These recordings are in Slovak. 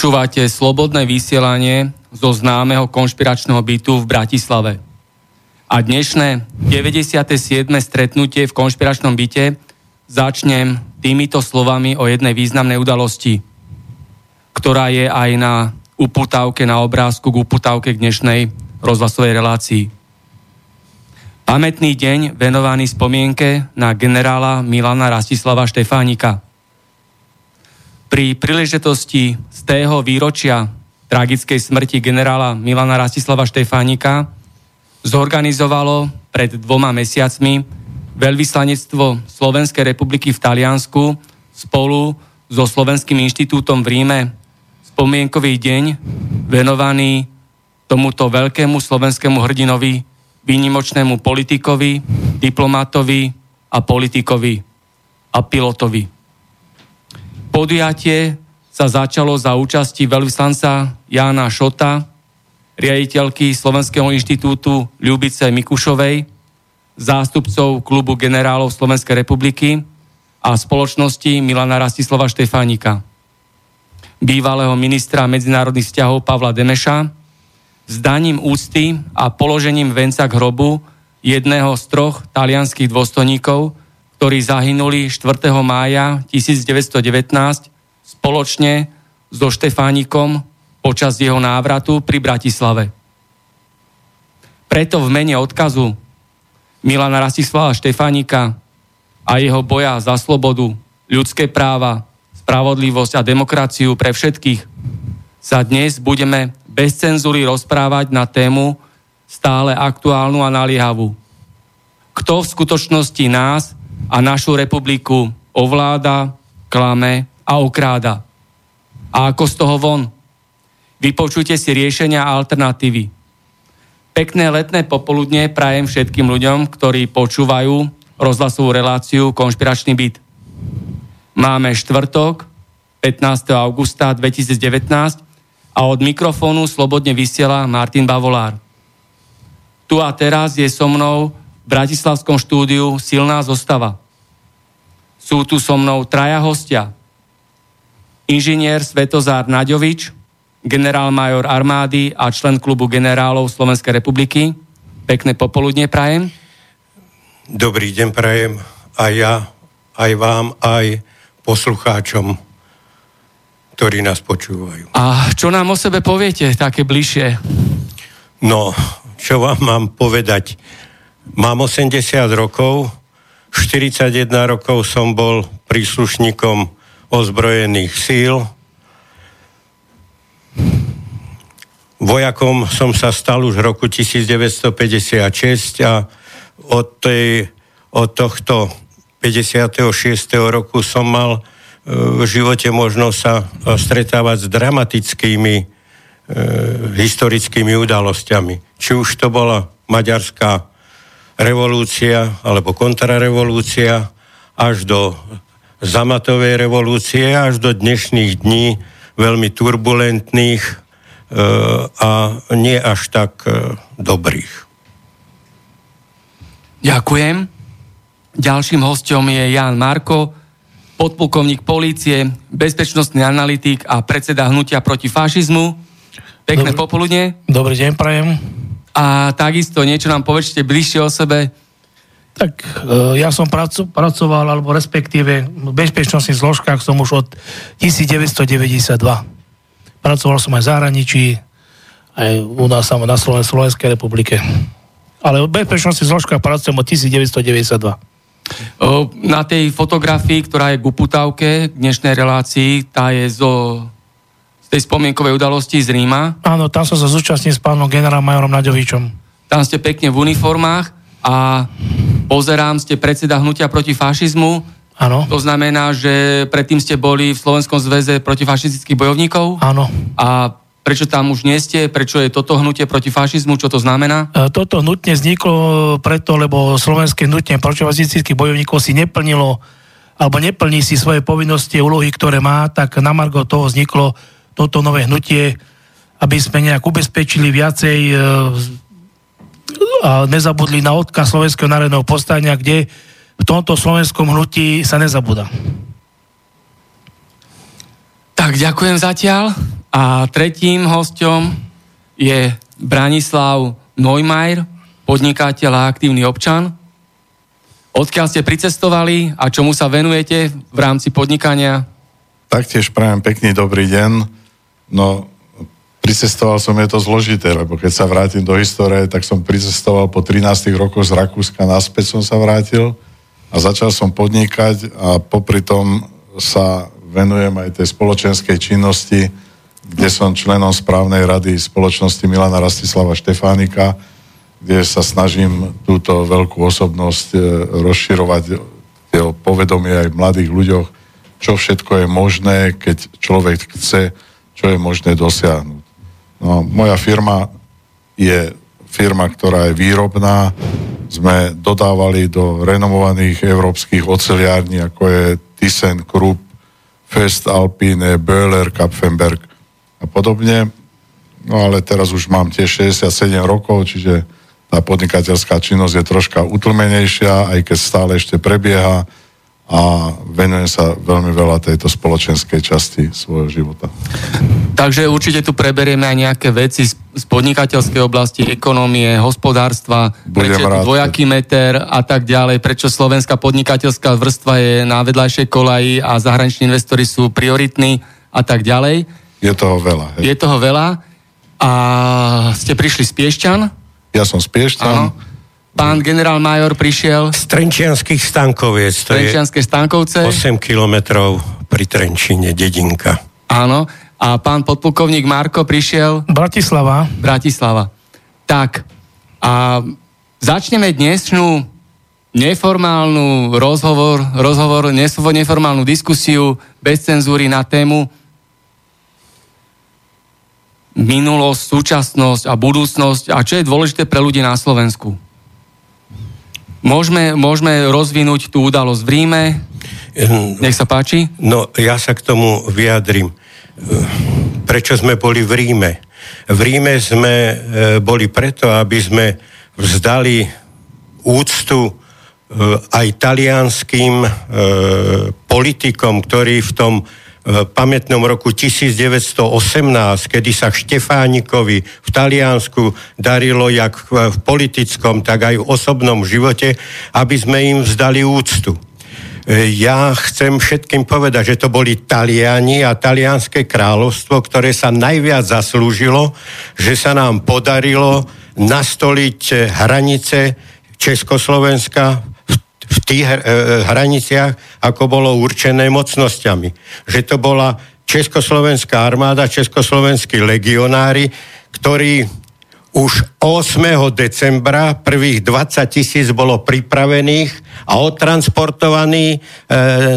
Počúvate slobodné vysielanie zo známeho konšpiračného bytu v Bratislave. A dnešné 97. stretnutie v konšpiračnom byte začnem týmito slovami o jednej významnej udalosti, ktorá je aj na uputávke, na obrázku k uputávke k dnešnej rozhlasovej relácii. Pamätný deň venovaný spomienke na generála Milana Rastislava Štefánika – pri príležitosti výročia tragickej smrti generála Milana Rastislava Štefánika zorganizovalo pred dvoma mesiacmi veľvyslanectvo Slovenskej republiky v Taliansku spolu so Slovenským inštitútom v Ríme spomienkový deň venovaný tomuto veľkému slovenskému hrdinovi, výnimočnému politikovi, diplomatovi a politikovi a pilotovi. Podujatie sa začalo za účasti veľvyslanca Jána Šota, riaditeľky Slovenského inštitútu Ľubice Mikušovej, zástupcov klubu generálov Slovenskej republiky a spoločnosti Milana Rastislava Štefánika, bývalého ministra medzinárodných vzťahov Pavla Demeša, s úcty a položením venca k hrobu jedného z troch talianských dôstojníkov, ktorí zahynuli 4. mája 1919 spoločne so Štefánikom počas jeho návratu pri Bratislave. Preto v mene odkazu Milana Rastislava Štefánika a jeho boja za slobodu, ľudské práva, spravodlivosť a demokraciu pre všetkých sa dnes budeme bez cenzúry rozprávať na tému stále aktuálnu a naliehavú. Kto v skutočnosti nás a našu republiku ovláda, klame a okráda. A ako z toho von? Vypočujte si riešenia a alternatívy. Pekné letné popoludne prajem všetkým ľuďom, ktorí počúvajú rozhlasovú reláciu Konšpiračný byt. Máme štvrtok, 15. augusta 2019 a od mikrofónu slobodne vysiela Martin Bavolár. Tu a teraz je so mnou bratislavskom štúdiu silná zostava. Sú tu so mnou traja hostia. Inžinier Svetozár Naďovič, generál-major armády a člen klubu generálov Slovenskej republiky. Pekné popoludne prajem. Dobrý deň prajem aj ja, aj vám, aj poslucháčom, ktorí nás počúvajú. A čo nám o sebe poviete také bližšie? No, čo vám mám povedať? Mám 80 rokov, 41 rokov som bol príslušníkom ozbrojených síl. Vojakom som sa stal už v roku 1956 a od, tej, od tohto 56. roku som mal e, v živote možnosť sa stretávať s dramatickými e, historickými udalosťami. Či už to bola maďarská revolúcia alebo kontrarevolúcia až do zamatovej revolúcie až do dnešných dní veľmi turbulentných e, a nie až tak e, dobrých. Ďakujem. Ďalším hostom je Jan Marko, podplukovník polície, bezpečnostný analytik a predseda hnutia proti fašizmu. Pekné Dobrý, popoludne. Dobrý deň, prajem. A takisto niečo nám povedzte bližšie o sebe. Tak e, ja som pracoval, alebo respektíve v bezpečnostných zložkách som už od 1992. Pracoval som aj v zahraničí, aj u nás na Slovenskej republike. Ale v bezpečnostných zložkách pracujem od 1992. Na tej fotografii, ktorá je k uputávke dnešnej relácii, tá je zo tej spomienkovej udalosti z Ríma. Áno, tam som sa zúčastnil s pánom generálom majorom Naďovičom. Tam ste pekne v uniformách a pozerám, ste predseda hnutia proti fašizmu. Áno. To znamená, že predtým ste boli v Slovenskom zväze protifašistických bojovníkov. Áno. A Prečo tam už nie ste? Prečo je toto hnutie proti fašizmu? Čo to znamená? E, toto hnutne vzniklo preto, lebo slovenské hnutie protifašistických bojovníkov si neplnilo alebo neplní si svoje povinnosti a úlohy, ktoré má, tak na Margo toho vzniklo toto nové hnutie, aby sme nejak ubezpečili viacej e, a nezabudli na odkaz Slovenského národného postania, kde v tomto slovenskom hnutí sa nezabúda. Tak ďakujem zatiaľ. A tretím hostom je Branislav Neumeier, podnikateľ a aktívny občan. Odkiaľ ste pricestovali a čomu sa venujete v rámci podnikania? Taktiež prajem pekný dobrý deň. No, pricestoval som, je to zložité, lebo keď sa vrátim do histórie, tak som pricestoval po 13 rokoch z Rakúska, naspäť som sa vrátil a začal som podnikať a popri tom sa venujem aj tej spoločenskej činnosti, kde som členom správnej rady spoločnosti Milana Rastislava Štefánika, kde sa snažím túto veľkú osobnosť e, rozširovať jeho povedomie aj mladých ľuďoch, čo všetko je možné, keď človek chce, čo je možné dosiahnuť. No, moja firma je firma, ktorá je výrobná. Sme dodávali do renomovaných európskych oceliární, ako je Thyssen, Krupp, Fest Alpine, Böhler, Kapfenberg a podobne. No ale teraz už mám tiež 67 rokov, čiže tá podnikateľská činnosť je troška utlmenejšia, aj keď stále ešte prebieha a venujem sa veľmi veľa tejto spoločenskej časti svojho života. Takže určite tu preberieme aj nejaké veci z, podnikateľskej oblasti, ekonomie, hospodárstva, Budem prečo tu dvojaký meter a tak ďalej, prečo slovenská podnikateľská vrstva je na vedľajšej kolaji a zahraniční investori sú prioritní a tak ďalej. Je toho veľa. Hej. Je toho veľa. A ste prišli z Piešťan? Ja som z Piešťan. Pán generál major prišiel... Z Trenčianských stankoviec. To Trenčianské stankovce. 8 kilometrov pri Trenčine, dedinka. Áno. A pán podplukovník Marko prišiel... Bratislava. Bratislava. Tak. A začneme dnešnú neformálnu rozhovor, rozhovor, neformálnu diskusiu bez cenzúry na tému minulosť, súčasnosť a budúcnosť a čo je dôležité pre ľudí na Slovensku. Môžeme, môžeme rozvinúť tú udalosť v Ríme. Nech sa páči. No, ja sa k tomu vyjadrim. Prečo sme boli v Ríme? V Ríme sme e, boli preto, aby sme vzdali úctu aj talianským politikom, ktorí v tom v pamätnom roku 1918, kedy sa Štefánikovi v Taliansku darilo jak v politickom, tak aj v osobnom živote, aby sme im vzdali úctu. E, ja chcem všetkým povedať, že to boli Taliani a talianské kráľovstvo, ktoré sa najviac zaslúžilo, že sa nám podarilo nastoliť hranice Československa v tých e, hraniciach, ako bolo určené mocnosťami. Že to bola Československá armáda, Československí legionári, ktorí už 8. decembra prvých 20 tisíc bolo pripravených a odtransportovaní e,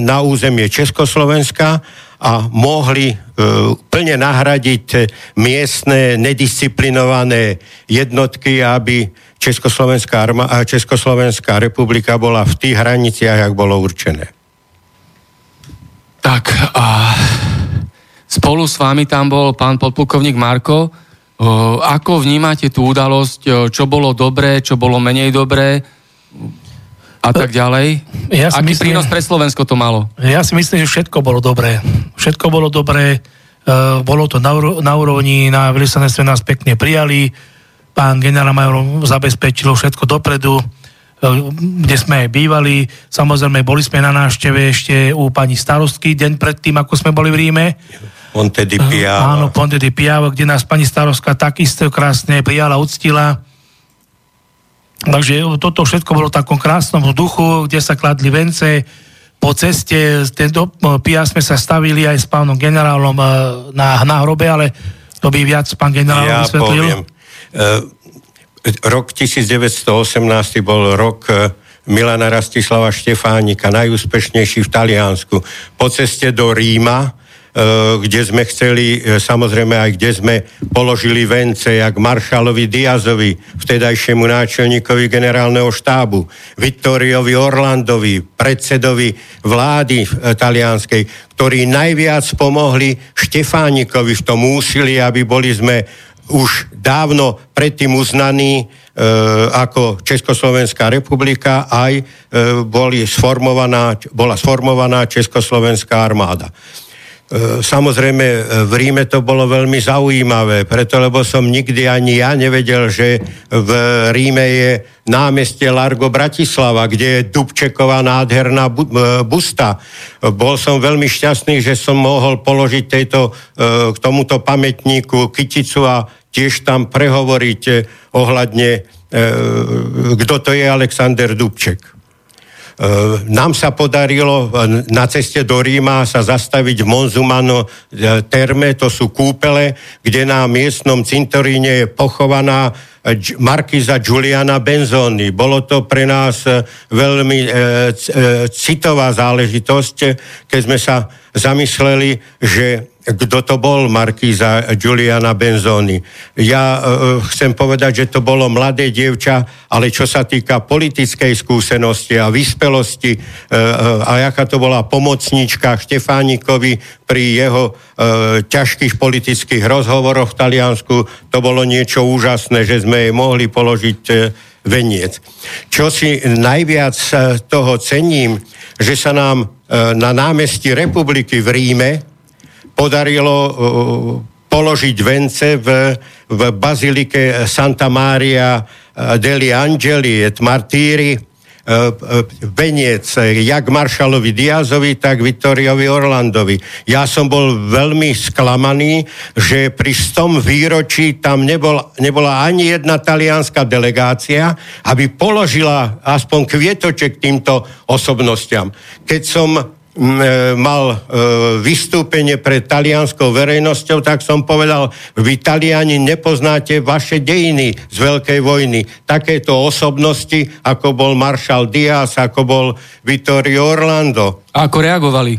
na územie Československa a mohli e, plne nahradiť miestne nedisciplinované jednotky, aby Československá, arma, Československá republika bola v tých hraniciach, jak bolo určené. Tak a spolu s vami tam bol pán podplukovník Marko. Ako vnímate tú udalosť, čo bolo dobré, čo bolo menej dobré? a tak ďalej. Ja si Aký myslím- prínos pre Slovensko to malo? Ja si myslím, že všetko bolo dobré. Všetko bolo dobré, e, bolo to na, na úrovni, na veľvyslanectve nás pekne prijali, pán generál major zabezpečil všetko dopredu, e, kde sme aj bývali. Samozrejme, boli sme na návšteve ešte u pani starostky deň predtým, ako sme boli v Ríme. Ponte di Piava. Áno, Ponte di Piavo, kde nás pani starostka takisto krásne prijala, uctila. Takže toto všetko bolo v takom krásnom duchu, kde sa kladli vence. Po ceste tento pia sme sa stavili aj s pánom generálom e, na, na hrobe, ale to by viac pán generál Ja vysvetlil. poviem. E, rok 1918 bol rok e, Milana Rastislava Štefánika, najúspešnejší v Taliansku. Po ceste do Ríma, e, kde sme chceli, samozrejme aj kde sme položili vence, jak maršalovi Diazovi, vtedajšiemu náčelníkovi generálneho štábu, Vittoriovi Orlandovi, predsedovi vlády talianskej, ktorí najviac pomohli Štefánikovi v tom úsilí, aby boli sme už dávno predtým uznaní e, ako Československá republika, aj e, boli sformovaná, bola sformovaná Československá armáda. E, Samozrejme, e, v Ríme to bolo veľmi zaujímavé, preto lebo som nikdy ani ja nevedel, že v Ríme je námestie Largo Bratislava, kde je Dubčeková nádherná e, busta. Bol som veľmi šťastný, že som mohol položiť tejto, k tomuto pamätníku kyticu a tiež tam prehovoriť ohľadne, kto to je Alexander Dubček. E, Nám sa podarilo e, na ceste do Ríma sa zastaviť v Monzumano e, terme, to sú kúpele, kde na miestnom cintoríne je pochovaná e, Markiza Giuliana Benzoni. Bolo to pre nás veľmi citová záležitosť, keď sme sa zamysleli, že kto to bol Markíza Giuliana Benzoni. Ja e, chcem povedať, že to bolo mladé dievča, ale čo sa týka politickej skúsenosti a vyspelosti e, e, a jaká to bola pomocníčka Štefánikovi pri jeho e, ťažkých politických rozhovoroch v Taliansku, to bolo niečo úžasné, že sme jej mohli položiť e, veniec. Čo si najviac e, toho cením, že sa nám e, na námestí republiky v Ríme podarilo uh, položiť vence v, v bazilike Santa Maria uh, degli Angeli et Martíri, uh, veniec eh, jak maršalovi Diazovi, tak Vittoriovi Orlandovi. Ja som bol veľmi sklamaný, že pri stom výročí tam nebol, nebola ani jedna talianská delegácia, aby položila aspoň kvietoček týmto osobnostiam. Keď som mal e, vystúpenie pred talianskou verejnosťou, tak som povedal, vy Taliani nepoznáte vaše dejiny z Veľkej vojny. Takéto osobnosti, ako bol maršal Diaz, ako bol Vittorio Orlando. A ako reagovali?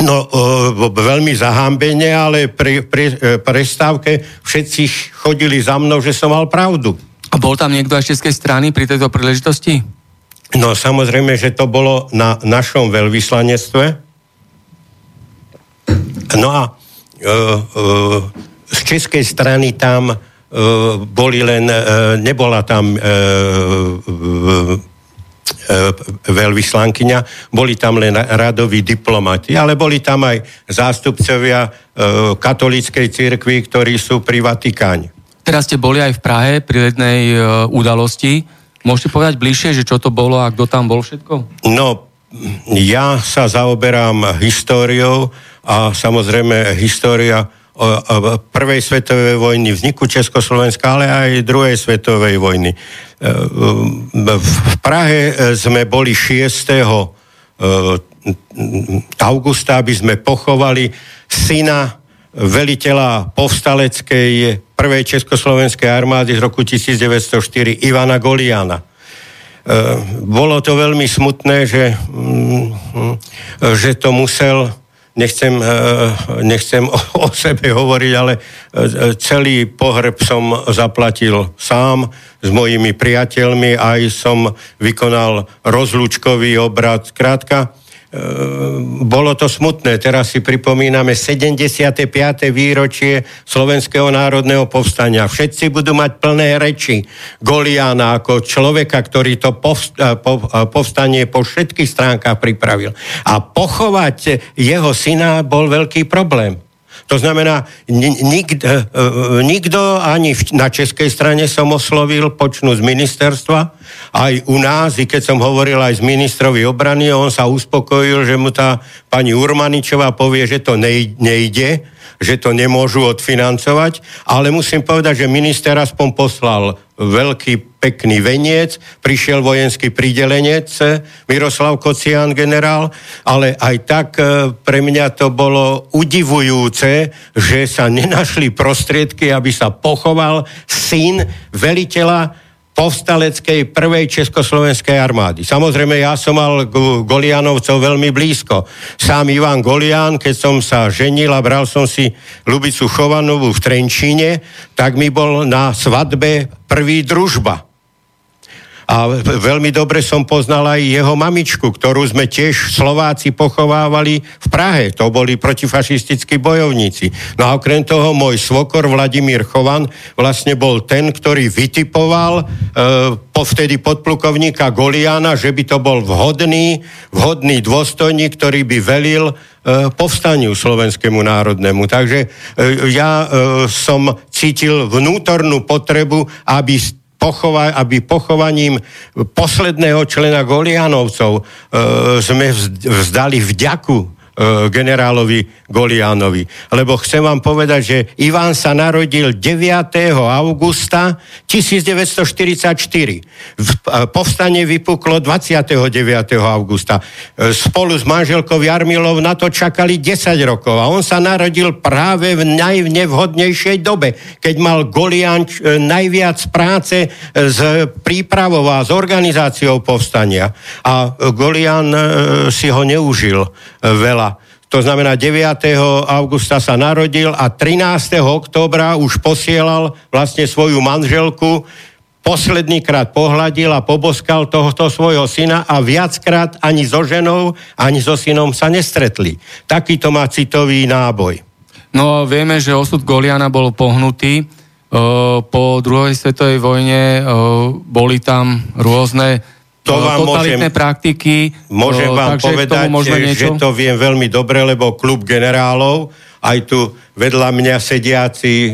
No, e, veľmi zahambene, ale pri, pri e, prestávke všetci chodili za mnou, že som mal pravdu. A bol tam niekto aj z českej strany pri tejto príležitosti? No samozrejme, že to bolo na našom veľvyslanectve. No a e, e, z českej strany tam e, boli len, e, nebola tam e, e, e, veľvyslankyňa, boli tam len radoví diplomati, ale boli tam aj zástupcovia e, katolíckej cirkvi, ktorí sú pri Vatikáne. Teraz ste boli aj v Prahe pri jednej e, udalosti. Môžete povedať bližšie, že čo to bolo a kto tam bol všetko? No, ja sa zaoberám históriou a samozrejme história prvej svetovej vojny, vzniku Československa, ale aj druhej svetovej vojny. E, V Prahe sme boli 6. e, augusta, aby sme pochovali syna veliteľa povstaleckej prvej Československej armády z roku 1904 Ivana Goliana. E, bolo to veľmi smutné, že, mm, že to musel, nechcem, e, nechcem o, o sebe hovoriť, ale e, celý pohreb som zaplatil sám s mojimi priateľmi, aj som vykonal rozlúčkový obrad. Krátka, bolo to smutné. Teraz si pripomíname 75. výročie Slovenského národného povstania. Všetci budú mať plné reči Goliána ako človeka, ktorý to povstanie po všetkých stránkach pripravil. A pochovať jeho syna bol veľký problém. To znamená, nikto, e, e, nikto ani na českej strane som oslovil, počnú z ministerstva, aj u nás, i keď som hovoril aj s ministrovi obrany, on sa uspokojil, že mu tá pani Urmaničová povie, že to nejde, že to nemôžu odfinancovať, ale musím povedať, že minister aspoň poslal veľký pekný veniec, prišiel vojenský pridelenec Miroslav Kocián generál, ale aj tak e, pre mňa to bolo udivujúce, že sa nenašli prostriedky, aby sa pochoval syn veliteľa povstaleckej prvej československej armády. Samozrejme, ja som mal Golianovcov veľmi blízko. Sám Ivan Golian, keď som sa ženil a bral som si Lubicu Chovanovú v Trenčíne, tak mi bol na svadbe prvý družba. A veľmi dobre som poznal aj jeho mamičku, ktorú sme tiež Slováci pochovávali v Prahe. To boli protifašistickí bojovníci. No a okrem toho môj svokor Vladimír Chovan vlastne bol ten, ktorý vytipoval e, po vtedy podplukovníka Goliana, že by to bol vhodný, vhodný dôstojník, ktorý by velil e, povstaniu slovenskému národnému. Takže e, ja e, som cítil vnútornú potrebu, aby pochova- aby pochovaním posledného člena Golianovcov e, sme vzdali vďaku generálovi Goliánovi. Lebo chcem vám povedať, že Iván sa narodil 9. augusta 1944. E, povstanie vypuklo 29. augusta. E, spolu s manželkou Jarmilov na to čakali 10 rokov a on sa narodil práve v najnevhodnejšej dobe, keď mal Golián najviac práce s prípravou a s organizáciou povstania. A Golián si ho neužil veľa to znamená 9. augusta sa narodil a 13. októbra už posielal vlastne svoju manželku posledný krát pohľadil a poboskal tohoto svojho syna a viackrát ani so ženou, ani so synom sa nestretli. Takýto má citový náboj. No vieme, že osud Goliana bol pohnutý. Po druhej svetovej vojne boli tam rôzne to vám totalitné môžem, praktiky. Môžem vám povedať, že to viem veľmi dobre, lebo klub generálov, aj tu vedľa mňa sediaci e,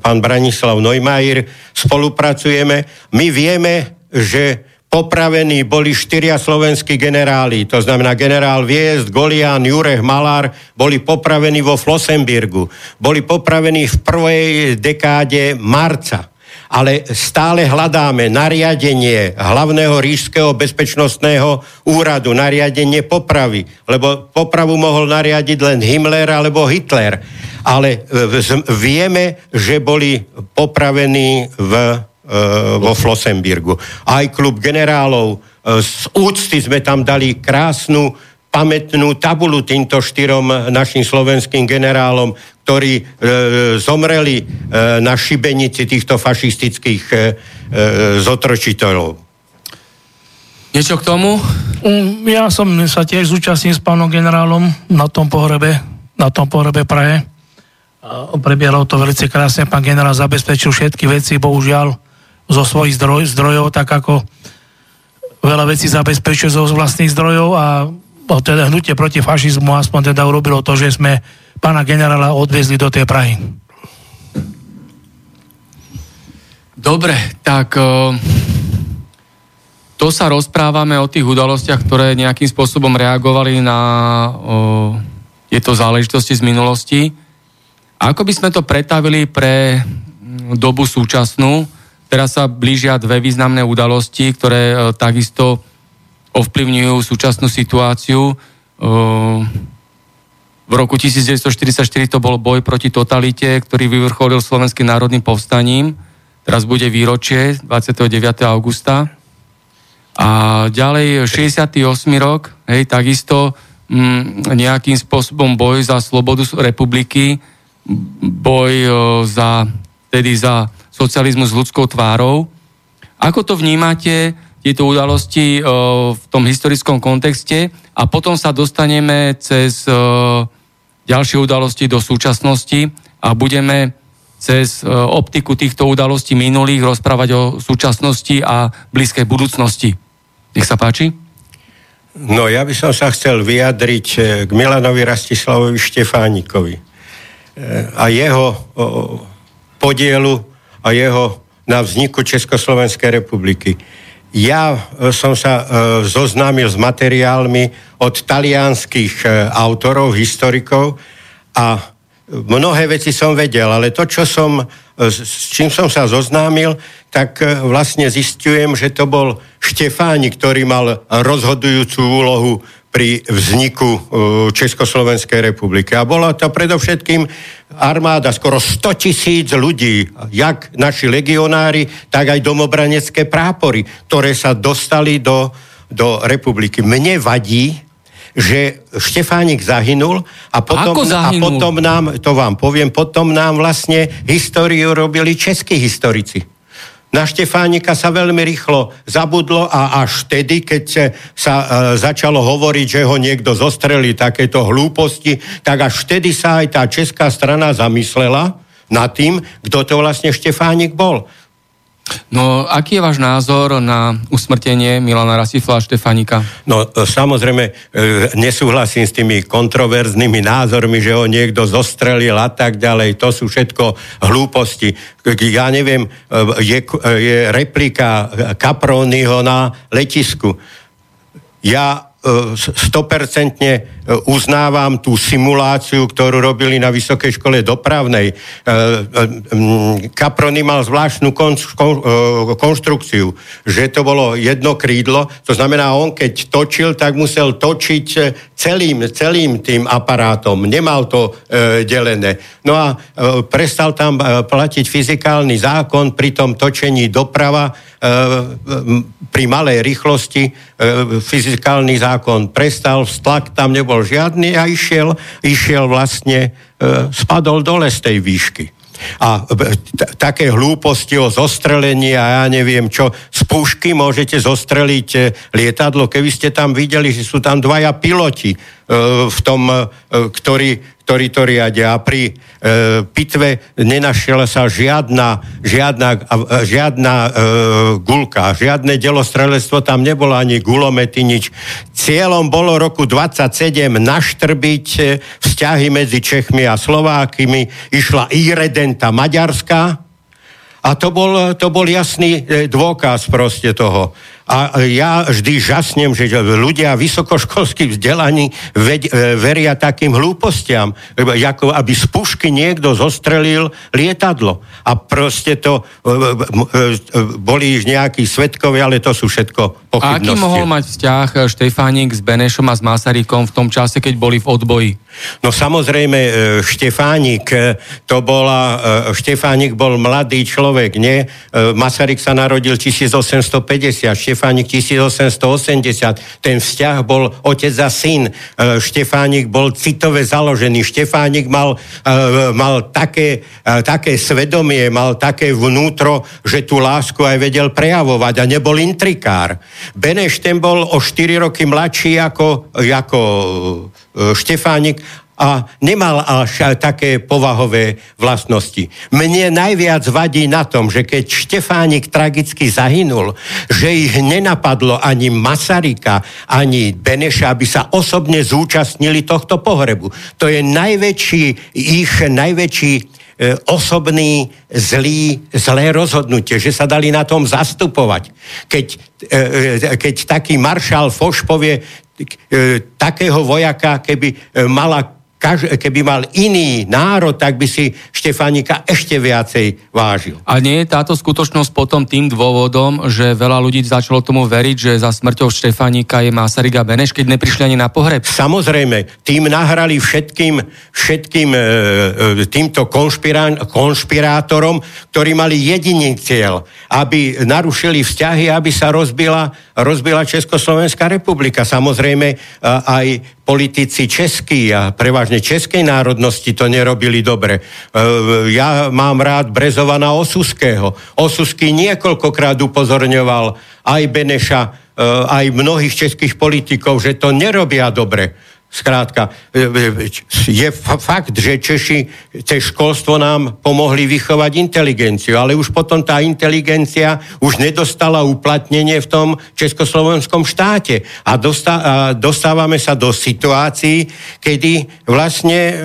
pán Branislav Neumajr, spolupracujeme. My vieme, že popravení boli štyria slovenskí generáli, to znamená generál Viezd, Golian, Jurech, Malár, boli popravení vo Flossenbirgu. Boli popravení v prvej dekáde marca ale stále hľadáme nariadenie hlavného ríšského bezpečnostného úradu, nariadenie popravy, lebo popravu mohol nariadiť len Himmler alebo Hitler. Ale e, vieme, že boli popravení v, e, vo Flossenbirgu. Aj klub generálov, e, z úcty sme tam dali krásnu pamätnú tabulu týmto štyrom našim slovenským generálom, ktorí e, zomreli e, na šibenici týchto fašistických e, e, zotročiteľov. Niečo k tomu? Mm, ja som sa tiež zúčastnil s pánom generálom na tom pohrebe, na tom pohrebe Prahe. A prebiehalo to veľmi krásne. Pán generál zabezpečil všetky veci, bohužiaľ, zo svojich zdroj, zdrojov, tak ako veľa vecí zabezpečuje zo vlastných zdrojov a teda hnutie proti fašizmu aspoň teda urobilo to, že sme pána generála odviezli do tej Prahy. Dobre, tak to sa rozprávame o tých udalostiach, ktoré nejakým spôsobom reagovali na tieto záležitosti z minulosti. Ako by sme to pretavili pre dobu súčasnú? Teraz sa blížia dve významné udalosti, ktoré takisto ovplyvňujú súčasnú situáciu. V roku 1944 to bol boj proti totalite, ktorý vyvrcholil Slovenským národným povstaním. Teraz bude výročie 29. augusta. A ďalej 68. rok, hej, takisto m, mm, nejakým spôsobom boj za slobodu republiky, boj o, za, tedy za socializmus s ľudskou tvárou. Ako to vnímate tieto udalosti v tom historickom kontexte a potom sa dostaneme cez ďalšie udalosti do súčasnosti a budeme cez optiku týchto udalostí minulých rozprávať o súčasnosti a blízkej budúcnosti. Nech sa páči. No ja by som sa chcel vyjadriť k Milanovi Rastislavovi Štefánikovi a jeho podielu a jeho na vzniku Československej republiky. Ja e, som sa e, zoznámil s materiálmi od talianských e, autorov, historikov a mnohé veci som vedel, ale to, čo som, s čím som sa zoznámil, tak vlastne zistujem, že to bol Štefáni, ktorý mal rozhodujúcu úlohu pri vzniku uh, Československej republiky. A bola to predovšetkým armáda, skoro 100 tisíc ľudí, jak naši legionári, tak aj domobranecké prápory, ktoré sa dostali do, do republiky. Mne vadí, že Štefánik zahynul a potom, Ako zahynul? a potom nám, to vám poviem, potom nám vlastne históriu robili českí historici. Na Štefánika sa veľmi rýchlo zabudlo a až vtedy, keď sa e, začalo hovoriť, že ho niekto zostrelí takéto hlúposti, tak až vtedy sa aj tá česká strana zamyslela nad tým, kto to vlastne Štefánik bol. No, aký je váš názor na usmrtenie Milana Rasifla a Štefanika? No, e, samozrejme, e, nesúhlasím s tými kontroverznými názormi, že ho niekto zostrelil a tak ďalej. To sú všetko hlúposti. Ja neviem, e, je, je replika Caproniho na letisku. Ja 100% e, uznávam tú simuláciu, ktorú robili na Vysokej škole dopravnej. Kaprony e, e, mal zvláštnu konštrukciu, že to bolo jedno krídlo, to znamená, on keď točil, tak musel točiť celým, celým tým aparátom, nemal to delené. No a prestal tam platiť fyzikálny zákon pri tom točení doprava pri malej rýchlosti fyzikálny zákon zákon prestal, stlak tam nebol žiadny a išiel, išiel vlastne, e, spadol dole z tej výšky. A t- také hlúposti o zostrelení a ja neviem čo, z pušky môžete zostreliť e, lietadlo, keby ste tam videli, že sú tam dvaja piloti e, v tom, e, ktorý, ktorí to riadia. A pri e, pitve nenašiel sa žiadna, žiadna, e, žiadna e, gulka, žiadne delostrelectvo, tam nebolo ani gulomety, nič. Cieľom bolo roku 27 naštrbiť e, vzťahy medzi Čechmi a Slovákimi. Išla Iredenta Maďarská, a to bol, to bol jasný e, dôkaz proste toho. A ja vždy žasnem, že ľudia vysokoškolskí vzdelaní e, veria takým hlúpostiam, ako aby z pušky niekto zostrelil lietadlo. A proste to e, e, boli nejakí svetkovia, ale to sú všetko pochybnosti. A aký mohol mať vzťah Štefánik s Benešom a s Masarykom v tom čase, keď boli v odboji? No samozrejme, Štefánik, to bola, Štefánik bol mladý človek, nie? Masaryk sa narodil 1850, Štefánik Štefánik 1880. Ten vzťah bol otec a syn. E, Štefánik bol citové založený. Štefánik mal, e, mal také, e, také svedomie, mal také vnútro, že tú lásku aj vedel prejavovať a nebol intrikár. Beneš ten bol o 4 roky mladší ako, ako Štefánik a nemal až také povahové vlastnosti. Mne najviac vadí na tom, že keď Štefánik tragicky zahynul, že ich nenapadlo ani Masarika, ani Beneša, aby sa osobne zúčastnili tohto pohrebu. To je najväčší, ich najväčší e, osobný zlý, zlé rozhodnutie, že sa dali na tom zastupovať. Keď, e, e, keď taký maršál Foš povie, takého vojaka, keby mala kaž, keby mal iný národ, tak by si Štefánika ešte viacej vážil. A nie je táto skutočnosť potom tým dôvodom, že veľa ľudí začalo tomu veriť, že za smrťou Štefánika je Masaryk a Beneš, keď neprišli ani na pohreb? Samozrejme, tým nahrali všetkým, všetkým e, e, týmto konšpirá, konšpirátorom, ktorí mali jediný cieľ, aby narušili vzťahy, aby sa rozbila, rozbila Československá republika. Samozrejme, e, aj politici českí a prevažne českej národnosti to nerobili dobre. E, ja mám rád Brezovana Osuského. Osusky niekoľkokrát upozorňoval aj Beneša, e, aj mnohých českých politikov, že to nerobia dobre. Skrátka, e, e, je fakt, že Češi cez školstvo nám pomohli vychovať inteligenciu, ale už potom tá inteligencia už nedostala uplatnenie v tom československom štáte. A, dostá, a dostávame sa do situácií, kedy vlastne e,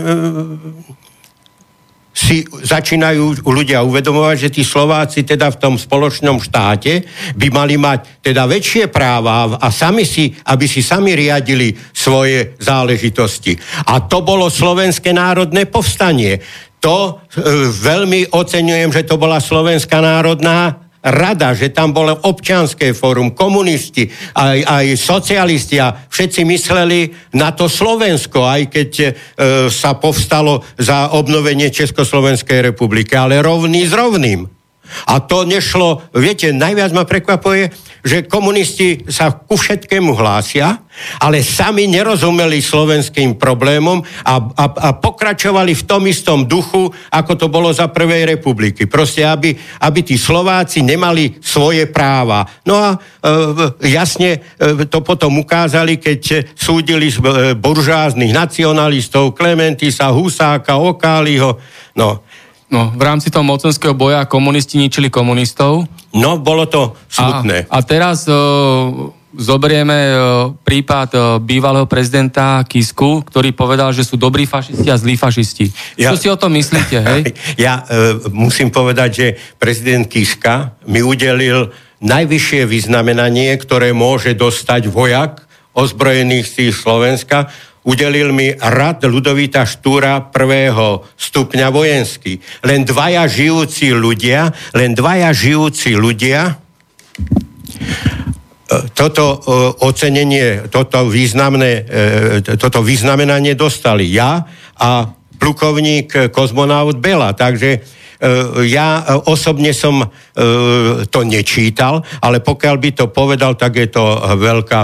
si začínajú ľudia uvedomovať, že tí Slováci teda v tom spoločnom štáte by mali mať teda väčšie práva a sami si, aby si sami riadili svoje záležitosti. A to bolo Slovenské národné povstanie. To e, veľmi oceňujem, že to bola Slovenská národná rada, že tam bolo občianské fórum, komunisti, aj, aj socialisti a všetci mysleli na to Slovensko, aj keď e, sa povstalo za obnovenie Československej republiky, ale rovný s rovným. A to nešlo, viete, najviac ma prekvapuje, že komunisti sa ku všetkému hlásia, ale sami nerozumeli slovenským problémom a, a, a pokračovali v tom istom duchu, ako to bolo za Prvej republiky. Proste, aby, aby tí Slováci nemali svoje práva. No a e, jasne e, to potom ukázali, keď súdili e, buržáznych nacionalistov, Klementisa, Husáka, Okáliho. No, No, v rámci toho mocenského boja komunisti ničili komunistov. No, bolo to smutné. A, a teraz uh, zoberieme uh, prípad uh, bývalého prezidenta Kisku, ktorý povedal, že sú dobrí fašisti a zlí fašisti. Ja, Čo si o tom myslíte, hej? Ja uh, musím povedať, že prezident Kiska mi udelil najvyššie vyznamenanie, ktoré môže dostať vojak ozbrojených síl Slovenska udelil mi rad Ludovita Štúra prvého stupňa vojenský. Len dvaja žijúci ľudia, len dvaja žijúci ľudia e, toto e, ocenenie, toto významné, e, toto významenanie dostali ja a plukovník kozmonaut Bela. Takže ja e, osobne som e, to nečítal, ale pokiaľ by to povedal, tak je to veľká,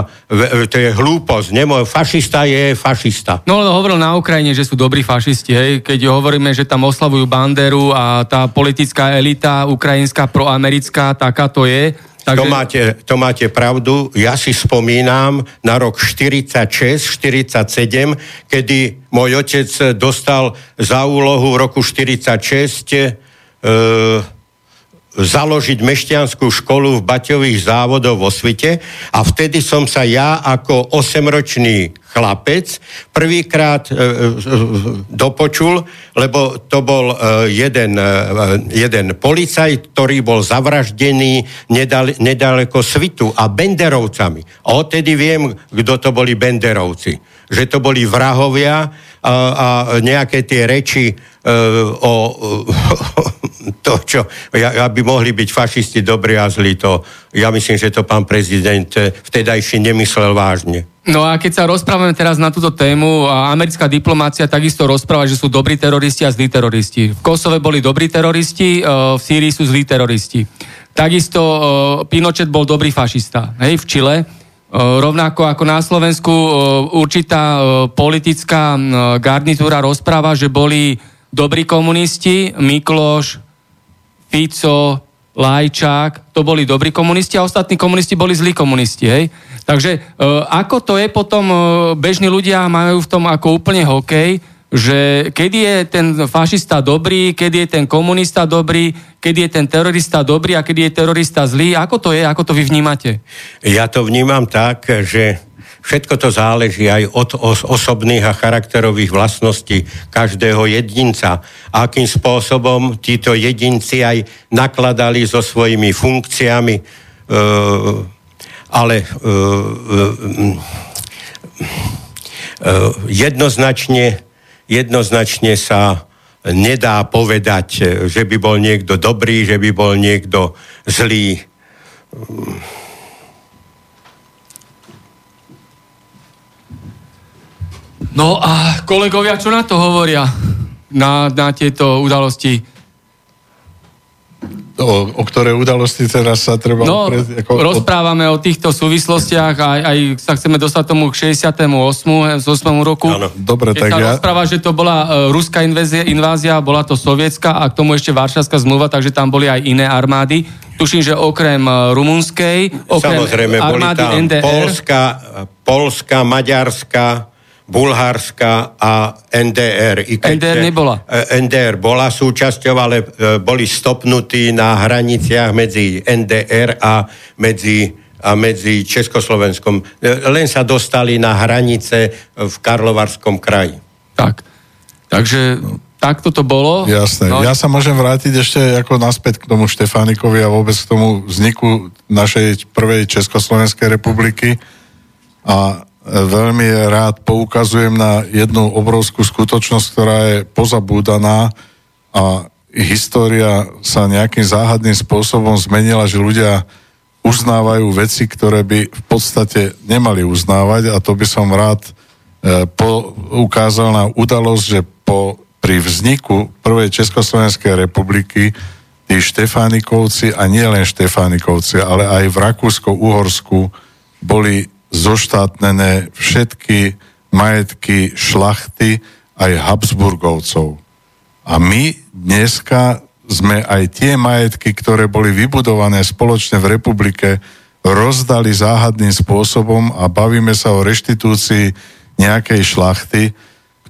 to je hlúposť. Nemo, fašista je fašista. No ale hovoril na Ukrajine, že sú dobrí fašisti, hej? keď hovoríme, že tam oslavujú Banderu a tá politická elita ukrajinská proamerická, taká to je, Takže... To, máte, to máte pravdu. Ja si spomínam na rok 46-47, kedy môj otec dostal za úlohu v roku 46 e, založiť mešťanskú školu v Baťových závodoch vo Svite a vtedy som sa ja ako osemročný chlapec prvýkrát e, e, dopočul, lebo to bol e, jeden, e, jeden policajt, ktorý bol zavraždený nedal, nedaleko Svitu a Benderovcami. A odtedy viem, kto to boli Benderovci. Že to boli vrahovia a, a nejaké tie reči e, o, to, čo, aby mohli byť fašisti dobrí a zlí, to ja myslím, že to pán prezident eh, vtedajší nemyslel vážne. No a keď sa rozprávame teraz na túto tému, americká diplomácia takisto rozpráva, že sú dobrí teroristi a zlí teroristi. V Kosove boli dobrí teroristi, eh, v Sýrii sú zlí teroristi. Takisto Pinochet bol dobrý fašista, hej, v Čile. Rovnako ako na Slovensku určitá politická garnitúra rozpráva, že boli dobrí komunisti, Mikloš, Fico, Lajčák, to boli dobrí komunisti a ostatní komunisti boli zlí komunisti, hej? Takže e, ako to je potom, e, bežní ľudia majú v tom ako úplne hokej, že kedy je ten fašista dobrý, kedy je ten komunista dobrý, kedy je ten terorista dobrý a kedy je terorista zlý. Ako to je, ako to vy vnímate? Ja to vnímam tak, že Všetko to záleží aj od os- osobných a charakterových vlastností každého jedinca. Akým spôsobom títo jedinci aj nakladali so svojimi funkciami, e, ale e, e, jednoznačne, jednoznačne sa nedá povedať, že by bol niekto dobrý, že by bol niekto zlý No a kolegovia, čo na to hovoria? Na, na tieto udalosti? O, o ktoré udalosti teraz sa treba... No, opred, ako, rozprávame o týchto súvislostiach a aj sa chceme dostať tomu k 68. z 8. roku. Áno. Dobre, tak sa ja... rozpráva, že to bola uh, ruská invázia, invázia, bola to sovietská a k tomu ešte Varšavská zmluva, takže tam boli aj iné armády. Tuším, že okrem uh, rumunskej, okrem Samozrejme, armády boli tam NDR... Polska, Polska, Maďarska, Bulharska a NDR. I NDR nebola. E, NDR bola súčasťou, ale e, boli stopnutí na hraniciach medzi NDR a medzi, a medzi Československom. E, len sa dostali na hranice v Karlovarskom kraji. Tak. Takže takto to bolo. Jasné. No. Ja sa môžem vrátiť ešte ako naspäť k tomu Štefánikovi a vôbec k tomu vzniku našej prvej Československej republiky. A veľmi rád poukazujem na jednu obrovskú skutočnosť, ktorá je pozabúdaná a história sa nejakým záhadným spôsobom zmenila, že ľudia uznávajú veci, ktoré by v podstate nemali uznávať. A to by som rád e, ukázal na udalosť, že po, pri vzniku prvej Československej republiky tí Štefánikovci a nie len Štefánikovci, ale aj v Rakúsko-Uhorsku boli zoštátnené všetky majetky šlachty aj Habsburgovcov. A my dneska sme aj tie majetky, ktoré boli vybudované spoločne v republike, rozdali záhadným spôsobom a bavíme sa o reštitúcii nejakej šlachty,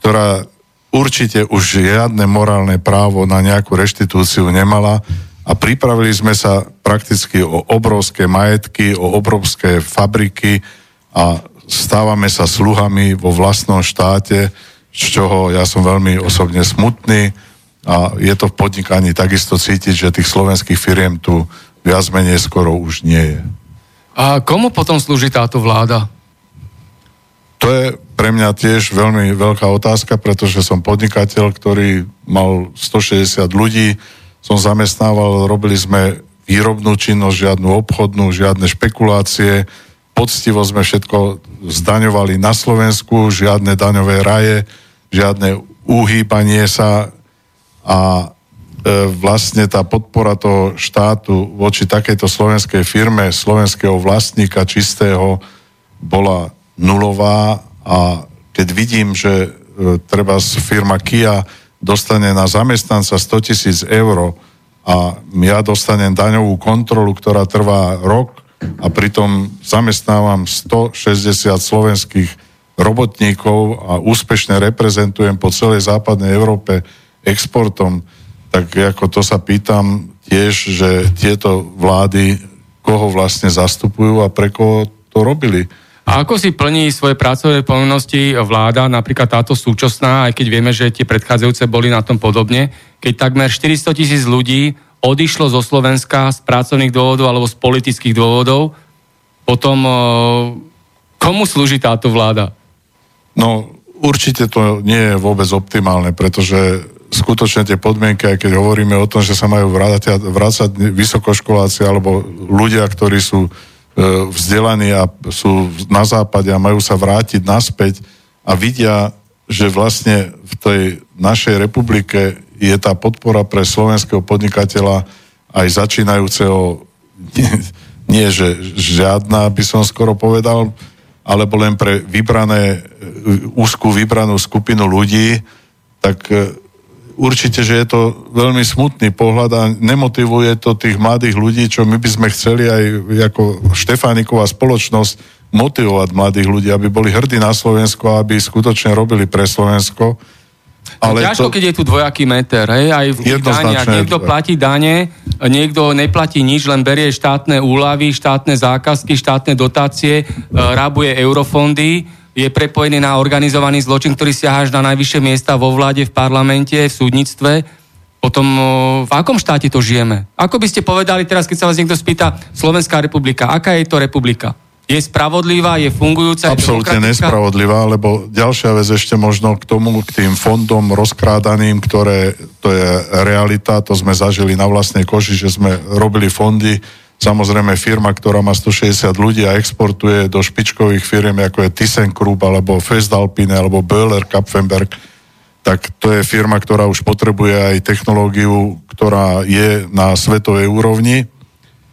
ktorá určite už žiadne morálne právo na nejakú reštitúciu nemala a pripravili sme sa prakticky o obrovské majetky, o obrovské fabriky, a stávame sa sluhami vo vlastnom štáte, z čoho ja som veľmi osobne smutný a je to v podnikaní takisto cítiť, že tých slovenských firiem tu viac menej skoro už nie je. A komu potom slúži táto vláda? To je pre mňa tiež veľmi veľká otázka, pretože som podnikateľ, ktorý mal 160 ľudí, som zamestnával, robili sme výrobnú činnosť, žiadnu obchodnú, žiadne špekulácie, poctivo sme všetko zdaňovali na Slovensku, žiadne daňové raje, žiadne uhýbanie sa. A e, vlastne tá podpora toho štátu voči takejto slovenskej firme, slovenského vlastníka čistého bola nulová a keď vidím, že e, treba firma Kia dostane na zamestnanca 100 tisíc eur a ja dostanem daňovú kontrolu, ktorá trvá rok, a pritom zamestnávam 160 slovenských robotníkov a úspešne reprezentujem po celej západnej Európe exportom, tak ako to sa pýtam tiež, že tieto vlády koho vlastne zastupujú a pre koho to robili. A ako si plní svoje pracovné povinnosti vláda, napríklad táto súčasná, aj keď vieme, že tie predchádzajúce boli na tom podobne, keď takmer 400 tisíc ľudí odišlo zo Slovenska z pracovných dôvodov alebo z politických dôvodov, potom e, komu slúži táto vláda? No, určite to nie je vôbec optimálne, pretože skutočne tie podmienky, aj keď hovoríme o tom, že sa majú vrácať, vrácať vysokoškoláci alebo ľudia, ktorí sú e, vzdelaní a sú na západe a majú sa vrátiť naspäť a vidia, že vlastne v tej našej republike je tá podpora pre slovenského podnikateľa aj začínajúceho, nie, nie že žiadna, by som skoro povedal, alebo len pre vybrané, úzkú vybranú skupinu ľudí, tak e, určite, že je to veľmi smutný pohľad a nemotivuje to tých mladých ľudí, čo my by sme chceli aj ako Štefániková spoločnosť motivovať mladých ľudí, aby boli hrdí na Slovensko a aby skutočne robili pre Slovensko ale ťažko, to... keď je tu dvojaký meter, hej, aj v daniach. Niekto platí dane, niekto neplatí nič, len berie štátne úlavy, štátne zákazky, štátne dotácie, e, rábuje eurofondy, je prepojený na organizovaný zločin, ktorý siaha až na najvyššie miesta vo vláde, v parlamente, v súdnictve. Potom v akom štáte to žijeme? Ako by ste povedali teraz, keď sa vás niekto spýta, Slovenská republika, aká je to republika? Je spravodlivá, je fungujúca, Absolútne nespravodlivá, lebo ďalšia vec ešte možno k tomu, k tým fondom rozkrádaným, ktoré, to je realita, to sme zažili na vlastnej koži, že sme robili fondy, samozrejme firma, ktorá má 160 ľudí a exportuje do špičkových firm, ako je ThyssenKrupp, alebo Festalpine, alebo Böhler, Kapfenberg, tak to je firma, ktorá už potrebuje aj technológiu, ktorá je na svetovej úrovni.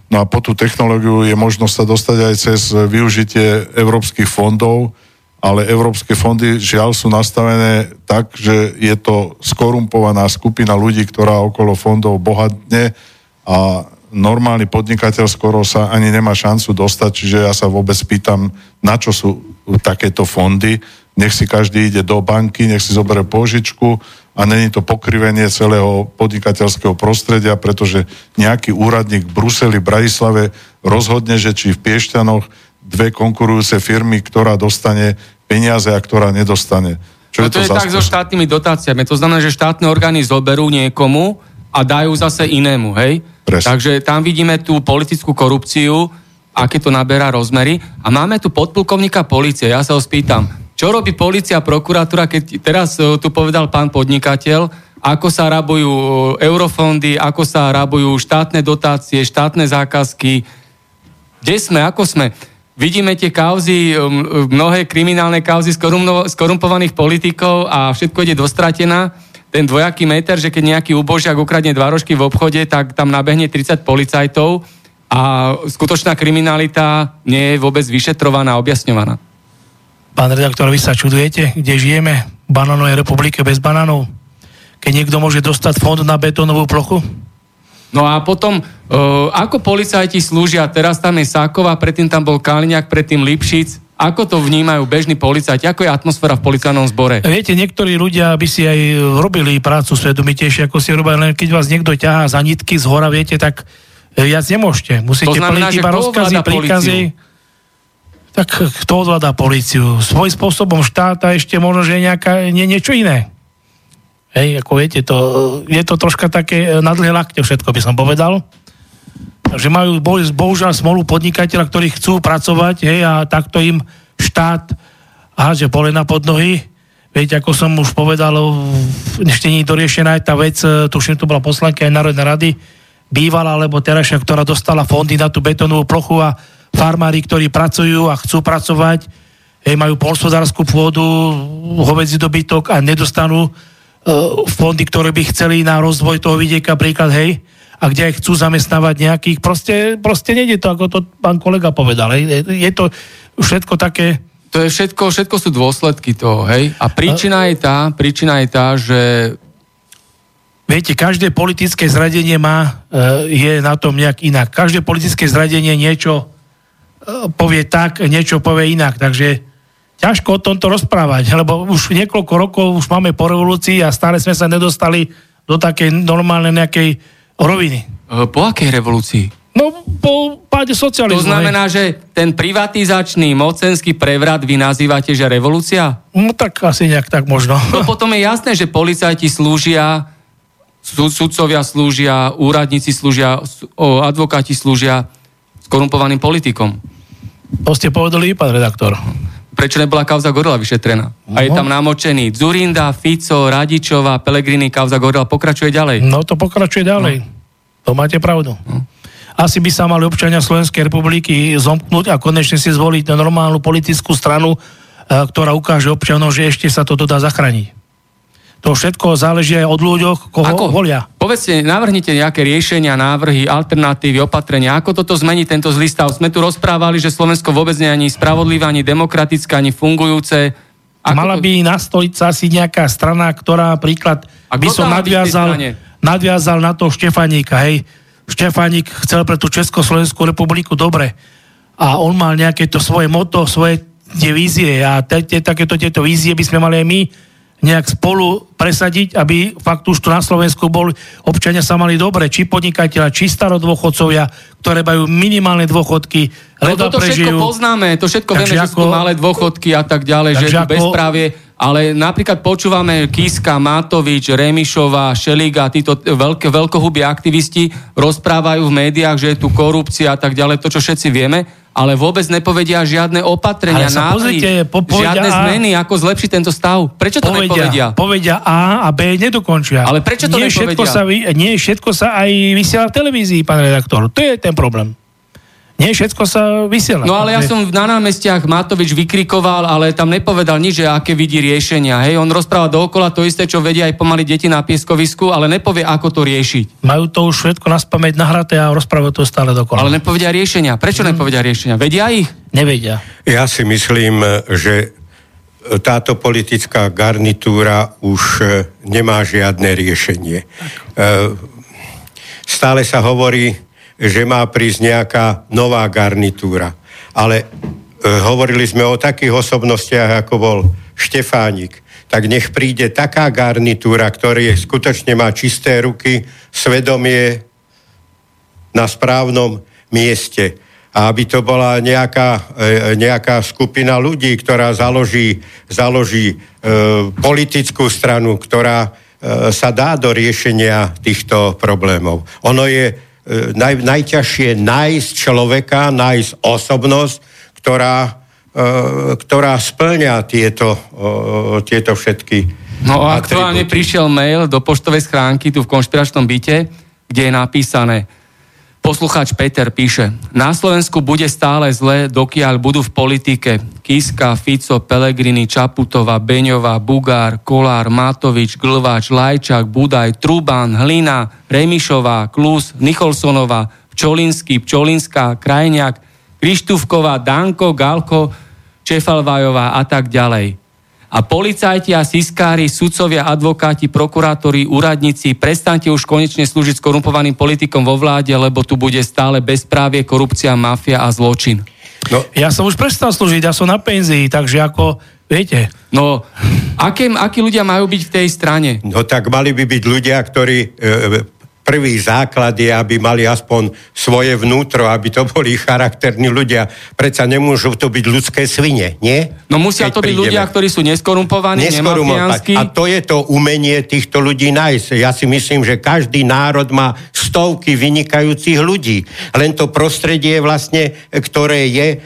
No a po tú technológiu je možnosť sa dostať aj cez využitie európskych fondov, ale európske fondy žiaľ sú nastavené tak, že je to skorumpovaná skupina ľudí, ktorá okolo fondov bohatne a normálny podnikateľ skoro sa ani nemá šancu dostať, čiže ja sa vôbec pýtam, na čo sú takéto fondy, nech si každý ide do banky, nech si zoberie požičku a není to pokrivenie celého podnikateľského prostredia, pretože nejaký úradník v Bruseli, Bratislave rozhodne, že či v Piešťanoch dve konkurujúce firmy, ktorá dostane peniaze a ktorá nedostane. Čo no je to, to je tak so štátnymi dotáciami. To znamená, že štátne orgány zoberú niekomu a dajú zase inému, hej? Presne. Takže tam vidíme tú politickú korupciu, aké to naberá rozmery. A máme tu podplukovníka policie. Ja sa ho spýtam, čo robí policia a prokuratúra, keď teraz e, tu povedal pán podnikateľ, ako sa rabujú e, eurofondy, ako sa rabujú štátne dotácie, štátne zákazky. Kde sme, ako sme? Vidíme tie kauzy, e, mnohé kriminálne kauzy skorumpovaných politikov a všetko ide dostratená. Ten dvojaký meter, že keď nejaký ubožiak ukradne dva rožky v obchode, tak tam nabehne 30 policajtov a skutočná kriminalita nie je vôbec vyšetrovaná, objasňovaná. Pán redaktor, vy sa čudujete, kde žijeme? V banánovej republike bez banánov? Keď niekto môže dostať fond na betónovú plochu? No a potom, uh, ako policajti slúžia, teraz tam je Sákova, predtým tam bol Kaliňák, predtým Lipšic, ako to vnímajú bežní policajti? Ako je atmosféra v policajnom zbore? Viete, niektorí ľudia by si aj robili prácu svedomitejšie, ako si robia, len keď vás niekto ťahá za nitky z hora, viete, tak viac nemôžete. Musíte to znamená, plniť iba rozkazy, príkazy. Tak kto ovláda políciu? Svoj spôsobom štát a ešte možno, že nejaká, nie, niečo iné. Hej, ako viete, to, je to troška také na dlhé lakte všetko, by som povedal. Že majú bohužiaľ smolu podnikateľa, ktorí chcú pracovať, hej, a takto im štát háže polena pod nohy. Viete, ako som už povedal, ešte nie je doriešená aj tá vec, tuším, to bola poslanka aj Národnej rady, bývala, alebo terajšia, ktorá dostala fondy na tú betónovú plochu a farmári, ktorí pracujú a chcú pracovať, hej, majú polspodárskú pôdu, hovedzí dobytok a nedostanú uh, fondy, ktoré by chceli na rozvoj toho vidieka, príklad, hej, a kde aj chcú zamestnávať nejakých, proste, proste nejde to, ako to pán kolega povedal, hej, je to všetko také... To je všetko, všetko sú dôsledky toho, hej, a príčina je tá, príčina je tá, že Viete, každé politické zradenie má, e, je na tom nejak inak. Každé politické zradenie niečo povie tak, niečo povie inak. Takže ťažko o tomto rozprávať, lebo už niekoľko rokov už máme po revolúcii a stále sme sa nedostali do takej normálnej nejakej roviny. E, po akej revolúcii? No, po páde socializmu. To znamená, že ten privatizačný mocenský prevrat vy nazývate, že revolúcia? No tak asi nejak tak možno. No potom je jasné, že policajti slúžia, sudcovia slúžia, úradníci slúžia, advokáti slúžia skorumpovaným politikom. To ste povedali, pán redaktor. Prečo nebola kauza Gorila vyšetrená? A je tam namočený Zurinda, Fico, Radičová, Pelegrini, kauza Gorila pokračuje ďalej. No to pokračuje ďalej. No. To máte pravdu. No. Asi by sa mali občania Slovenskej republiky zomknúť a konečne si zvoliť normálnu politickú stranu, eh, ktorá ukáže občanom, že ešte sa to dodá zachrániť. To všetko záleží aj od ľuďoch, koho ako? volia. Povedzte, navrhnite nejaké riešenia, návrhy, alternatívy, opatrenia. Ako toto zmení tento zlý stav? Sme tu rozprávali, že Slovensko vôbec nie je ani spravodlivé, ani demokratické, ani fungujúce. Ako Mala to... by nastoliť sa asi nejaká strana, ktorá príklad by som nadviazal, nadviazal na to Štefaníka. Hej. Štefaník chcel pre tú Československú republiku dobre. A on mal nejaké to svoje moto, svoje tie vízie a takéto tieto vízie by sme mali aj my nejak spolu presadiť, aby fakt už tu na Slovensku bol, občania sa mali dobre, či podnikateľa, či starodôchodcovia, ktoré majú minimálne dôchodky, lebo to prežijú. všetko poznáme, to všetko Takže vieme, ako, že sú malé dôchodky a tak ďalej, že je tu bezprávie, ale napríklad počúvame Kiska, Matovič, Remišová, Šeliga, títo veľké, veľkohubí aktivisti rozprávajú v médiách, že je tu korupcia a tak ďalej, to čo všetci vieme, ale vôbec nepovedia žiadne opatrenia, návrhy, žiadne a... zmeny, ako zlepšiť tento stav. Prečo to povedia, nepovedia? Povedia A a B nedokončia. Ale prečo to nie nepovedia? Všetko sa, nie všetko sa aj vysiela v televízii, pán redaktor. To je ten problém. Nie, všetko sa vysiela. No ale ja som na námestiach Matovič vykrikoval, ale tam nepovedal nič, že aké vidí riešenia. Hej, on rozpráva dookola to isté, čo vedia aj pomaly deti na pieskovisku, ale nepovie, ako to riešiť. Majú to už všetko na spameť nahraté a rozprávajú to stále dokola. Ale nepovedia riešenia. Prečo nepovedia riešenia? Vedia ich? Nevedia. Ja si myslím, že táto politická garnitúra už e, nemá žiadne riešenie. E, Stále sa hovorí, že má prísť nejaká nová garnitúra. Ale e, hovorili sme o takých osobnostiach, ako bol Štefánik. Tak nech príde taká garnitúra, ktorý skutočne má čisté ruky, svedomie na správnom mieste. A aby to bola nejaká, e, nejaká skupina ľudí, ktorá založí, založí e, politickú stranu, ktorá e, sa dá do riešenia týchto problémov. Ono je naj, najťažšie nájsť človeka, nájsť osobnosť, ktorá, e, ktorá splňa tieto, e, tieto všetky No a aktuálne prišiel mail do poštovej schránky tu v konšpiračnom byte, kde je napísané Poslucháč Peter píše, na Slovensku bude stále zle, dokiaľ budú v politike Kiska, Fico, Pelegrini, Čaputová, Beňová, Bugár, Kolár, Matovič, Glváč, Lajčák, Budaj, Truban, Hlina, Remišová, Klus, Nicholsonová, Pčolinsky, Pčolinská, Krajňák, Krištúfková, Danko, Galko, Čefalvajová a tak ďalej. A policajti a siskári, sudcovia, advokáti, prokurátori, úradníci, prestaňte už konečne slúžiť skorumpovaným politikom vo vláde, lebo tu bude stále bezprávie, korupcia, mafia a zločin. No, Ja som už prestal slúžiť, ja som na penzii, takže ako, viete, No, aké, akí ľudia majú byť v tej strane? No tak mali by byť ľudia, ktorí e, prvý základ je, aby mali aspoň svoje vnútro, aby to boli charakterní ľudia. Predsa nemôžu to byť ľudské svine, nie? No musia Keď to byť prídeme. ľudia, ktorí sú neskorumpovaní, nemafiánsky. A to je to umenie týchto ľudí nájsť. Ja si myslím, že každý národ má stovky vynikajúcich ľudí. Len to prostredie vlastne, ktoré je, e,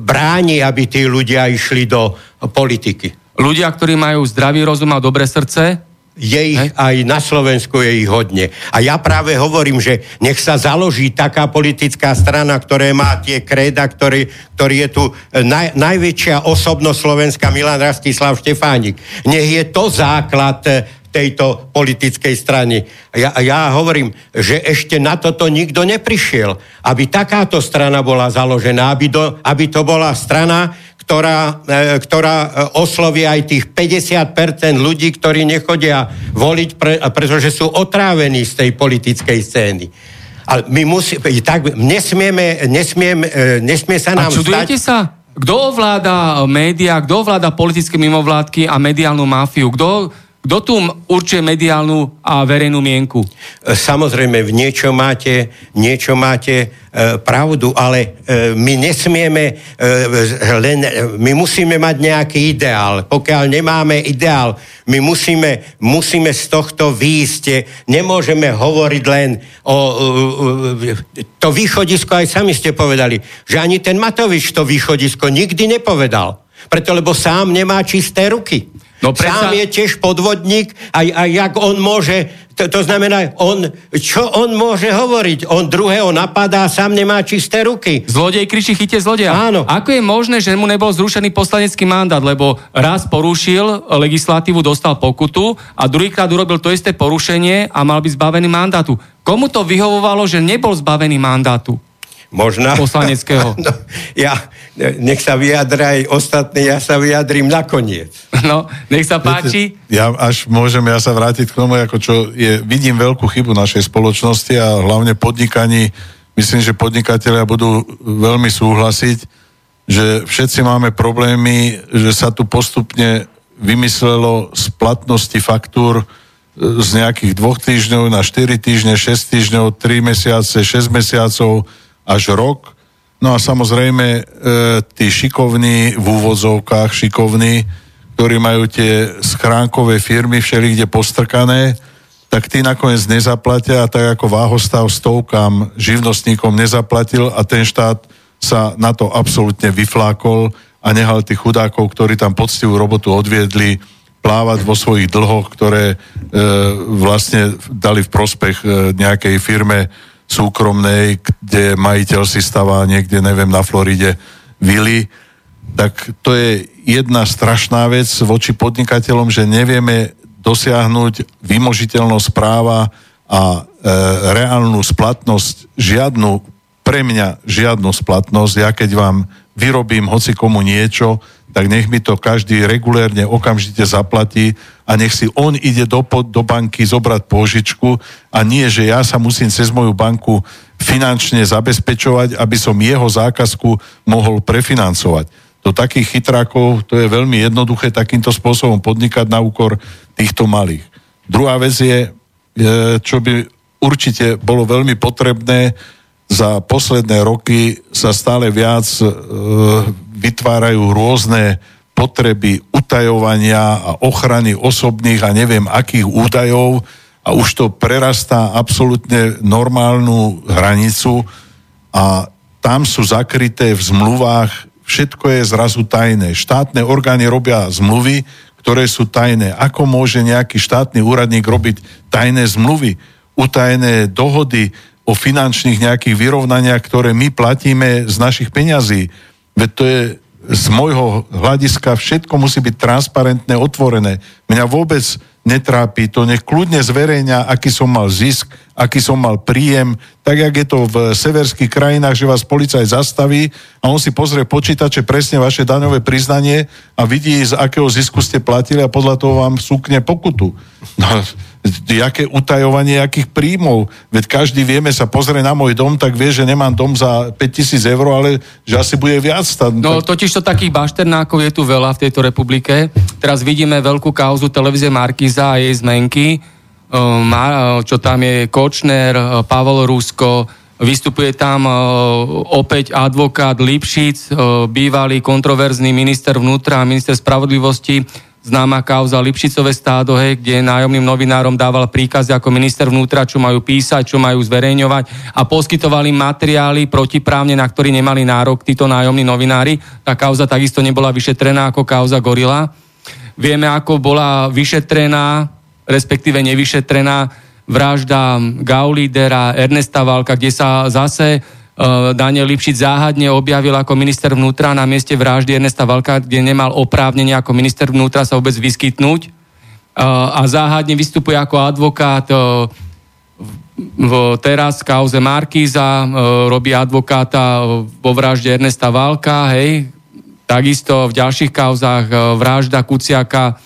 bráni, aby tí ľudia išli do politiky. Ľudia, ktorí majú zdravý rozum a dobré srdce, Je ich Hej. aj na Slovensku je ich hodne. A ja práve hovorím, že nech sa založí taká politická strana, ktorá má tie kréda, ktorý, ktorý je tu e, naj, najväčšia osobnosť Slovenska, Milan Rastislav Štefánik. Nech je to základ e, tejto politickej strany. Ja, ja hovorím, že ešte na toto nikto neprišiel, aby takáto strana bola založená, aby, do, aby to bola strana, ktorá, e, ktorá e, osloví aj tých 50% ľudí, ktorí nechodia voliť, pre, a pretože sú otrávení z tej politickej scény. Ale my musíme, tak nesmieme, nesmieme, nesmie sa A nám čudujete stať... sa? Kto ovláda médiá, kto ovláda politické mimovládky a mediálnu mafiu? Kto, kto tu určuje mediálnu a verejnú mienku? E, Samozrejme, v niečo máte, niečo máte e, pravdu, ale e, my nesmieme e, len, e, my musíme mať nejaký ideál. Pokiaľ nemáme ideál, my musíme, musíme z tohto výjsť. Nemôžeme hovoriť len o... o, o to východisko, aj sami ste povedali, že ani ten Matovič to východisko nikdy nepovedal. Preto, lebo sám nemá čisté ruky. No predsa- Sám je tiež podvodník a, a jak on môže, to, to znamená, on, čo on môže hovoriť? On druhého napadá, sám nemá čisté ruky. Zlodej kričí chyte zlodeja. Áno. Ako je možné, že mu nebol zrušený poslanecký mandát, lebo raz porušil legislatívu, dostal pokutu a druhýkrát urobil to isté porušenie a mal byť zbavený mandátu. Komu to vyhovovalo, že nebol zbavený mandátu? Možná. Poslaneckého. No, ja, nech sa vyjadra aj ostatní, ja sa vyjadrím nakoniec. No, nech sa páči. Ja až môžem ja sa vrátiť k tomu, ako čo je, vidím veľkú chybu našej spoločnosti a hlavne podnikaní, myslím, že podnikatelia budú veľmi súhlasiť, že všetci máme problémy, že sa tu postupne vymyslelo z platnosti faktúr e, z nejakých dvoch týždňov na 4 týždne, 6 týždňov, 3 mesiace, 6 mesiacov až rok. No a samozrejme e, tí šikovní v úvodzovkách, šikovní, ktorí majú tie schránkové firmy všelikde postrkané, tak tí nakoniec nezaplatia a tak ako váhostav stovkám živnostníkom nezaplatil a ten štát sa na to absolútne vyflákol a nehal tých chudákov, ktorí tam poctivú robotu odviedli, plávať vo svojich dlhoch, ktoré e, vlastne dali v prospech e, nejakej firme súkromnej, kde majiteľ si stáva niekde, neviem, na Floride vily, tak to je jedna strašná vec voči podnikateľom, že nevieme dosiahnuť vymožiteľnosť práva a e, reálnu splatnosť, žiadnu, pre mňa žiadnu splatnosť. Ja keď vám vyrobím hoci komu niečo, tak nech mi to každý regulérne okamžite zaplatí a nech si on ide do, do banky zobrať pôžičku a nie, že ja sa musím cez moju banku finančne zabezpečovať, aby som jeho zákazku mohol prefinancovať. Do takých chytrákov to je veľmi jednoduché takýmto spôsobom podnikať na úkor týchto malých. Druhá vec je, čo by určite bolo veľmi potrebné, za posledné roky sa stále viac e, vytvárajú rôzne potreby utajovania a ochrany osobných a neviem akých údajov a už to prerastá absolútne normálnu hranicu a tam sú zakryté v zmluvách, všetko je zrazu tajné. Štátne orgány robia zmluvy, ktoré sú tajné. Ako môže nejaký štátny úradník robiť tajné zmluvy, utajené dohody o finančných nejakých vyrovnaniach, ktoré my platíme z našich peňazí? Veď to je z môjho hľadiska všetko musí byť transparentné, otvorené. Mňa vôbec netrápi to, nech kľudne zverejňa, aký som mal zisk, aký som mal príjem, tak jak je to v severských krajinách, že vás policaj zastaví a on si pozrie počítače presne vaše daňové priznanie a vidí, z akého zisku ste platili a podľa toho vám súkne pokutu. No, jaké utajovanie akých príjmov. Veď každý vieme sa pozrie na môj dom, tak vie, že nemám dom za 5000 eur, ale že asi bude viac. Tá, no totiž to takých bašternákov je tu veľa v tejto republike. Teraz vidíme veľkú kauzu televízie Markiza a jej zmenky, čo tam je Kočner, Pavol Rusko, Vystupuje tam opäť advokát Lipšic, bývalý kontroverzný minister vnútra a minister spravodlivosti známa kauza Lipšicové stádo, hej, kde nájomným novinárom dával príkazy ako minister vnútra, čo majú písať, čo majú zverejňovať a poskytovali materiály protiprávne, na ktorý nemali nárok títo nájomní novinári. Tá kauza takisto nebola vyšetrená ako kauza Gorila. Vieme, ako bola vyšetrená, respektíve nevyšetrená vražda Gaulídera, Ernesta Valka, kde sa zase Eh, Daniel Lipšic záhadne objavil ako minister vnútra na mieste vraždy Ernesta Valka, kde nemal oprávnenie ako minister vnútra sa vôbec vyskytnúť. Eh, a záhadne vystupuje ako advokát eh, v teraz kauze Markíza, robí advokáta vo vražde Ernesta Valka, hej, takisto v ďalších kauzách vražda Kuciaka.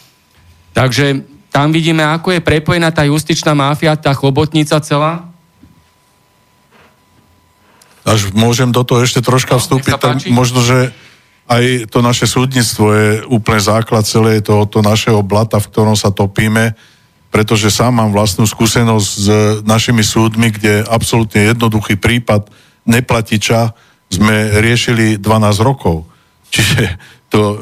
Takže tam vidíme, ako je prepojená tá justičná máfia, tá chobotnica celá až môžem do toho ešte troška no, vstúpiť, tak možno, že aj to naše súdnictvo je úplne základ celé toho to našeho blata, v ktorom sa topíme, pretože sám mám vlastnú skúsenosť s našimi súdmi, kde absolútne jednoduchý prípad neplatiča sme riešili 12 rokov. Čiže to e,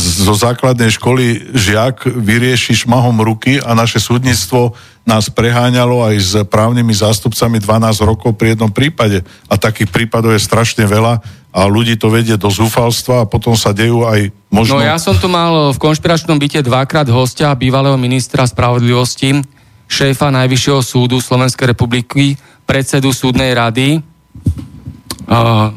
zo základnej školy žiak vyrieši šmahom ruky a naše súdnictvo nás preháňalo aj s právnymi zástupcami 12 rokov pri jednom prípade. A takých prípadov je strašne veľa a ľudí to vedie do zúfalstva a potom sa dejú aj možno... No ja som tu mal v konšpiračnom byte dvakrát hostia bývalého ministra spravodlivosti, šéfa Najvyššieho súdu Slovenskej republiky, predsedu súdnej rady, uh,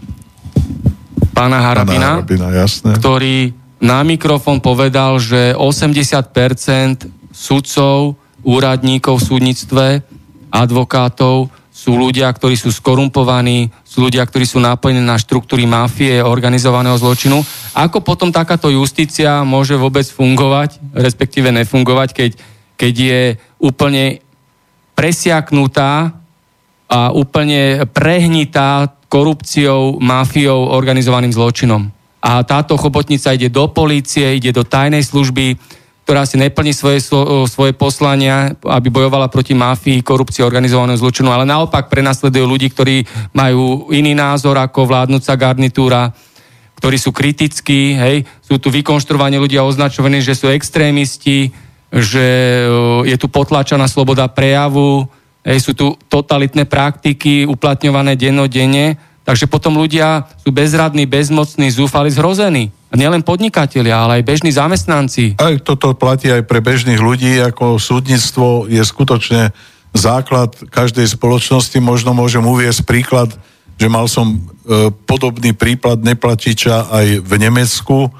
pána Harabina, pána Harabina jasné. ktorý na mikrofón povedal, že 80% sudcov, úradníkov v súdnictve, advokátov sú ľudia, ktorí sú skorumpovaní, sú ľudia, ktorí sú napojení na štruktúry mafie, organizovaného zločinu. Ako potom takáto justícia môže vôbec fungovať, respektíve nefungovať, keď, keď je úplne presiaknutá a úplne prehnitá korupciou, mafiou, organizovaným zločinom. A táto chobotnica ide do polície, ide do tajnej služby, ktorá si neplní svoje, svoje poslania, aby bojovala proti mafii, korupcii, organizovanému zločinu, ale naopak prenasledujú ľudí, ktorí majú iný názor ako vládnúca garnitúra, ktorí sú kritickí, hej, sú tu vykonštruovaní ľudia označovaní, že sú extrémisti, že je tu potlačená sloboda prejavu, Hej, sú tu totalitné praktiky uplatňované dennodenne, takže potom ľudia sú bezradní, bezmocní, zúfali, zhrození. A nielen podnikatelia, ale aj bežní zamestnanci. Aj toto platí aj pre bežných ľudí, ako súdnictvo je skutočne základ každej spoločnosti. Možno môžem uviesť príklad, že mal som e, podobný prípad neplatiča aj v Nemecku,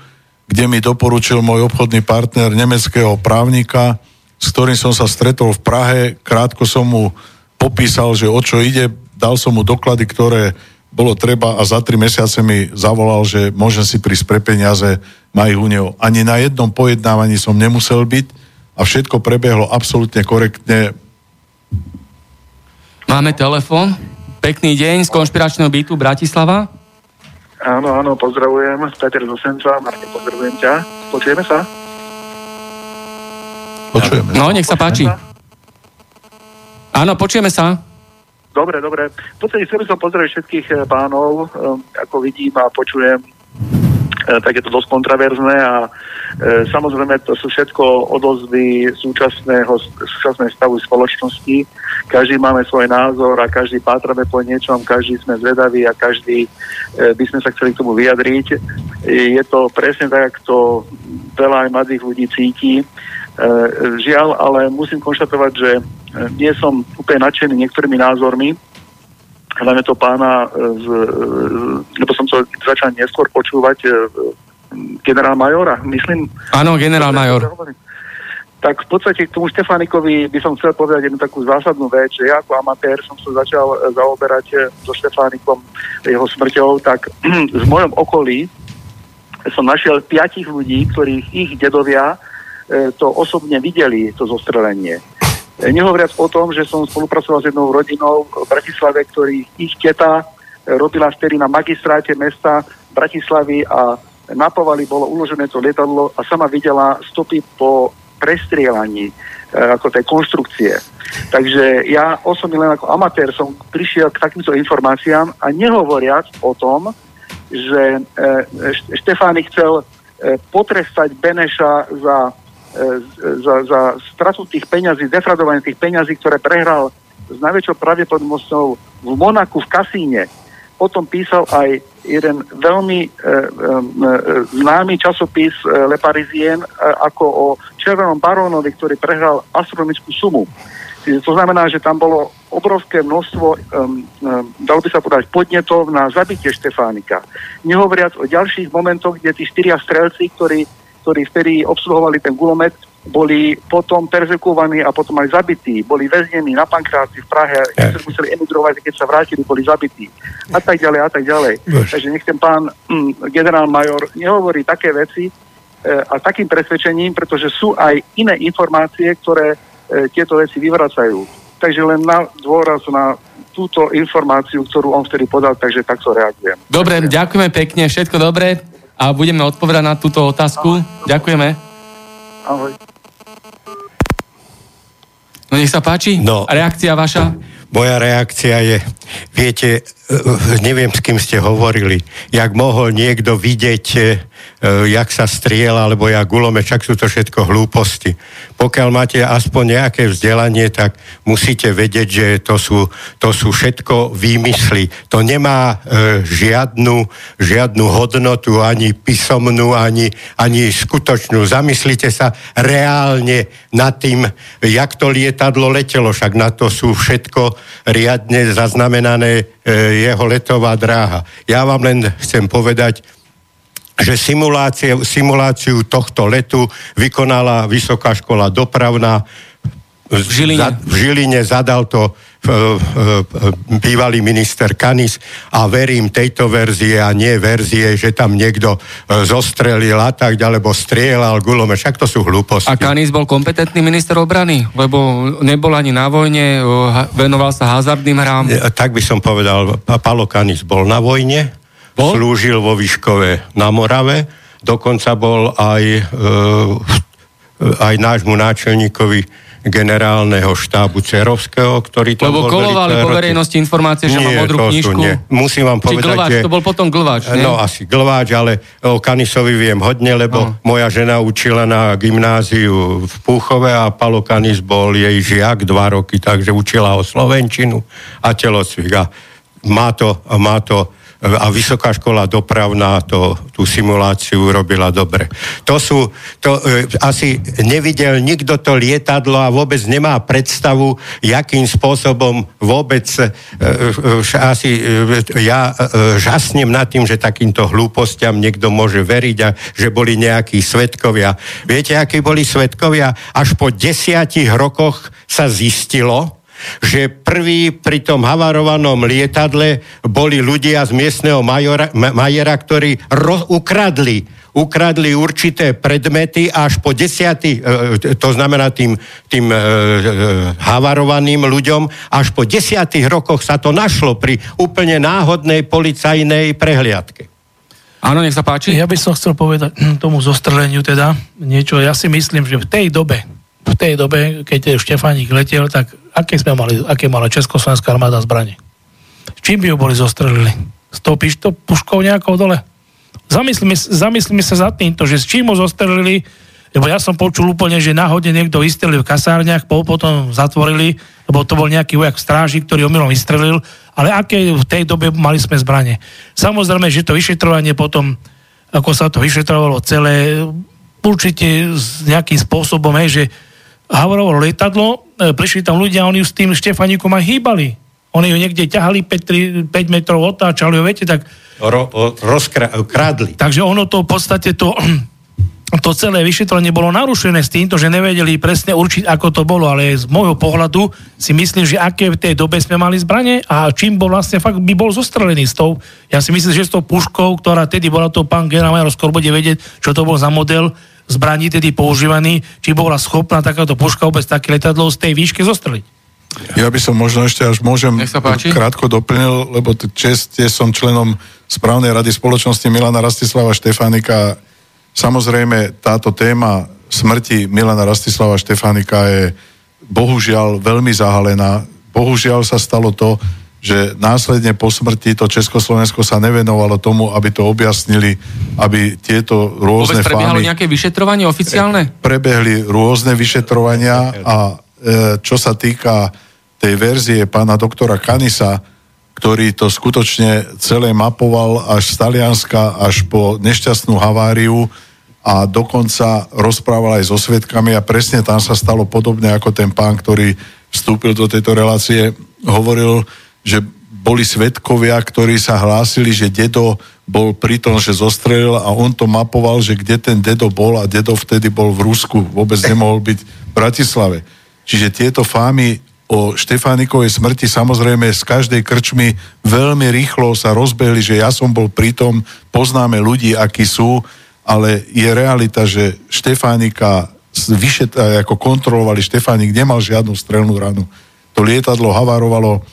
kde mi doporučil môj obchodný partner nemeckého právnika, s ktorým som sa stretol v Prahe. Krátko som mu popísal, že o čo ide, dal som mu doklady, ktoré bolo treba a za tri mesiace mi zavolal, že môžem si prísť pre peniaze, má ich u neho. Ani na jednom pojednávaní som nemusel byť a všetko prebehlo absolútne korektne. Máme telefon. Pekný deň z konšpiračného bytu Bratislava. Áno, áno, pozdravujem. Peter z Osenca, Martin, pozdravujem ťa. Počujeme sa? Počujeme. No, nech sa páči. Áno, počujeme sa. Dobre, dobre. V podstate chcel by som pozrieť všetkých eh, pánov, eh, ako vidím a počujem, eh, tak je to dosť kontraverzné a e, samozrejme to sú všetko odozvy súčasného, súčasnej stavu spoločnosti. Každý máme svoj názor a každý pátrame po niečom, každý sme zvedaví a každý e, by sme sa chceli k tomu vyjadriť. E, je to presne tak, ako to veľa aj mladých ľudí cíti. E, žiaľ, ale musím konštatovať, že nie som úplne nadšený niektorými názormi, hlavne to pána, z, lebo som to začal neskôr počúvať generál Majora, myslím. Áno, generál Major. Tak v podstate k tomu Štefánikovi by som chcel povedať jednu takú zásadnú vec, že ja ako amatér som sa začal zaoberať so Štefánikom jeho smrťou, tak v mojom okolí som našiel piatich ľudí, ktorých ich dedovia to osobne videli, to zostrelenie. Nehovoriac o tom, že som spolupracoval s jednou rodinou v Bratislave, ktorý ich teta robila vtedy na magistráte mesta Bratislavy a na povali bolo uložené to lietadlo a sama videla stopy po prestrielaní e, ako tej konštrukcie. Takže ja osobne len ako amatér som prišiel k takýmto informáciám a nehovoriac o tom, že e, chcel e, potrestať Beneša za, e, za, za stratu tých peňazí, defradovanie tých peňazí, ktoré prehral s najväčšou pravdepodobnosťou v Monaku v kasíne potom písal aj jeden veľmi e, e, známy časopis e, Le Parisien e, ako o Červenom barónovi, ktorý prehral astronomickú sumu. To znamená, že tam bolo obrovské množstvo, um, um, dalo by sa povedať, podnetov na zabitie Štefánika. Nehovoriac o ďalších momentoch, kde tí štyria strelci, ktorí, ktorí vtedy obsluhovali ten gulomet, boli potom perzekovaní a potom aj zabití. Boli väznení na Pankráci v Prahe, ktorí museli emigrovať, keď sa vrátili, boli zabití. A tak ďalej, a tak ďalej. Bož. Takže nech ten pán mm, generál major nehovorí také veci e, a takým presvedčením, pretože sú aj iné informácie, ktoré e, tieto veci vyvracajú. Takže len na dôraz na túto informáciu, ktorú on vtedy podal, takže takto reagujem. Dobre, ďakujeme pekne, všetko dobré a budeme odpovedať na túto otázku. Ďakujeme. Ahoj. No nech sa páči, No. reakcia vaša. Moja reakcia je, viete, eh, neviem, s kým ste hovorili, jak mohol niekto vidieť, eh, jak sa striela, alebo jak gulome, však sú to všetko hlúposti. Pokiaľ máte aspoň nejaké vzdelanie, tak musíte vedieť, že to sú, to sú všetko výmysly. To nemá e, žiadnu, žiadnu hodnotu, ani písomnú, ani, ani skutočnú. Zamyslite sa reálne nad tým, jak to lietadlo letelo, však na to sú všetko riadne zaznamenané e, jeho letová dráha. Ja vám len chcem povedať, že simuláciu, simuláciu tohto letu vykonala Vysoká škola dopravná. V Žiline. Za, v Žiline zadal to e, e, bývalý minister Kanis a verím tejto verzie a nie verzie, že tam niekto e, zostrelil a tak alebo strieľal gulome. Však to sú hlúposti. A Kanis bol kompetentný minister obrany, lebo nebol ani na vojne, ha- venoval sa hazardným hrám. E, Tak by som povedal, Pa- Palo Kanis bol na vojne, Bol? slúžil vo Výškove na Morave, dokonca bol aj, e, aj nášmu náčelníkovi generálneho štábu Cerovského, ktorý tam Lebo bol kolovali po verejnosti informácie, že má Nie, modrú to sú knižku. nie. Musím vám Či povedať, glváč, že... to bol potom glváč, nie? No asi glváč, ale o Kanisovi viem hodne, lebo No. moja žena učila na gymnáziu v Púchove a Palo Kanis bol jej žiak dva roky, takže učila ho slovenčinu a telocvik. A má to, má to a Vysoká škola dopravná to, tú simuláciu robila dobre. To sú, to e, asi nevidel nikto to lietadlo a vôbec nemá predstavu, jakým spôsobom vôbec e, e, asi e, ja e, žasnem nad tým, že takýmto hlúpostiam niekto môže veriť a že boli nejakí svetkovia. Viete, akí boli svetkovia? Až po desiatich rokoch sa zistilo, že prví pri tom havarovanom lietadle boli ľudia z miestneho majora, majera, ktorí ro, ukradli ukradli určité predmety až po desiatý, e, to znamená tým, tým e, e, havarovaným ľuďom, až po desiatých rokoch sa to našlo pri úplne náhodnej policajnej prehliadke. Áno, nech sa páči. Ja by som chcel povedať hm, tomu zostreleniu teda niečo. Ja si myslím, že v tej dobe, v tej dobe, keď Štefánik letel, tak aké sme mali, aké mala Československá armáda zbranie? Čím by ju boli zostrelili? S tou pišto, puškou nejakou dole? Zamyslíme, zamyslíme sa za týmto, že s čím ho zostrelili, lebo ja som počul úplne, že náhodne niekto vystrelil v kasárniach, potom zatvorili, lebo to bol nejaký vojak v stráži, ktorý omylom vystrelil, ale aké v tej dobe mali sme zbranie. Samozrejme, že to vyšetrovanie potom, ako sa to vyšetrovalo celé, určite s nejakým spôsobom, hej, že Havrovo lietadlo, e, prišli tam ľudia, oni s tým Štefanikom aj hýbali. Oni ju niekde ťahali 5, 5 metrov, otáčali ho, viete, tak... Ro, rozkradli. Takže ono to v podstate to, to celé vyšetrenie bolo narušené s týmto, že nevedeli presne určiť, ako to bolo, ale z môjho pohľadu si myslím, že aké v tej dobe sme mali zbranie a čím bol vlastne fakt by bol zostrelený s tou. Ja si myslím, že s tou puškou, ktorá tedy bola to pán generál Major skôr bude vedieť, čo to bol za model, zbraní tedy používaný, či bola schopná takáto puška vôbec také letadlo z tej výšky zostreliť. Ja by som možno ešte až môžem krátko doplnil, lebo čest je som členom správnej rady spoločnosti Milana Rastislava Štefánika. Samozrejme, táto téma smrti Milana Rastislava Štefánika je bohužiaľ veľmi zahalená. Bohužiaľ sa stalo to, že následne po smrti to Československo sa nevenovalo tomu, aby to objasnili, aby tieto rôzne Vôbec prebiehalo fámy... nejaké vyšetrovanie oficiálne? Prebehli rôzne vyšetrovania a e, čo sa týka tej verzie pána doktora Kanisa, ktorý to skutočne celé mapoval až z Talianska až po nešťastnú haváriu a dokonca rozprával aj so svetkami a presne tam sa stalo podobne ako ten pán, ktorý vstúpil do tejto relácie, hovoril, že boli svetkovia, ktorí sa hlásili, že dedo bol pri tom, že zostrelil a on to mapoval, že kde ten dedo bol a dedo vtedy bol v Rusku, vôbec nemohol byť v Bratislave. Čiže tieto fámy o Štefánikovej smrti samozrejme z každej krčmy veľmi rýchlo sa rozbehli, že ja som bol pritom, poznáme ľudí, akí sú, ale je realita, že Štefánika vyšet, ako kontrolovali, Štefánik nemal žiadnu strelnú ranu. To lietadlo havarovalo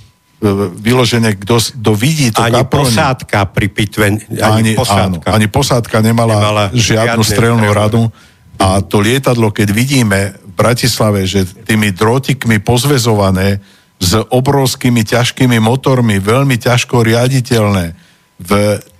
Vyloženie, kto, kto vidí to Ani kaplň, posádka pri pitve, ani, ani posádka. Áno, ani posádka nemala, nemala žiadnu strelnú radu. A to lietadlo, keď vidíme v Bratislave, že tými drotikmi pozvezované s obrovskými ťažkými motormi, veľmi ťažko riaditeľné, v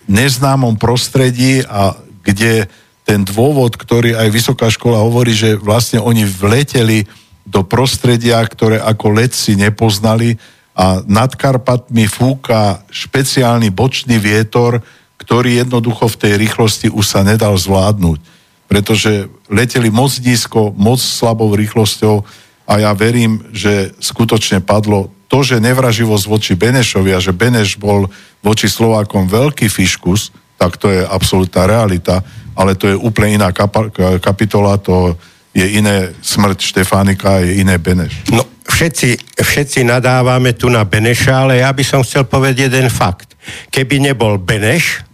neznámom prostredí a kde ten dôvod, ktorý aj vysoká škola hovorí, že vlastne oni vleteli do prostredia, ktoré ako letci nepoznali, a nad Karpatmi fúka špeciálny bočný vietor, ktorý jednoducho v tej rýchlosti už sa nedal zvládnuť. Pretože leteli moc nízko, moc slabou rýchlosťou a ja verím, že skutočne padlo to, že nevraživosť voči Benešovi a že Beneš bol voči Slovákom veľký fiškus, tak to je absolútna realita, ale to je úplne iná kapitola, to je iné smrť Štefánika je iné Beneš. No, všetci, všetci nadávame tu na Beneša, ale ja by som chcel povedať jeden fakt. Keby nebol Beneš,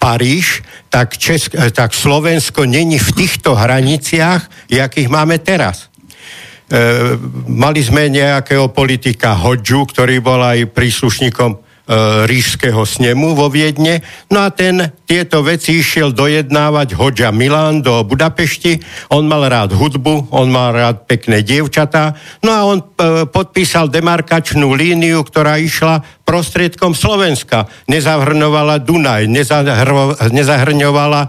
Paríž, tak, Česk- tak Slovensko není v týchto hraniciach, jakých máme teraz. E, mali sme nejakého politika Hodžu, ktorý bol aj príslušníkom rížského snemu vo Viedne. No a ten tieto veci išiel dojednávať Hodža Milán do Budapešti. On mal rád hudbu, on mal rád pekné dievčatá. No a on e, podpísal demarkačnú líniu, ktorá išla prostriedkom Slovenska. Nezahrňovala Dunaj, nezahrňovala e,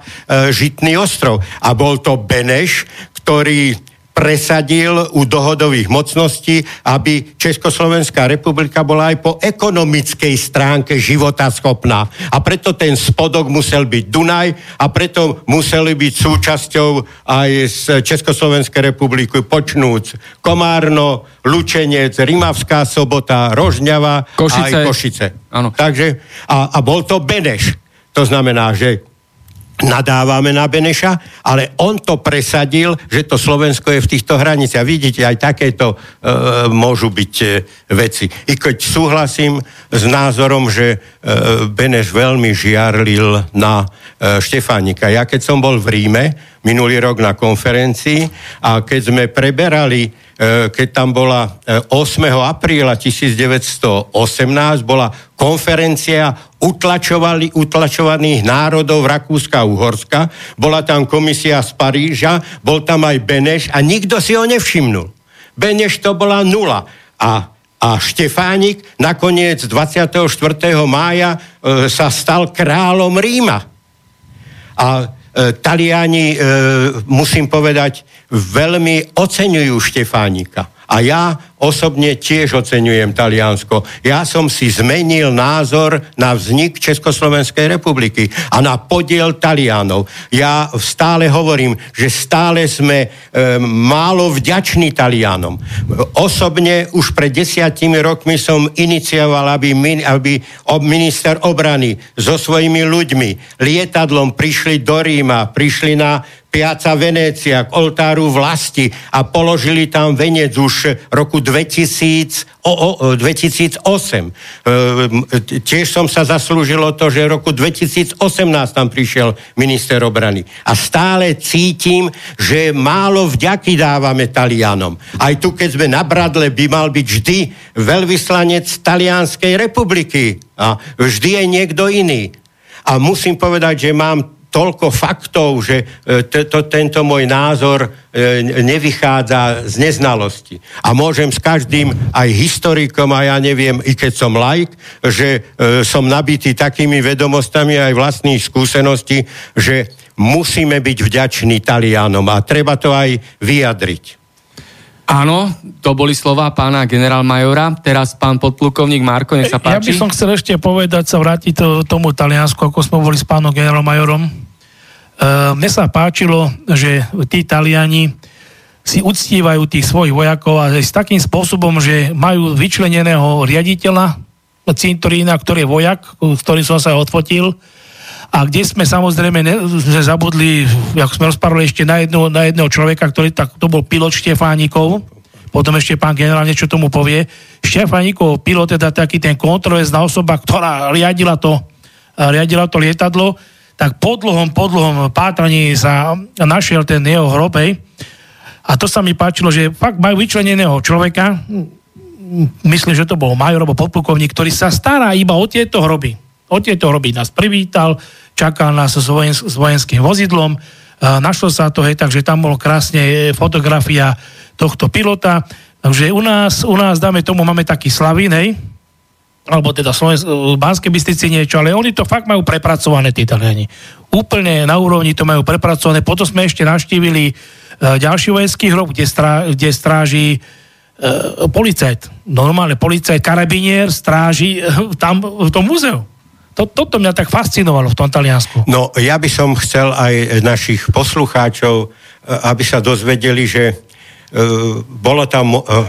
Žitný ostrov. A bol to Beneš, ktorý presadil u dohodových mocností, aby Československá republika bola aj po ekonomickej stránke života schopná. A preto ten spodok musel byť Dunaj a preto museli byť súčasťou aj z Československej republiky počnúc Komárno, Lučenec, Rimavská sobota, Rožňava Košice. a aj Košice. Áno. Takže, a, a bol to Beneš. To znamená, že nadávame na Beneša, ale on to presadil, že to Slovensko je v týchto hraniciach. Vidíte, aj takéto e, môžu byť e, veci. I keď súhlasím s názorom, že e, Beneš veľmi žiarlil na e, Štefánika. Ja keď som bol v Ríme minulý rok na konferencii a keď sme preberali keď tam bola e, 8. apríla 1918, bola konferencia utlačovali, utlačovaných národov Rakúska a Uhorska. Bola tam komisia z Paríža, bol tam aj Beneš a nikto si ho nevšimnul. Beneš to bola nula. A a Štefánik nakoniec 24. mája e, sa stal kráľom Ríma. A e, Taliani, e, musím povedať, veľmi oceňujú Štefánika. A ja osobne tiež oceňujem Taliansko. Ja som si zmenil názor na vznik Československej republiky a na podiel Talianov. Ja stále hovorím, že stále sme e, málo vďační Talianom. Osobne už pred desiatimi rokmi som inicioval, aby, min, aby minister obrany so svojimi ľuďmi lietadlom prišli do Ríma, prišli na Piazza Venécia k oltáru vlasti a položili tam venec už roku 2000, o, o, 2008. E, tiež som sa zaslúžil o to, že roku 2018 tam prišiel minister obrany. A stále cítim, že málo vďaky dávame Talianom. Aj tu, keď sme na Bradle, by mal byť vždy veľvyslanec Talianskej republiky. A vždy je niekto iný. A musím povedať, že mám toľko faktov, že e, t- to, tento môj názor e, nevychádza z neznalosti. A môžem s každým, aj historikom, a ja neviem, i keď som laik, že e, som nabitý takými vedomostami aj vlastných skúseností, že musíme byť vďační Talianom a treba to aj vyjadriť. Áno, to boli slova pána generálmajora. Teraz pán podplukovník Marko, nech sa Ja by páči. som chcel ešte povedať, sa vrátiť to, tomu Taliansku, ako sme boli s pánom generálmajorom. Uh, mne sa páčilo, že tí Taliani si uctívajú tých svojich vojakov a s takým spôsobom, že majú vyčleneného riaditeľa cintorína, ktorý je vojak, s ktorým som sa odfotil. A kde sme samozrejme ne, sme zabudli, ako sme rozprávali ešte na, jedno, na jedného človeka, ktorý tak, to bol pilot Štefánikov, potom ešte pán generál niečo tomu povie. Štefánikov pilot, teda taký ten kontroverzná osoba, ktorá riadila to, riadila to lietadlo, tak po dlhom, po dlhom pátraní sa našiel ten jeho hrob, hej. A to sa mi páčilo, že fakt majú vyčleneného človeka, myslím, že to bol major alebo podplukovník, ktorý sa stará iba o tieto hroby. O tieto hroby nás privítal, čakal nás s, vojen, s vojenským vozidlom, našlo sa to, hej, takže tam bolo krásne fotografia tohto pilota. Takže u nás, u nás dáme tomu, máme taký Slavín, hej, alebo teda v Banskej Bystrici niečo, ale oni to fakt majú prepracované, tí Taliani. Úplne na úrovni to majú prepracované. Potom sme ešte navštívili uh, ďalší vojenský hrob, kde, strá, kde stráži uh, policajt. Normálne policajt, karabinier stráži uh, tam v tom múzeu. To, toto mňa tak fascinovalo v tom Taliansku. No, ja by som chcel aj našich poslucháčov, e, aby sa dozvedeli, že uh, bolo tam... Uh,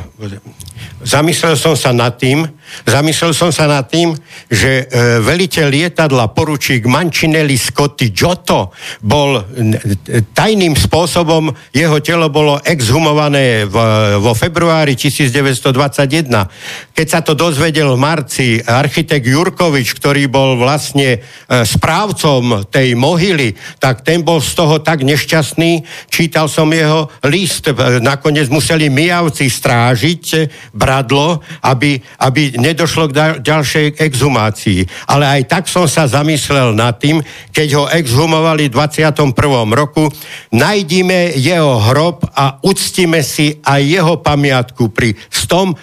zamyslel som sa nad tým, zamyslel som sa nad tým, že uh, veliteľ lietadla poručík Mancinelli Scotti Giotto bol uh, tajným spôsobom, jeho telo bolo exhumované v, vo februári 1921. Keď sa to dozvedel v marci architekt Jurkovič, ktorý bol vlastne uh, správcom tej mohyly, tak ten bol z toho tak nešťastný, čítal som jeho list, nakoniec museli mijavci strážiť bradlo, aby aby nedošlo k ďalšej exhumácii. Ale aj tak som sa zamyslel nad tým, keď ho exhumovali v 21. roku, najdime jeho hrob a uctíme si aj jeho pamiatku pri 100,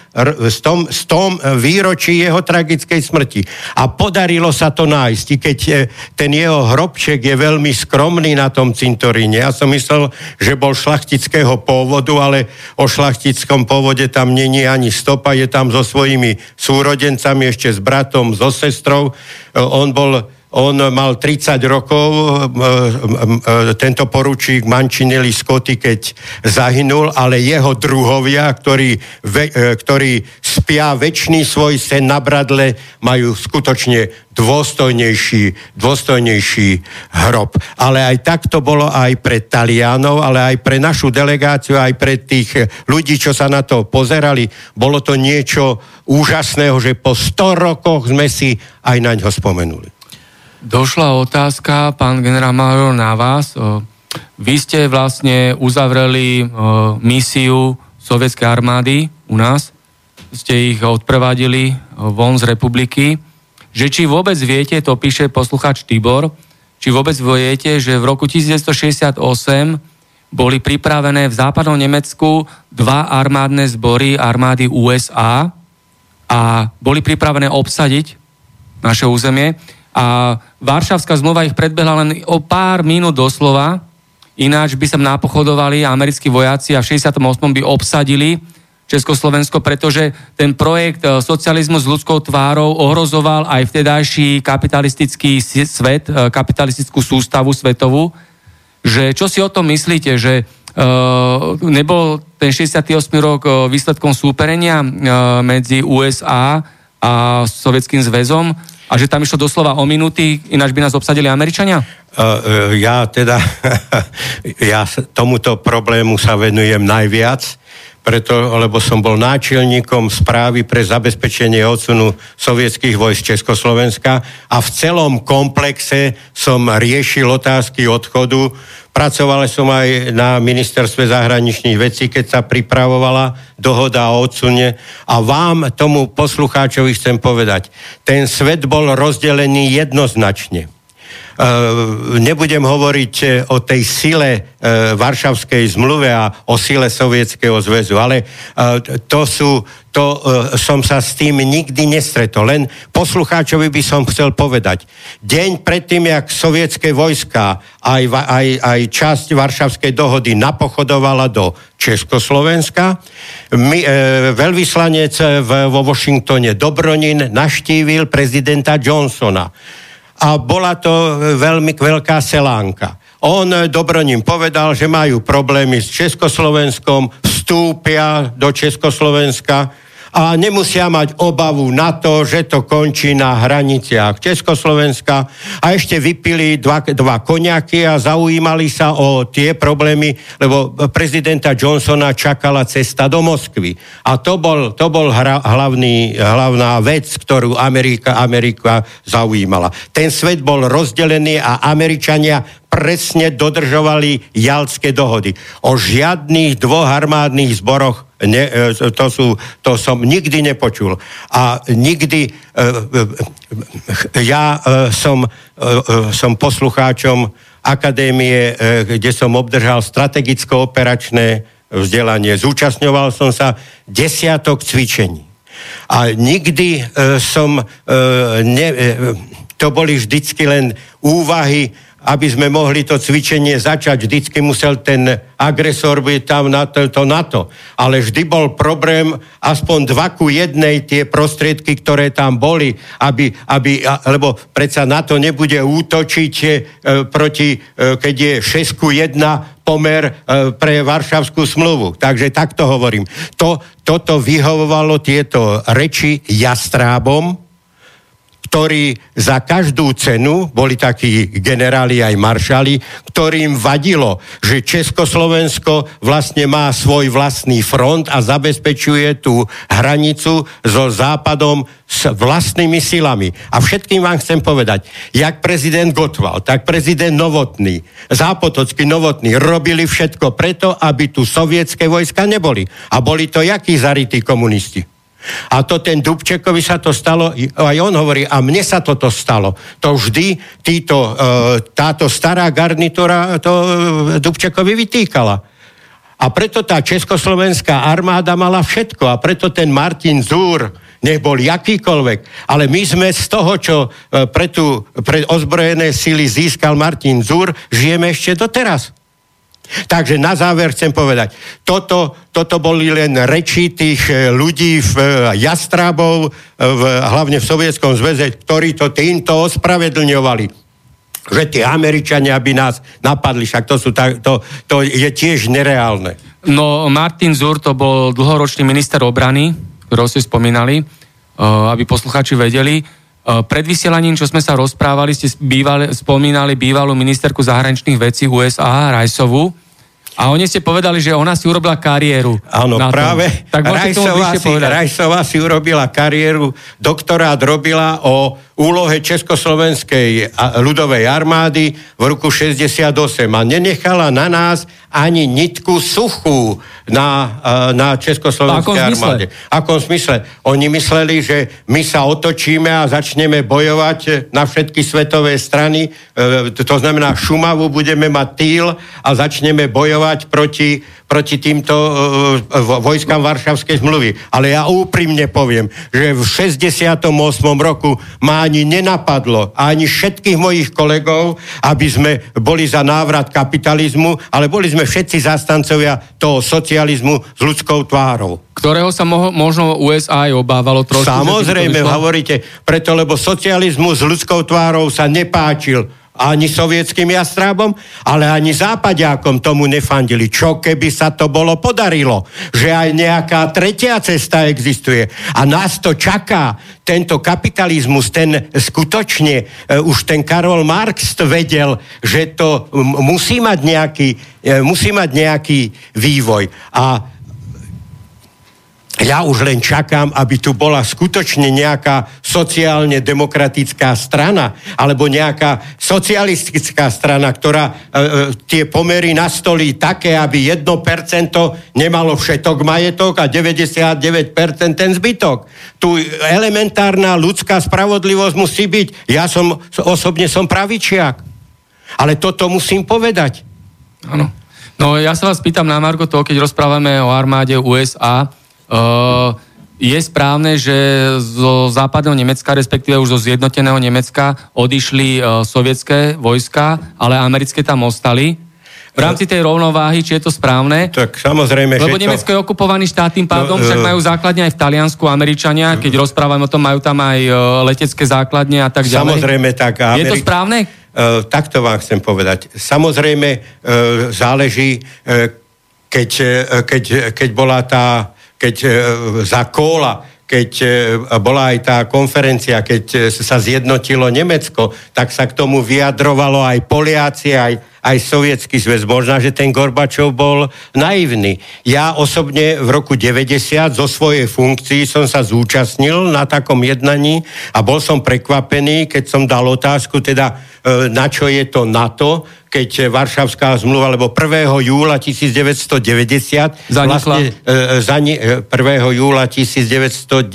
100, 100 výročí jeho tragickej smrti. A podarilo sa to nájsť, keď e, ten jeho hrobček je veľmi skromný na tom cintoríne. Ja som myslel, že bol šlachtického pôvodu, ale o šlachtickom pôvode tam není ani stopa, je tam so svojimi súrodencami, ešte s bratom, so sestrou. On bol on mal 30 rokov, tento poručík Mančinelli Scotty, keď zahynul, ale jeho druhovia, ktorí, e, ktorí spia väčší svoj sen na bradle, majú skutočne dôstojnejší, dôstojnejší hrob. Ale aj tak to bolo aj pre Talianov, ale aj pre našu delegáciu, aj pre tých ľudí, čo sa na to pozerali. Bolo to niečo úžasného, že po 100 rokoch sme si aj na ňo spomenuli. Došla otázka, pán generál major, na vás. Vy ste vlastne uzavreli misiu sovietskej armády u nás, ste ich odprevadili von z republiky, že či vôbec viete, to píše posluchač Tibor, či vôbec viete, že v roku 1968 boli pripravené v západnom Nemecku dva armádne zbory armády USA a boli pripravené obsadiť naše územie a Varšavská zmluva ich predbehla len o pár minút doslova, ináč by sa napochodovali americkí vojaci a v 68. by obsadili Československo, pretože ten projekt e, socializmu s ľudskou tvárou ohrozoval aj vtedajší kapitalistický svet, e, kapitalistickú sústavu svetovú. Že čo si o tom myslíte, že uh, nebol ten 68. rok výsledkom súperenia uh, medzi USA a Sovietským zväzom? A že tam išlo doslova o minúty, ináč by nás obsadili Američania? Uh, ja teda, ja tomuto problému sa venujem najviac, preto, lebo som bol náčelníkom správy pre zabezpečenie odsunu sovietských vojsk Československa a v celom komplexe som riešil otázky odchodu Pracoval som aj na ministerstve zahraničných vecí, keď sa pripravovala dohoda o odsune. A vám, tomu poslucháčovi chcem povedať, ten svet bol rozdelený jednoznačne. Uh, nebudem hovoriť e, o tej sile uh, Varšavskej zmluve a o sile Sovietskeho zväzu, ale to sú, to som sa s tým nikdy nestretol. Len poslucháčovi by som chcel povedať. Deň predtým, jak sovietské vojska aj, aj, aj časť Varšavskej dohody napochodovala do Československa, my, veľvyslanec vo Washingtone Dobronin naštívil prezidenta Johnsona a bola to veľmi veľká selánka. On Dobroním povedal, že majú problémy s Československom, vstúpia do Československa, a nemusia mať obavu na to, že to končí na hraniciach Československa a ešte vypili dva, dva koniaky a zaujímali sa o tie problémy, lebo prezidenta Johnsona čakala cesta do Moskvy. A to bol, to bol hra, hlavný, hlavná vec, ktorú Amerika, Amerika zaujímala. Ten svet bol rozdelený a Američania presne dodržovali jalské dohody. O žiadnych dvoch armádnych zboroch ne, e, to, sú, to som nikdy nepočul. A nikdy e, e, ja som, som poslucháčom akadémie, kde som obdržal strategicko-operačné vzdelanie. Zúčastňoval som sa desiatok cvičení. A nikdy som... Ne, to boli vždycky len úvahy aby sme mohli to cvičenie začať, vždycky musel ten agresor byť tam na to, to. Ale vždy bol problém aspoň dva ku jednej tie prostriedky, ktoré tam boli, aby, aby lebo predsa na to nebude útočiť e, proti, e, keď je 6 ku 1 pomer e, pre Varšavskú smluvu. Takže takto hovorím. To, toto vyhovovalo tieto reči jastrábom, ktorí za každú cenu, boli takí generáli aj maršali, ktorým vadilo, že Československo vlastne má svoj vlastný front a zabezpečuje tú hranicu so západom s vlastnými silami. A všetkým vám chcem povedať, jak prezident Gotval, tak prezident Novotný, Zápotocký Novotný robili všetko preto, aby tu sovietské vojska neboli. A boli to jakí zarytí komunisti? A to ten Dubčekovi sa to stalo, aj on hovorí, a mne sa toto stalo. To vždy títo, e, táto stará garnitúra to e, Dubčekovi vytýkala. A preto tá československá armáda mala všetko. A preto ten Martin Zúr, nebol jakýkoľvek, ale my sme z toho, čo e, pre, tú, pre ozbrojené sily získal Martin Zúr, žijeme ešte doteraz. Takže na záver chcem povedať, toto, toto boli len reči tých e, ľudí, v, e, jastrábov, e, v, hlavne v Sovietskom zväze, ktorí to týmto ospravedlňovali že tie Američania by nás napadli, však to, sú tak, to, to je tiež nereálne. No Martin Zur to bol dlhoročný minister obrany, ktorého ste spomínali, aby posluchači vedeli. Pred vysielaním, čo sme sa rozprávali, ste bývali, spomínali bývalú ministerku zahraničných vecí USA, Rajsovú. A oni ste povedali, že ona si urobila kariéru. Áno, práve. Tak Rajsová si, Rajsová si urobila kariéru, doktorát robila o úlohe Československej ľudovej armády v roku 68 a nenechala na nás ani nitku suchú na, na Československej armáde. V akom smysle? Oni mysleli, že my sa otočíme a začneme bojovať na všetky svetové strany, e, to znamená Šumavu budeme mať týl a začneme bojovať proti proti týmto uh, vojskám Varšavskej zmluvy. Ale ja úprimne poviem, že v 68. roku ma ani nenapadlo, ani všetkých mojich kolegov, aby sme boli za návrat kapitalizmu, ale boli sme všetci zastancovia toho socializmu s ľudskou tvárou. Ktorého sa mo- možno USA aj obávalo trošku. Samozrejme, hovoríte, preto lebo socializmus s ľudskou tvárou sa nepáčil ani sovietským jastrábom, ale ani západiakom tomu nefandili. Čo keby sa to bolo podarilo? Že aj nejaká tretia cesta existuje. A nás to čaká. Tento kapitalizmus, ten skutočne, uh, už ten Karol Marx vedel, že to musí mať nejaký, uh, musí mať nejaký vývoj. A ja už len čakám, aby tu bola skutočne nejaká sociálne demokratická strana, alebo nejaká socialistická strana, ktorá e, e, tie pomery nastolí také, aby 1% nemalo všetok majetok a 99% ten zbytok. Tu elementárna ľudská spravodlivosť musí byť. Ja som, osobne som pravičiak. Ale toto musím povedať. Áno. No ja sa vás pýtam na Margo toho, keď rozprávame o armáde USA, Uh, je správne, že zo západného Nemecka, respektíve už zo zjednoteného Nemecka odišli uh, sovietské vojska, ale americké tam ostali. V rámci tej rovnováhy, či je to správne? Tak samozrejme, Lebo Nemecko to... je okupovaný štát, tým pádom no, však majú základne aj v Taliansku Američania, keď rozprávame o tom, majú tam aj letecké základne a tak ďalej. Samozrejme, tak. Amerik... Je to správne? Uh, takto vám chcem povedať. Samozrejme, uh, záleží, uh, keď, uh, keď, keď bola tá keď e, za kóla keď e, bola aj tá konferencia, keď e, sa zjednotilo Nemecko, tak sa k tomu vyjadrovalo aj Poliaci, aj, aj Sovietský zväz. Možná, že ten Gorbačov bol naivný. Ja osobne v roku 90 zo svojej funkcii som sa zúčastnil na takom jednaní a bol som prekvapený, keď som dal otázku, teda na čo je to NATO, keď Varšavská zmluva, lebo 1. júla 1990 Zanikla. vlastne e, zani, 1. E, júla 1991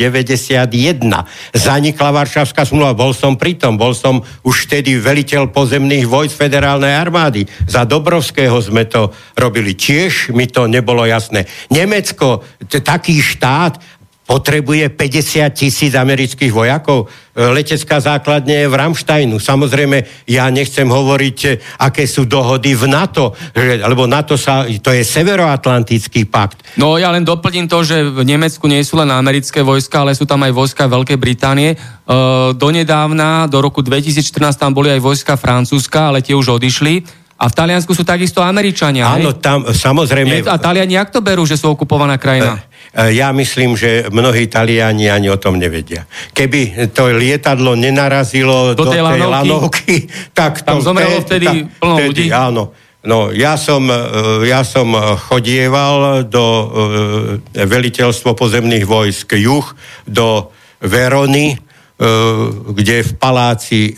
zanikla Varšavská zmluva. Bol som pritom, bol som už vtedy veliteľ pozemných vojsk federálnej armády. Za Dobrovského sme to robili. Tiež mi to nebolo jasné. Nemecko, t- taký štát, potrebuje 50 tisíc amerických vojakov. E, letecká základne je v Ramštajnu. Samozrejme, ja nechcem hovoriť, e, aké sú dohody v NATO, lebo NATO sa, to je severoatlantický pakt. No ja len doplním to, že v Nemecku nie sú len americké vojska, ale sú tam aj vojska Veľkej Británie. E, donedávna, do roku 2014 tam boli aj vojska Francúzska, ale tie už odišli. A v Taliansku sú takisto Američania. Áno, tam samozrejme... A Taliani jak to berú, že sú okupovaná krajina? E, ja myslím, že mnohí Taliani ani o tom nevedia. Keby to lietadlo nenarazilo do, do tej, tej lanovky, tak Tam to... zomrelo vtedy ta, plno vtedy, ľudí? Áno. No, ja som, e, ja som chodieval do e, veliteľstvo pozemných vojsk juh, do Verony, kde v paláci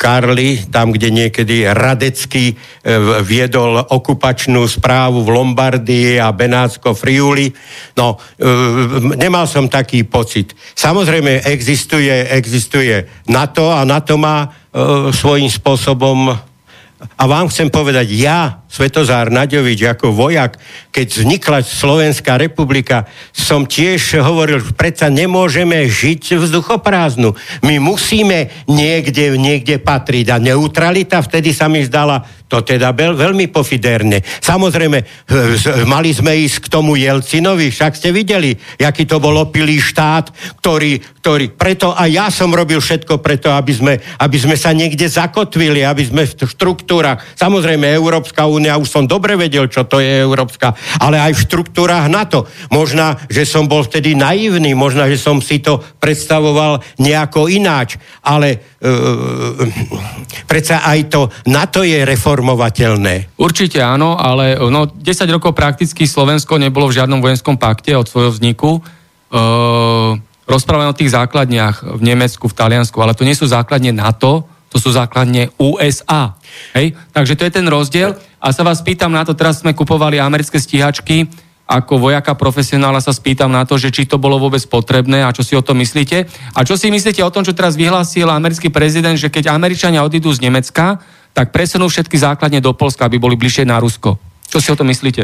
Karli, tam, kde niekedy Radecký e, viedol okupačnú správu v Lombardii a Benátsko Friuli. No, e, nemal som taký pocit. Samozrejme, existuje, existuje NATO a NATO má e, svojím spôsobom a vám chcem povedať, ja, Svetozár Naďovič, ako vojak, keď vznikla Slovenská republika, som tiež hovoril, predsa nemôžeme žiť vzduchoprázdnu. My musíme niekde, niekde patriť. A neutralita vtedy sa mi zdala to teda veľ, veľmi pofiderne. Samozrejme, mali sme ísť k tomu Jelcinovi, však ste videli, aký to bol opilý štát, ktorý, ktorý, preto a ja som robil všetko preto, aby sme, aby sme sa niekde zakotvili, aby sme v štruktúrach, samozrejme Európska únia, už som dobre vedel, čo to je Európska, ale aj v štruktúrach NATO. Možná, že som bol vtedy naivný, možná, že som si to predstavoval nejako ináč, ale e, predsa aj to NATO je reform reformovateľné. Určite áno, ale no, 10 rokov prakticky Slovensko nebolo v žiadnom vojenskom pakte od svojho vzniku. Uh, rozprávame o tých základniach v Nemecku, v Taliansku, ale to nie sú základne NATO, to sú základne USA. Hej? Takže to je ten rozdiel. A sa vás pýtam na to, teraz sme kupovali americké stíhačky, ako vojaka profesionála sa spýtam na to, že či to bolo vôbec potrebné a čo si o tom myslíte. A čo si myslíte o tom, čo teraz vyhlásil americký prezident, že keď Američania odídu z Nemecka, tak presunú všetky základne do Polska, aby boli bližšie na Rusko. Čo si o tom myslíte?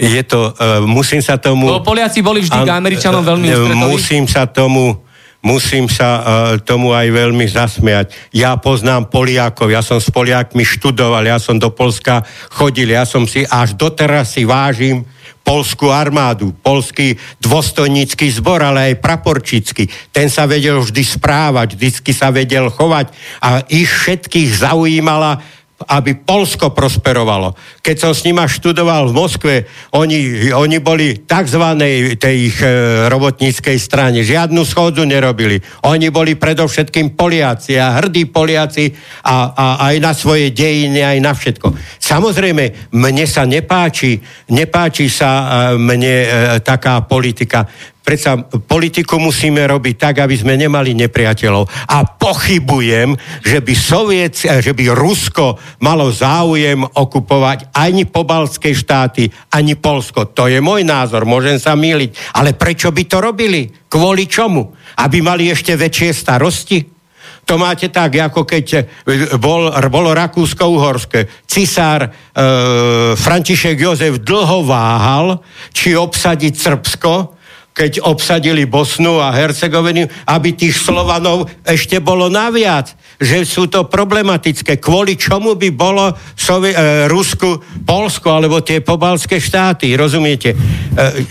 Je to, uh, musím sa tomu... No, Poliaci boli vždy k Američanom veľmi uh, Musím sa tomu musím sa uh, tomu aj veľmi zasmiať. Ja poznám Poliakov, ja som s Poliakmi študoval, ja som do Polska chodil, ja som si až doteraz si vážim polskú armádu, polský dôstojnícky zbor, ale aj praporčický. Ten sa vedel vždy správať, vždy sa vedel chovať a ich všetkých zaujímala aby Polsko prosperovalo. Keď som s nima študoval v Moskve, oni, oni boli tzv. tej ich e, robotníckej strane. Žiadnu schodzu nerobili. Oni boli predovšetkým Poliaci a hrdí Poliaci a, a aj na svoje dejiny, aj na všetko. Samozrejme, mne sa nepáči, nepáči sa e, mne e, taká politika. Predsa politiku musíme robiť tak, aby sme nemali nepriateľov. A pochybujem, že by, Soviet, eh, že by Rusko malo záujem okupovať ani pobalské štáty, ani Polsko. To je môj názor, môžem sa míliť. Ale prečo by to robili? Kvôli čomu? Aby mali ešte väčšie starosti? To máte tak, ako keď eh, bol, bolo Rakúsko-Uhorské. Cisár e, František Jozef dlho váhal, či obsadiť Srbsko, keď obsadili Bosnu a Hercegovinu, aby tých Slovanov ešte bolo naviac. Že sú to problematické. Kvôli čomu by bolo Sovi- e, Rusku, Polsko alebo tie pobalské štáty, rozumiete? E,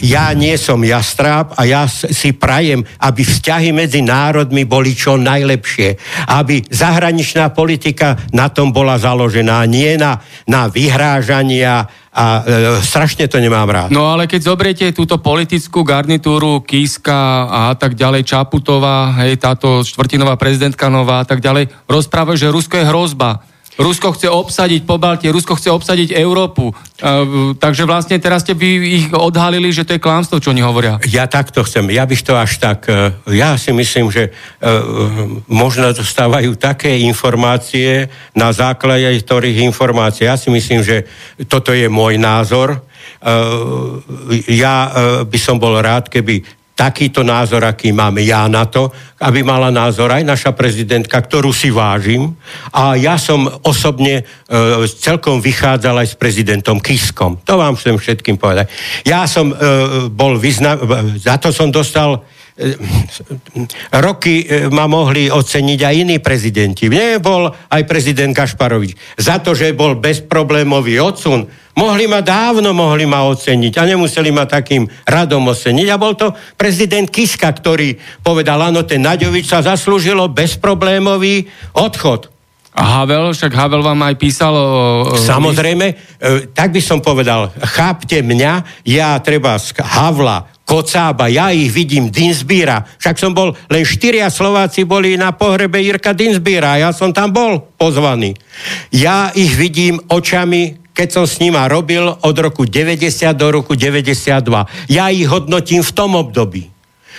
ja nie som jastráb a ja si prajem, aby vzťahy medzi národmi boli čo najlepšie. Aby zahraničná politika na tom bola založená, nie na, na vyhrážania a e, strašne to nemám rád. No ale keď zobriete túto politickú garnitúru Kiska a tak ďalej, Čaputová, hej, táto štvrtinová prezidentka nová a tak ďalej, rozprávajú, že Rusko je hrozba. Rusko chce obsadiť po Baltie, Rusko chce obsadiť Európu. Uh, takže vlastne teraz ste by ich odhalili, že to je klamstvo, čo oni hovoria. Ja takto chcem. Ja bych to až tak... Uh, ja si myslím, že uh, možno dostávajú také informácie, na základe ktorých informácií. Ja si myslím, že toto je môj názor. Uh, ja uh, by som bol rád, keby takýto názor, aký mám ja na to, aby mala názor aj naša prezidentka, ktorú si vážim. A ja som osobne e, celkom vychádzal aj s prezidentom Kiskom. To vám chcem všetkým povedať. Ja som e, bol vyzna... Za to som dostal e, roky e, ma mohli oceniť aj iní prezidenti. Nie bol aj prezident Gašparovič. Za to, že bol bezproblémový odsun, Mohli ma dávno, mohli ma oceniť a nemuseli ma takým radom oceniť. A bol to prezident Kiska, ktorý povedal, áno, ten Naďovič sa zaslúžilo bezproblémový odchod. A Havel, však Havel vám aj písal... O, o, Samozrejme, e, tak by som povedal, chápte mňa, ja treba z Havla, Kocába, ja ich vidím, Dinsbíra. Však som bol, len štyria Slováci boli na pohrebe Jirka Dinsbíra ja som tam bol pozvaný. Ja ich vidím očami keď som s nima robil od roku 90 do roku 92. Ja ich hodnotím v tom období.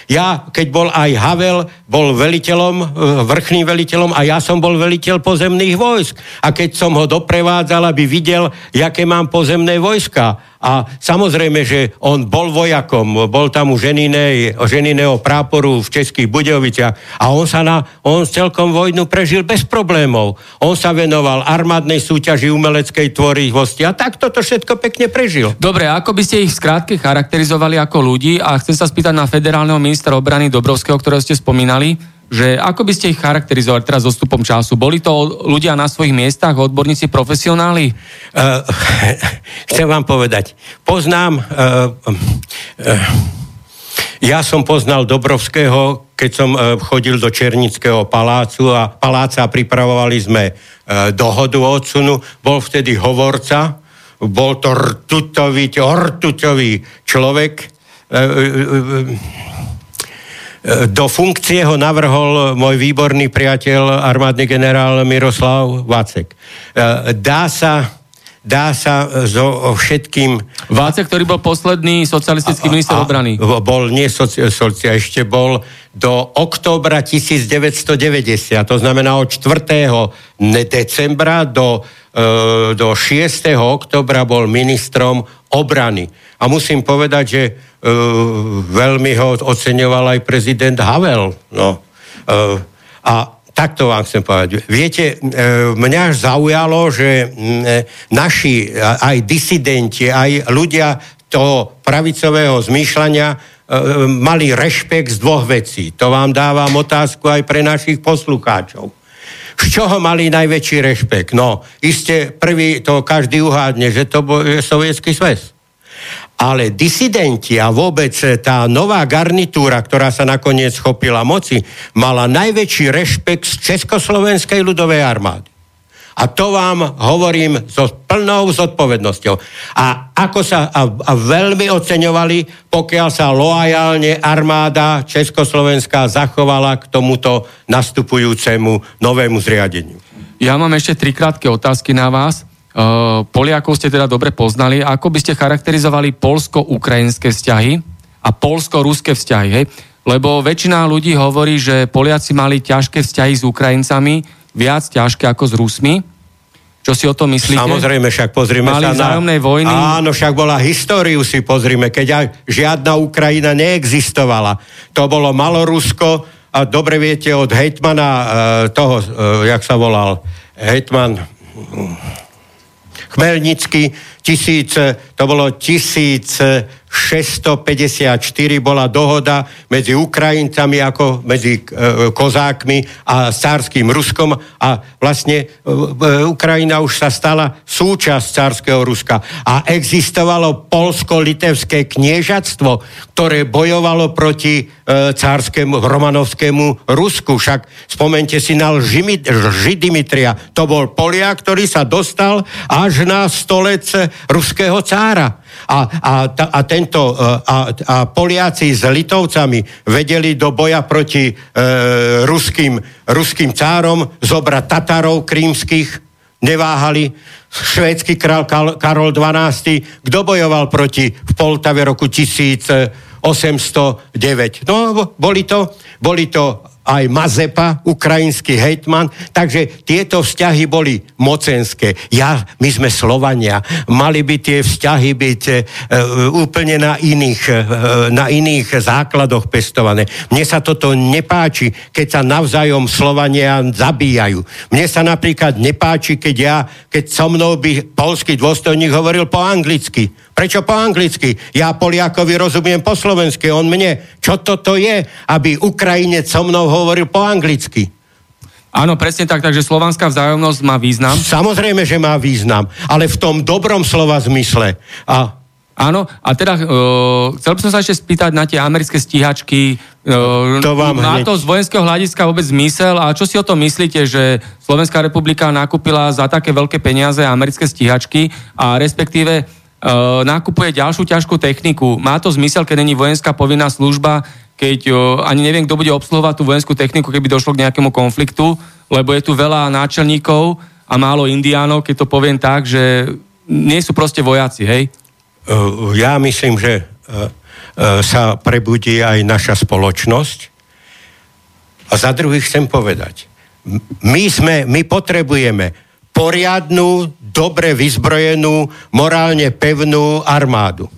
Ja, keď bol aj Havel, bol veliteľom, e, vrchným veliteľom a ja som bol veliteľ pozemných vojsk. A keď som ho doprevádzal, aby videl, jaké mám pozemné vojska, a samozrejme, že on bol vojakom, bol tam u ženinej, ženiného práporu v Českých Budejoviciach a on sa na, on celkom vojnu prežil bez problémov. On sa venoval armádnej súťaži umeleckej tvorivosti a tak toto všetko pekne prežil. Dobre, ako by ste ich skrátke charakterizovali ako ľudí a chcem sa spýtať na federálneho ministra obrany Dobrovského, ktorého ste spomínali, že ako by ste ich charakterizovali teraz so stupom času? Boli to ľudia na svojich miestach, odborníci, profesionáli? Uh, chcem vám povedať, poznám, uh, uh, ja som poznal Dobrovského, keď som uh, chodil do Černického palácu a paláca pripravovali sme uh, dohodu o odsunu. Bol vtedy hovorca, bol to rtutový, ortuťový človek. Uh, uh, uh, do funkcie ho navrhol môj výborný priateľ, armádny generál Miroslav Vacek. E, dá sa dá sa so všetkým... Vácek, ktorý bol posledný socialistický minister obrany. Bol nie soci, soci, ešte bol do októbra 1990, to znamená od 4. decembra do, e, do 6. oktobra bol ministrom obrany. A musím povedať, že veľmi ho oceňoval aj prezident Havel. No. A takto vám chcem povedať. Viete, uh, mňa zaujalo, že uh, naši aj disidenti, aj ľudia toho pravicového zmýšľania mali rešpekt z dvoch vecí. To vám dávam otázku aj pre našich poslucháčov. Z čoho mali najväčší rešpekt? No, iste prvý to každý uhádne, že to bol sovietský sves ale disidenti a vôbec tá nová garnitúra, ktorá sa nakoniec chopila moci, mala najväčší rešpekt z Československej ľudovej armády. A to vám hovorím so plnou zodpovednosťou. A ako sa a, a veľmi oceňovali, pokiaľ sa loajálne armáda Československá zachovala k tomuto nastupujúcemu novému zriadeniu. Ja mám ešte tri krátke otázky na vás. Uh, Poliakov ste teda dobre poznali. Ako by ste charakterizovali polsko-ukrajinské vzťahy a polsko-ruské vzťahy? Hej? Lebo väčšina ľudí hovorí, že Poliaci mali ťažké vzťahy s Ukrajincami, viac ťažké ako s Rusmi. Čo si o tom myslíte? Samozrejme, však pozrime Mali sa na... vojny. Áno, však bola históriu si pozrime, keď žiadna Ukrajina neexistovala. To bolo Malorusko a dobre viete od hejtmana uh, toho, uh, jak sa volal, hejtman... Chmelnický, tisíc, to bolo 1654, bola dohoda medzi Ukrajincami ako medzi e, kozákmi a cárským Ruskom a vlastne e, e, Ukrajina už sa stala súčasť cárskeho Ruska a existovalo polsko-litevské kniežatstvo, ktoré bojovalo proti cárskému romanovskému Rusku. Však spomente si na lži, Dimitria. To bol Poliak, ktorý sa dostal až na stolec ruského cára. A, a, a, tento, e, a, a Poliaci s Litovcami vedeli do boja proti e, ruským, ruským cárom zobrať Tatarov krímskych, neváhali. Švédsky král Karol XII, kto bojoval proti v Poltave roku 1809? No, boli to, boli to aj Mazepa, ukrajinský hejtman, takže tieto vzťahy boli mocenské. Ja, my sme Slovania, mali by tie vzťahy byť e, úplne na iných, e, na iných základoch pestované. Mne sa toto nepáči, keď sa navzájom Slovania zabíjajú. Mne sa napríklad nepáči, keď ja, keď so mnou by polský dôstojník hovoril po anglicky. Prečo po anglicky? Ja Poliakovi rozumiem po slovensky, on mne. Čo toto je, aby Ukrajinec so mnou hovoril po anglicky? Áno, presne tak, takže slovanská vzájomnosť má význam. Samozrejme, že má význam, ale v tom dobrom slova zmysle. A Áno, a teda uh, chcel by som sa ešte spýtať na tie americké stíhačky. Uh, to vám má hneď... to z vojenského hľadiska vôbec zmysel? A čo si o tom myslíte, že Slovenská republika nakúpila za také veľké peniaze americké stíhačky a respektíve uh, nákupuje ďalšiu ťažkú techniku. Má to zmysel, keď není vojenská povinná služba, keď ani neviem, kto bude obsluhovať tú vojenskú techniku, keby došlo k nejakému konfliktu, lebo je tu veľa náčelníkov a málo indiánov, keď to poviem tak, že nie sú proste vojaci, hej? Uh, ja myslím, že uh, sa prebudí aj naša spoločnosť. A za druhý chcem povedať, my, sme, my potrebujeme poriadnu, dobre vyzbrojenú, morálne pevnú armádu.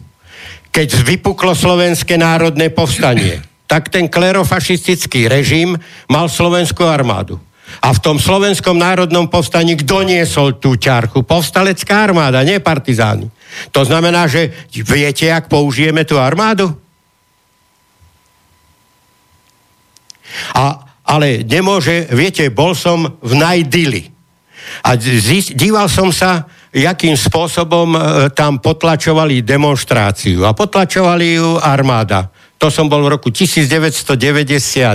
Keď vypuklo Slovenské národné povstanie, tak ten klerofašistický režim mal slovenskú armádu. A v tom slovenskom národnom povstaní kto niesol tú ťarchu? Povstalecká armáda, nie partizáni. To znamená, že viete, ak použijeme tú armádu? A, ale nemôže, viete, bol som v Najdili. A zist, díval som sa, jakým spôsobom e, tam potlačovali demonstráciu. A potlačovali ju armáda. To som bol v roku 1991,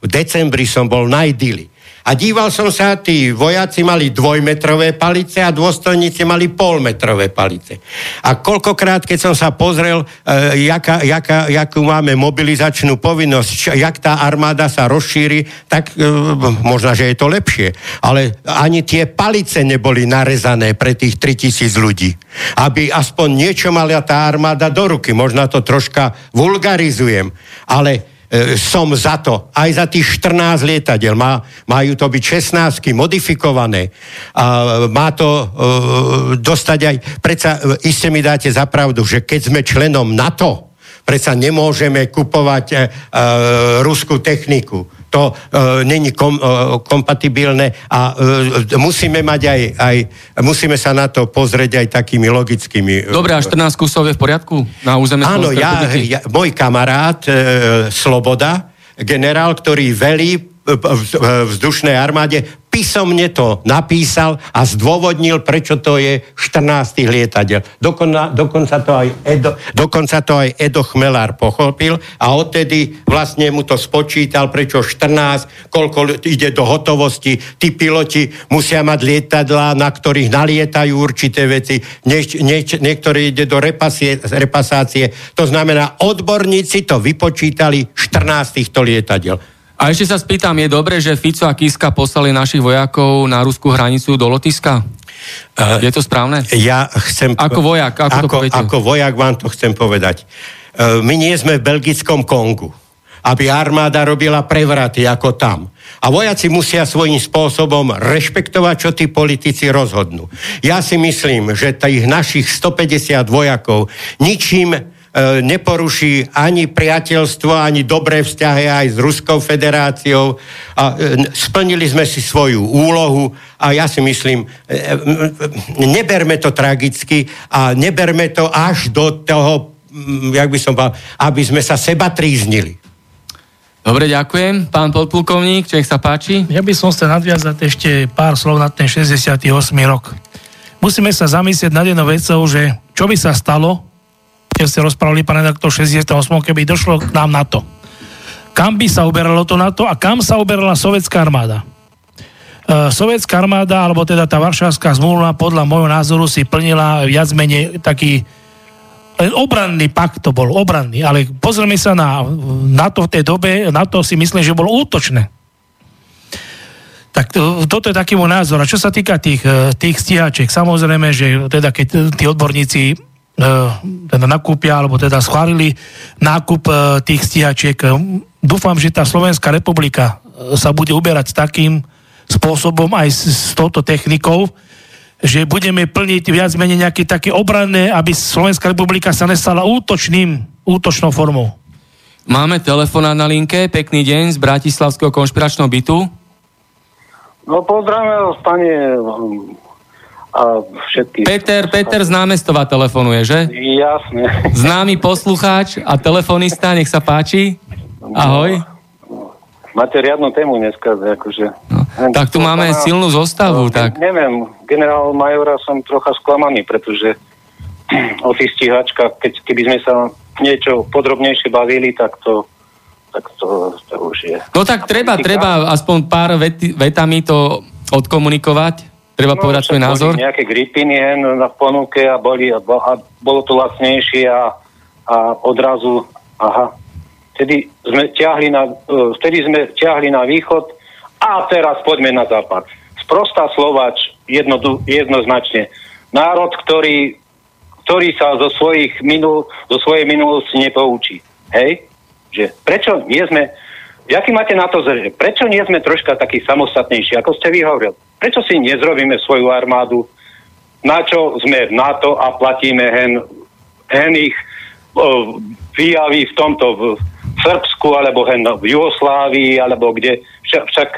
v decembri som bol na Idili. A díval som sa, tí vojaci mali dvojmetrové palice a dôstojníci mali polmetrové palice. A koľkokrát, keď som sa pozrel, e, jaka, jaka, jakú máme mobilizačnú povinnosť, čo, jak tá armáda sa rozšíri, tak e, možno, že je to lepšie. Ale ani tie palice neboli narezané pre tých 3000 ľudí. Aby aspoň niečo mala tá armáda do ruky. Možno to troška vulgarizujem. Ale som za to, aj za tých 14 lietadiel. Má, majú to byť 16 modifikované. A má to uh, dostať aj... Predsa uh, iste mi dáte za pravdu, že keď sme členom NATO, predsa nemôžeme kupovať uh, ruskú techniku to uh, není kom, uh, kompatibilné a uh, musíme mať aj, aj, musíme sa na to pozrieť aj takými logickými... Dobre, a 14 kusov je v poriadku na území Áno, ja, ja, môj kamarát uh, Sloboda, generál, ktorý velí v vzdušnej armáde, písomne to napísal a zdôvodnil, prečo to je 14 lietadiel. Dokona, dokonca, to aj Edo, dokonca to aj Edo Chmelár pochopil a odtedy vlastne mu to spočítal, prečo 14, koľko ide do hotovosti. Tí piloti musia mať lietadlá, na ktorých nalietajú určité veci, nie, nie, niektoré ide do repasie, repasácie. To znamená, odborníci to vypočítali 14 týchto lietadiel. A ešte sa spýtam, je dobré, že Fico a Kiska poslali našich vojakov na ruskú hranicu do Lotiska? Uh, je to správne? Ja chcem... Ako vojak, ako, ako to poviete? Ako vojak vám to chcem povedať. Uh, my nie sme v belgickom Kongu aby armáda robila prevraty ako tam. A vojaci musia svojím spôsobom rešpektovať, čo tí politici rozhodnú. Ja si myslím, že tých našich 150 vojakov ničím neporuší ani priateľstvo, ani dobré vzťahy aj s Ruskou federáciou. A e, splnili sme si svoju úlohu a ja si myslím, e, neberme to tragicky a neberme to až do toho, jak by som povedal, aby sme sa seba tríznili. Dobre, ďakujem. Pán podplukovník, čo nech sa páči? Ja by som chcel nadviazať ešte pár slov na ten 68. rok. Musíme sa zamyslieť nad jednou vecou, že čo by sa stalo, keď ste rozprávali, pán redaktor, 68. keby došlo k nám na to. Kam by sa uberalo to na to a kam sa uberala sovietská armáda? Uh, sovietská armáda, alebo teda tá varšavská zmluva, podľa môjho názoru si plnila viac menej taký obranný pakt to bol, obranný, ale pozrieme sa na, to v tej dobe, na to si myslím, že bolo útočné. Tak to, toto je taký môj názor. A čo sa týka tých, e, tých stíhačiek, samozrejme, že teda keď tí odborníci E, teda nakúpia, alebo teda schválili nákup e, tých stíhačiek. Dúfam, že tá Slovenská republika e, sa bude uberať takým spôsobom aj s, s touto technikou, že budeme plniť viac menej nejaké také obranné, aby Slovenská republika sa nestala útočným, útočnou formou. Máme telefona na linke, pekný deň z Bratislavského konšpiračného bytu. No pozdravím vás, pani a všetky... Peter, Peter z námestova telefonuje, že? Jasne. Známy poslucháč a telefonista, nech sa páči. Ahoj. Máte riadnu tému dneska, akože... No, tak tu máme pána, silnú zostavu, no, tak... Neviem, generál Majora som trocha sklamaný, pretože o tých stíhačkách, keď, keby sme sa niečo podrobnejšie bavili, tak to tak to, to už je. No tak treba, treba aspoň pár vety, vetami to odkomunikovať. Treba no, povedať svoj názor? nejaké gripiny na ponuke a, boli, a, bolo to lacnejšie a, a odrazu, aha, vtedy sme ťahli na, e, vtedy sme ťahli na východ a teraz poďme na západ. Sprostá Slovač jedno, jednoznačne. Národ, ktorý, ktorý sa zo, svojich minul, zo svojej minulosti nepoučí. Hej? Že prečo nie sme, jaký máte na to, že prečo nie sme troška takí samostatnejší, ako ste vyhovoril? Prečo si nezrobíme svoju armádu, na čo sme v NATO a platíme hen, hen ich výjavy v tomto v Srbsku, alebo hen v Jugoslávii, alebo kde. Však, však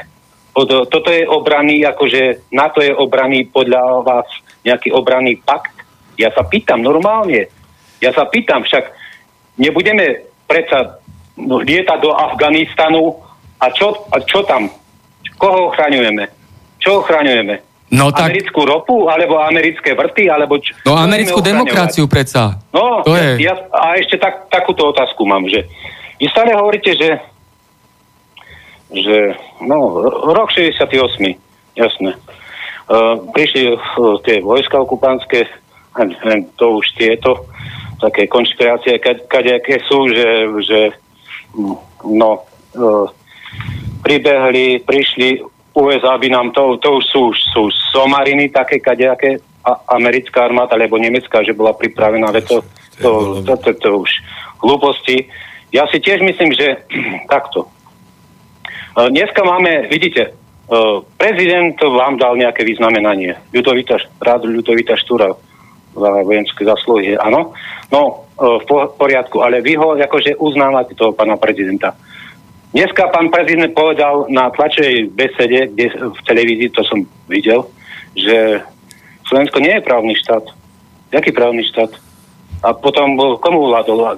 toto je obraný, akože NATO je obraný podľa vás nejaký obranný pakt? Ja sa pýtam normálne. Ja sa pýtam, však nebudeme predsa lietať do Afganistanu a čo, a čo tam? Koho ochraňujeme? Čo ochraňujeme? No, tak... Americkú ropu, alebo americké vrty, alebo čo? No americkú demokraciu predsa. No, to ja, je. Ja, a ešte tak, takúto otázku mám, že vy stále hovoríte, že že no, rok 68, jasné. Uh, prišli uh, tie vojska okupánske, to už tieto také konšpirácie, kadejaké sú, že, že no, uh, pribehli, prišli USA by nám to, to už sú, sú somariny také kadejaké, a, americká armáda, alebo nemecká, že bola pripravená, ale to, to, to, to, to, to už hlúposti. Ja si tiež myslím, že takto. Dneska máme, vidíte, Uh, prezident vám dal nejaké vyznamenanie. Ľudovita, rád Ľudovita Štúra za vojenské zasluhy, áno. No, v poriadku, ale vy ho akože uznávate toho pána prezidenta. Dneska pán prezident povedal na tlačovej besede, kde v televízii, to som videl, že Slovensko nie je právny štát. Jaký právny štát? A potom komu vládol?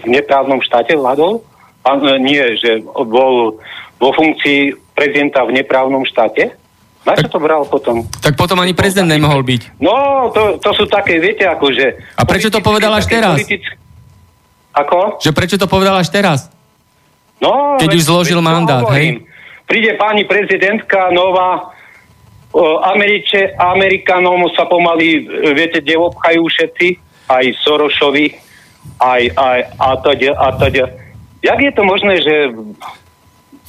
v neprávnom štáte vládol? Pán, nie, že bol vo funkcii prezidenta v neprávnom štáte? Na čo to bral potom? Tak potom ani prezident nemohol byť. No, to, to sú také, viete, akože... A prečo to povedal až teraz? Politic... Ako? Že prečo to povedal až teraz? No, Keď už zložil mandát, hej? Príde pani prezidentka nová, Američe, Amerikanom sa pomaly, viete, kde obchajú všetci, aj Sorošovi, aj, aj a teda, a teda. Jak je to možné, že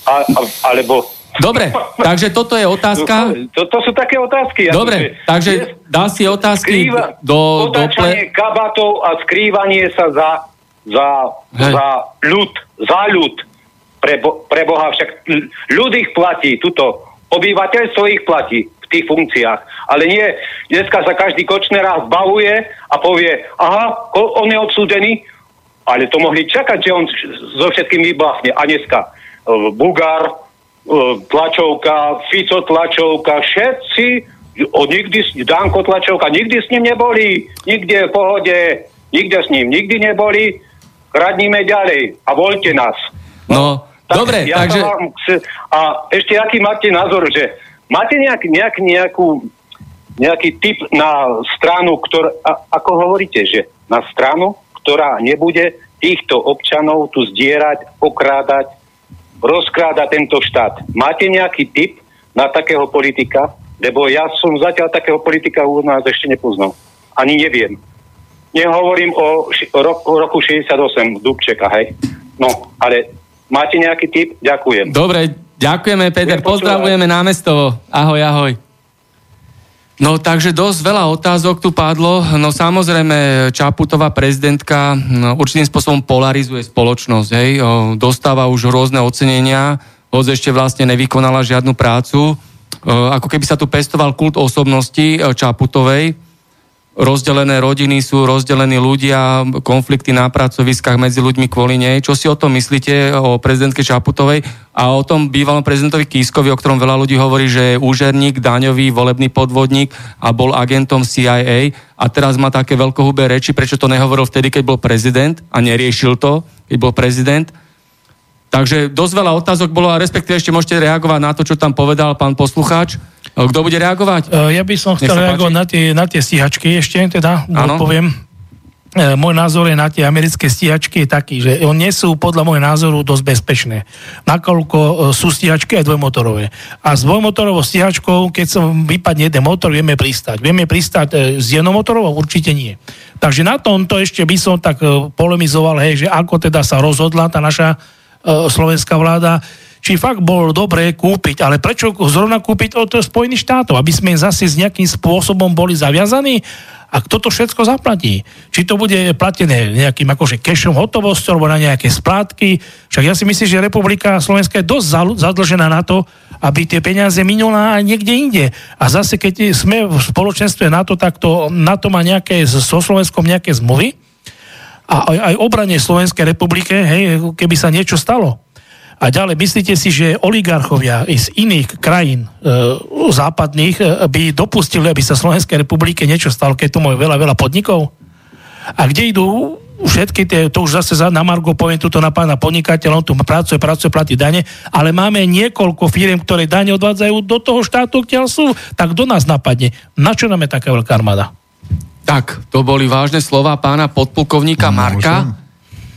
a, a, alebo Dobre, takže toto je otázka. To, to sú také otázky. Dobre, že, takže dá si otázky skrýva, do, do ple... kabatov a skrývanie sa za, za, za ľud, za ľud. Pre, pre Boha však ľud ich platí, tuto obyvateľstvo ich platí v tých funkciách. Ale nie, dneska sa každý raz zbavuje a povie, aha, on je odsúdený, ale to mohli čakať, že on so všetkým vybláchne. A dneska Bugár, e, tlačovka, Fico tlačovka, všetci, o, nikdy, Danko tlačovka, nikdy s ním neboli, nikde v pohode, nikde s ním, nikdy neboli, kradníme ďalej a voľte nás. No, tak, dobre, ja takže... Vám, a ešte aký máte názor, že máte nejak, nejak, nejakú, nejaký typ na stranu, ktor, a, ako hovoríte, že na stranu, ktorá nebude týchto občanov tu zdierať, okrádať, rozkráda tento štát. Máte nejaký tip na takého politika? Lebo ja som zatiaľ takého politika u nás ešte nepoznal. Ani neviem. Nehovorím o, ro- o roku 68 Dubčeka, hej. No, ale máte nejaký tip? Ďakujem. Dobre, ďakujeme, Peter. Pozdravujeme námestovo. Ahoj, ahoj. No takže dosť veľa otázok tu padlo. No samozrejme, Čaputová prezidentka no, určitým spôsobom polarizuje spoločnosť. Hej? Dostáva už rôzne ocenenia, hoď ešte vlastne nevykonala žiadnu prácu. Ako keby sa tu pestoval kult osobnosti Čaputovej, rozdelené rodiny sú rozdelení ľudia, konflikty na pracoviskách medzi ľuďmi kvôli nej. Čo si o tom myslíte o prezidentke Čaputovej a o tom bývalom prezidentovi Kískovi, o ktorom veľa ľudí hovorí, že je úžerník, daňový, volebný podvodník a bol agentom CIA a teraz má také veľkohubé reči, prečo to nehovoril vtedy, keď bol prezident a neriešil to, keď bol prezident. Takže dosť veľa otázok bolo a respektíve ešte môžete reagovať na to, čo tam povedal pán poslucháč. Kto bude reagovať? E, ja by som chcel reagovať na tie, na tie stíhačky ešte, teda ano. poviem. E, môj názor je na tie americké stíhačky je taký, že oni sú podľa môjho názoru dosť bezpečné. Nakoľko e, sú stíhačky aj dvojmotorové. A s dvojmotorovou stíhačkou, keď sa vypadne jeden motor, vieme pristať. Vieme pristať s jednomotorovou? Určite nie. Takže na tomto ešte by som tak polemizoval, hej, že ako teda sa rozhodla tá naša slovenská vláda či fakt bolo dobré kúpiť, ale prečo zrovna kúpiť od Spojených štátov, aby sme zase s nejakým spôsobom boli zaviazaní A kto to všetko zaplatí? Či to bude platené nejakým akože cashom hotovosťou alebo na nejaké splátky? Však ja si myslím, že Republika Slovenska je dosť zadlžená na to, aby tie peniaze minula aj niekde inde. A zase, keď sme v spoločenstve NATO, tak to NATO má nejaké, so Slovenskom nejaké zmluvy a aj, aj obrane Slovenskej republike, hej, keby sa niečo stalo a ďalej, myslíte si, že oligarchovia z iných krajín e, západných e, by dopustili, aby sa Slovenskej republike niečo stalo, keď tu majú veľa, veľa podnikov? A kde idú všetky tie, to už zase na Margo poviem tuto na pána podnikateľa, on tu pracuje, pracuje, platí dane, ale máme niekoľko firiem, ktoré dane odvádzajú do toho štátu, kde sú, tak do nás napadne. Na čo nám je taká veľká armáda? Tak, to boli vážne slova pána podplukovníka Marka. Môžem?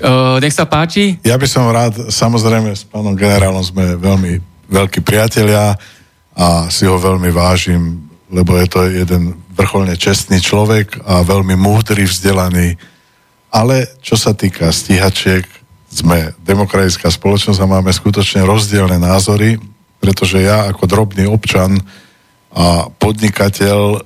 Uh, nech sa páči. Ja by som rád, samozrejme s pánom generálom sme veľmi veľkí priatelia a si ho veľmi vážim, lebo je to jeden vrcholne čestný človek a veľmi múdry, vzdelaný. Ale čo sa týka stíhačiek, sme demokratická spoločnosť a máme skutočne rozdielne názory, pretože ja ako drobný občan a podnikateľ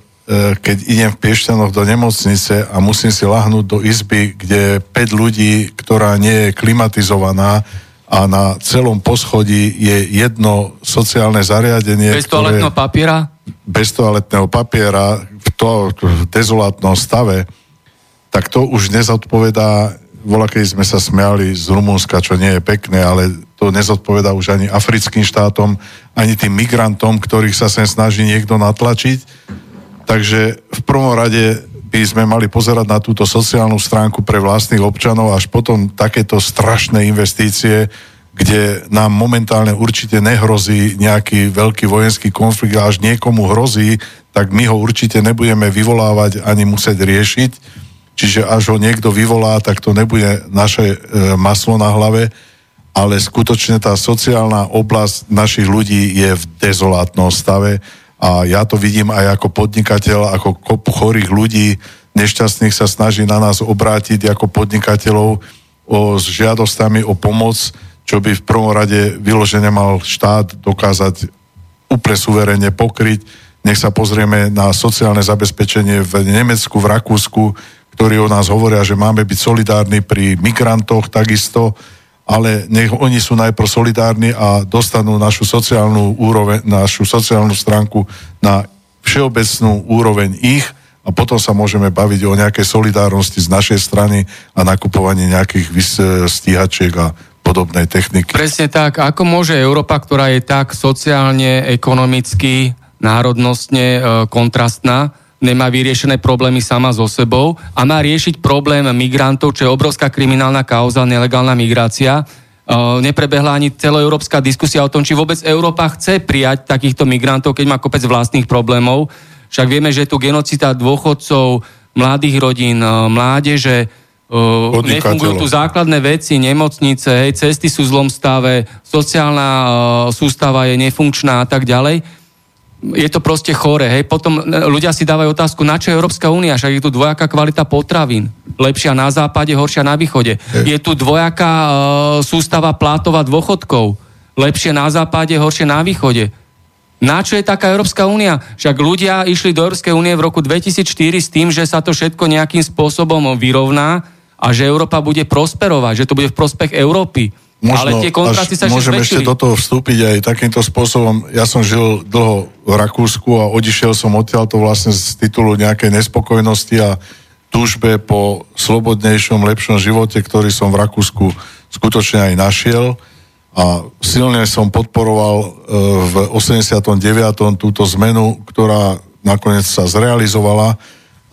keď idem v Piešťanoch do nemocnice a musím si lahnúť do izby, kde je 5 ľudí, ktorá nie je klimatizovaná a na celom poschodí je jedno sociálne zariadenie. Bez toaletného papiera? Bez toaletného papiera v, to, v dezolátnom stave, tak to už nezodpovedá, voľa keď sme sa smiali z Rumunska, čo nie je pekné, ale to nezodpovedá už ani africkým štátom, ani tým migrantom, ktorých sa sem snaží niekto natlačiť Takže v prvom rade by sme mali pozerať na túto sociálnu stránku pre vlastných občanov, až potom takéto strašné investície, kde nám momentálne určite nehrozí nejaký veľký vojenský konflikt a až niekomu hrozí, tak my ho určite nebudeme vyvolávať ani musieť riešiť. Čiže až ho niekto vyvolá, tak to nebude naše e, maslo na hlave, ale skutočne tá sociálna oblasť našich ľudí je v dezolátnom stave a ja to vidím aj ako podnikateľ, ako kopu chorých ľudí, nešťastných sa snaží na nás obrátiť ako podnikateľov o, s žiadostami o pomoc, čo by v prvom rade vyložene mal štát dokázať úplne suverene pokryť. Nech sa pozrieme na sociálne zabezpečenie v Nemecku, v Rakúsku, ktorí o nás hovoria, že máme byť solidárni pri migrantoch takisto, ale nech oni sú najprv solidárni a dostanú našu sociálnu úroveň, našu sociálnu stránku na všeobecnú úroveň ich a potom sa môžeme baviť o nejakej solidárnosti z našej strany a nakupovaní nejakých stíhačiek a podobnej techniky. Presne tak. Ako môže Európa, ktorá je tak sociálne, ekonomicky, národnostne e, kontrastná, nemá vyriešené problémy sama so sebou a má riešiť problém migrantov, čo je obrovská kriminálna kauza, nelegálna migrácia. Neprebehla ani celoeurópska diskusia o tom, či vôbec Európa chce prijať takýchto migrantov, keď má kopec vlastných problémov. Však vieme, že je tu genocida dôchodcov, mladých rodín, mládeže, nefungujú tu základné veci, nemocnice, hej, cesty sú v zlom stave, sociálna sústava je nefunkčná a tak ďalej je to proste chore. Hej. Potom e, ľudia si dávajú otázku, na čo je Európska únia, však je tu dvojaká kvalita potravín. Lepšia na západe, horšia na východe. Je, tu dvojaká uh, sústava plátova dôchodkov. Lepšie na západe, horšie na východe. Na čo je taká Európska únia? Však ľudia išli do Európskej únie v roku 2004 s tým, že sa to všetko nejakým spôsobom vyrovná a že Európa bude prosperovať, že to bude v prospech Európy. Možno ale tie kontrasty sa môžem ešte do toho vstúpiť aj takýmto spôsobom. Ja som žil dlho v Rakúsku a odišiel som odtiaľ to vlastne z titulu nejakej nespokojnosti a túžbe po slobodnejšom, lepšom živote, ktorý som v Rakúsku skutočne aj našiel. A silne som podporoval e, v 89. túto zmenu, ktorá nakoniec sa zrealizovala,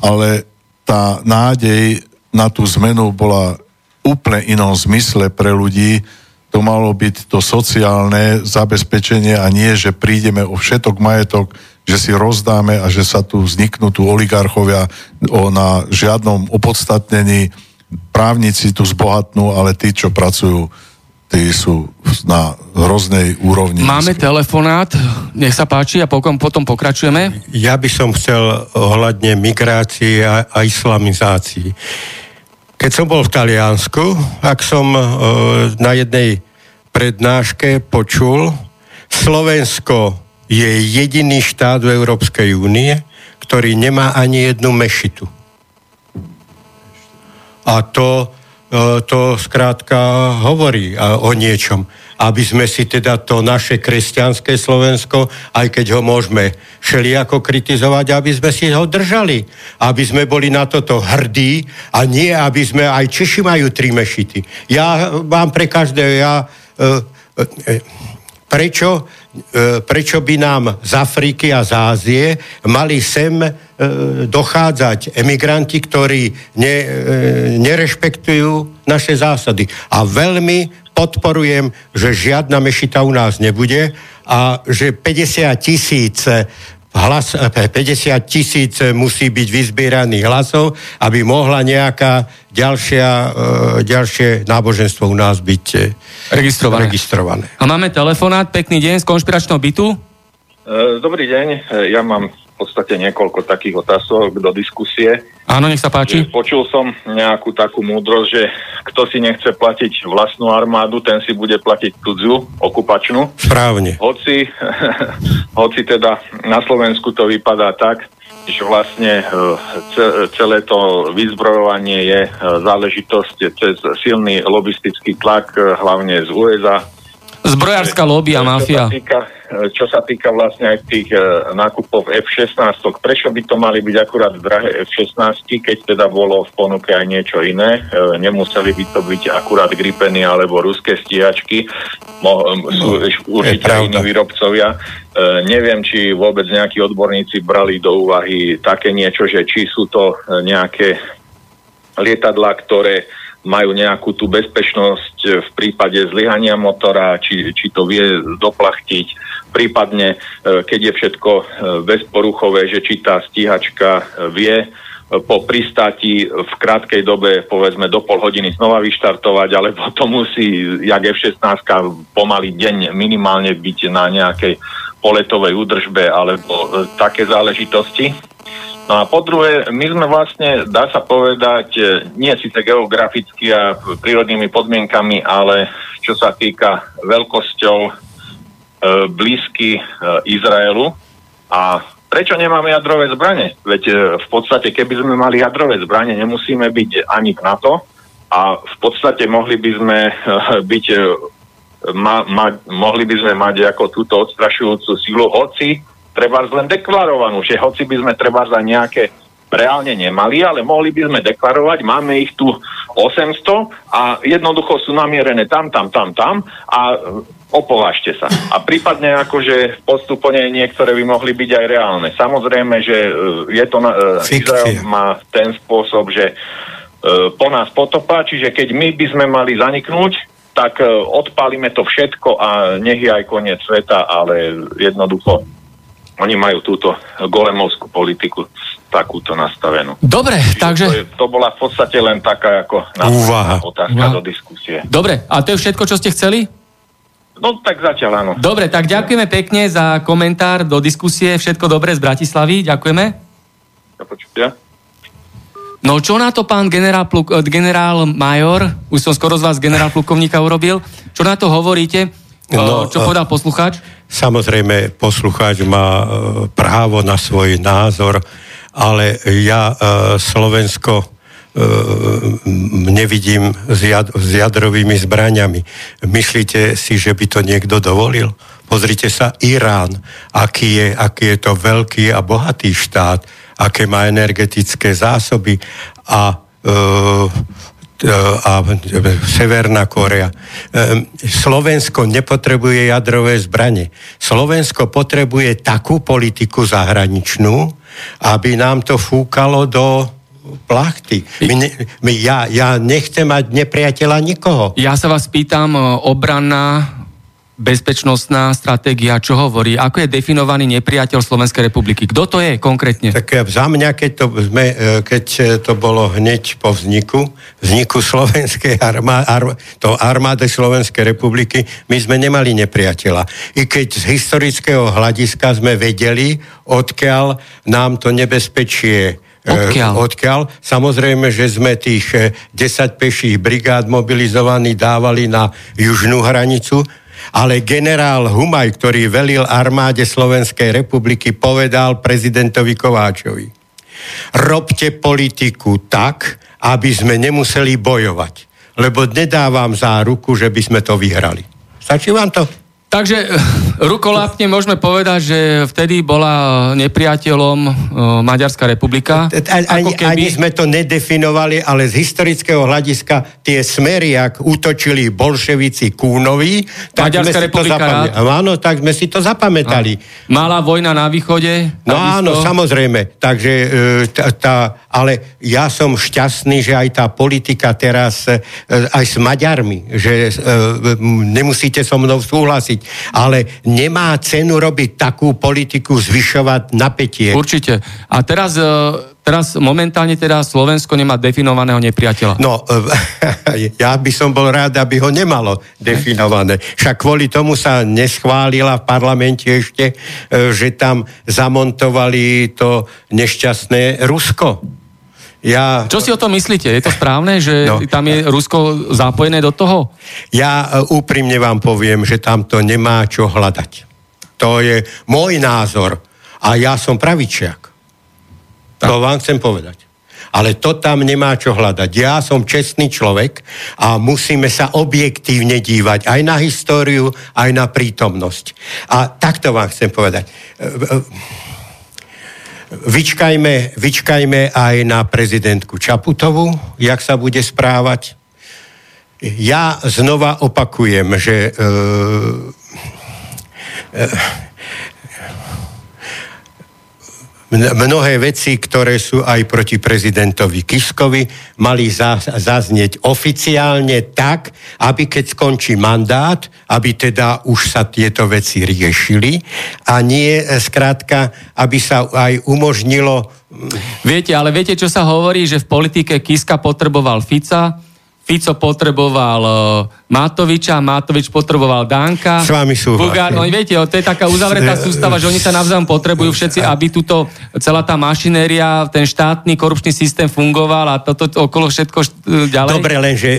ale tá nádej na tú zmenu bola úplne inom zmysle pre ľudí. To malo byť to sociálne zabezpečenie a nie, že prídeme o všetok majetok, že si rozdáme a že sa tu vzniknú tu oligarchovia o, na žiadnom opodstatnení. Právnici tu zbohatnú, ale tí, čo pracujú, tí sú na hroznej úrovni. Máme telefonát, nech sa páči a potom, potom pokračujeme. Ja by som chcel ohľadne migrácie a, a islamizácii. Keď som bol v Taliansku, tak som e, na jednej prednáške počul, Slovensko je jediný štát v Európskej únie, ktorý nemá ani jednu mešitu. A to, e, to skrátka hovorí o niečom aby sme si teda to naše kresťanské Slovensko, aj keď ho môžeme všelijako kritizovať, aby sme si ho držali. Aby sme boli na toto hrdí a nie, aby sme, aj Češi majú tri mešity. Ja mám pre každé, ja... E, e, prečo, e, prečo by nám z Afriky a z Ázie mali sem e, dochádzať emigranti, ktorí ne, e, nerešpektujú naše zásady. A veľmi podporujem, že žiadna mešita u nás nebude a že 50 tisíc hlas, 50 tisíc musí byť vyzbieraných hlasov, aby mohla nejaká ďalšia, ďalšie náboženstvo u nás byť registrované. registrované. A máme telefonát, pekný deň z konšpiračného bytu. Dobrý deň, ja mám podstate niekoľko takých otázok do diskusie. Áno, nech sa páči. Počul som nejakú takú múdrosť, že kto si nechce platiť vlastnú armádu, ten si bude platiť cudziu, okupačnú. Správne. Hoci, hoci teda na Slovensku to vypadá tak, že vlastne e, celé to vyzbrojovanie je e, záležitosť cez silný lobistický tlak, e, hlavne z USA, Zbrojárska lobby a mafia. Čo sa, týka, čo sa týka vlastne aj tých uh, nákupov F-16, prečo by to mali byť akurát drahé F-16, keď teda bolo v ponuke aj niečo iné? Uh, nemuseli by to byť akurát Gripeny alebo ruské stíhačky. Mo, sú no, určite iní výrobcovia. Uh, neviem, či vôbec nejakí odborníci brali do úvahy také niečo, že či sú to nejaké lietadla, ktoré majú nejakú tú bezpečnosť v prípade zlyhania motora, či, či to vie doplachtiť, prípadne e, keď je všetko e, bezporuchové, že či tá stíhačka e, vie po pristáti v krátkej dobe, povedzme do pol hodiny znova vyštartovať, alebo to musí, jak F-16, pomaly deň minimálne byť na nejakej poletovej údržbe, alebo také záležitosti. No a po druhé, my sme vlastne, dá sa povedať, e, nie síce geograficky a prírodnými podmienkami, ale čo sa týka veľkosťou e, blízky e, Izraelu. A prečo nemáme jadrové zbranie? Veď e, v podstate, keby sme mali jadrové zbranie, nemusíme byť ani v NATO a v podstate mohli by sme e, byť e, ma, ma, mohli by sme mať ako túto odstrašujúcu silu, hoci treba len deklarovanú, že hoci by sme treba za nejaké reálne nemali, ale mohli by sme deklarovať, máme ich tu 800 a jednoducho sú namierené tam, tam, tam, tam a opovážte sa. A prípadne akože postupne niektoré by mohli byť aj reálne. Samozrejme, že e, je to na, e, Izrael má ten spôsob, že e, po nás potopa, čiže keď my by sme mali zaniknúť, tak odpálime to všetko a nech je aj koniec sveta, ale jednoducho oni majú túto golemovskú politiku takúto nastavenú. Dobre, Čiže takže... To, je, to bola v podstate len taká ako Úvaha. otázka Úvaha. do diskusie. Dobre, a to je všetko, čo ste chceli? No tak zatiaľ áno. Dobre, tak ďakujeme pekne za komentár do diskusie. Všetko dobré z Bratislavy. Ďakujeme. Ja No čo na to pán generál, pluk, eh, generál major, už som skoro z vás generál plukovníka urobil, čo na to hovoríte? No, čo povedal poslucháč? Samozrejme, poslucháč má právo na svoj názor, ale ja Slovensko nevidím s, jad, s jadrovými zbraniami. Myslíte si, že by to niekto dovolil? Pozrite sa, Irán, aký je, aký je to veľký a bohatý štát, aké má energetické zásoby a a Severná Korea. Slovensko nepotrebuje jadrové zbranie. Slovensko potrebuje takú politiku zahraničnú, aby nám to fúkalo do plachty. My ne, my, ja, ja nechcem mať nepriateľa nikoho. Ja sa vás pýtam, obranná bezpečnostná stratégia, čo hovorí? Ako je definovaný nepriateľ Slovenskej republiky? Kto to je konkrétne? Tak za mňa, keď to, sme, e, keď to bolo hneď po vzniku, vzniku Slovenskej armády, ar, to armády Slovenskej republiky, my sme nemali nepriateľa. I keď z historického hľadiska sme vedeli, odkiaľ nám to nebezpečie e, Odkiaľ? Odkiaľ. Samozrejme, že sme tých 10 e, peších brigád mobilizovaní dávali na južnú hranicu, ale generál Humaj, ktorý velil armáde Slovenskej republiky, povedal prezidentovi Kováčovi. Robte politiku tak, aby sme nemuseli bojovať. Lebo nedávam záruku, že by sme to vyhrali. Stačí vám to? Takže eh, rukolapne môžeme povedať, že vtedy bola nepriateľom eh, Maďarská republika. Ani, keby... ani sme to nedefinovali, ale z historického hľadiska tie smery, ak útočili bolševici Kúnovi, tak Maďarská sme si to zapamätali. Áno, tak sme si to zapamätali. Mala vojna na východe? No áno, samozrejme. Takže eh, tá, tá, ale ja som šťastný, že aj tá politika teraz aj s Maďarmi, že nemusíte so mnou súhlasiť, robiť. Ale nemá cenu robiť takú politiku, zvyšovať napätie. Určite. A teraz, e, teraz momentálne teda Slovensko nemá definovaného nepriateľa. No, ja by som bol rád, aby ho nemalo definované. Však kvôli tomu sa neschválila v parlamente ešte, e, že tam zamontovali to nešťastné Rusko. Ja... Čo si o tom myslíte? Je to správne, že no, tam je Rusko zapojené do toho? Ja e, úprimne vám poviem, že tam to nemá čo hľadať. To je môj názor. A ja som pravičiak. Tak. To vám chcem povedať. Ale to tam nemá čo hľadať. Ja som čestný človek a musíme sa objektívne dívať aj na históriu, aj na prítomnosť. A takto vám chcem povedať. Vyčkajme, vyčkajme aj na prezidentku Čaputovu, jak sa bude správať. Ja znova opakujem, že e, mnohé veci, ktoré sú aj proti prezidentovi Kiskovi, mali zaznieť oficiálne tak, aby keď skončí mandát, aby teda už sa tieto veci riešili a nie e, skrátka, aby sa aj umožnilo... Viete, ale viete, čo sa hovorí, že v politike Kiska potreboval Fica, Fico potreboval uh, Matoviča, Matovič potreboval Danka. S vami sú. Bugár, no, viete, to je taká uzavretá sústava, že oni sa navzájom potrebujú všetci, aby túto celá tá mašinéria, ten štátny korupčný systém fungoval a toto to, okolo všetko ďalej. Dobre, lenže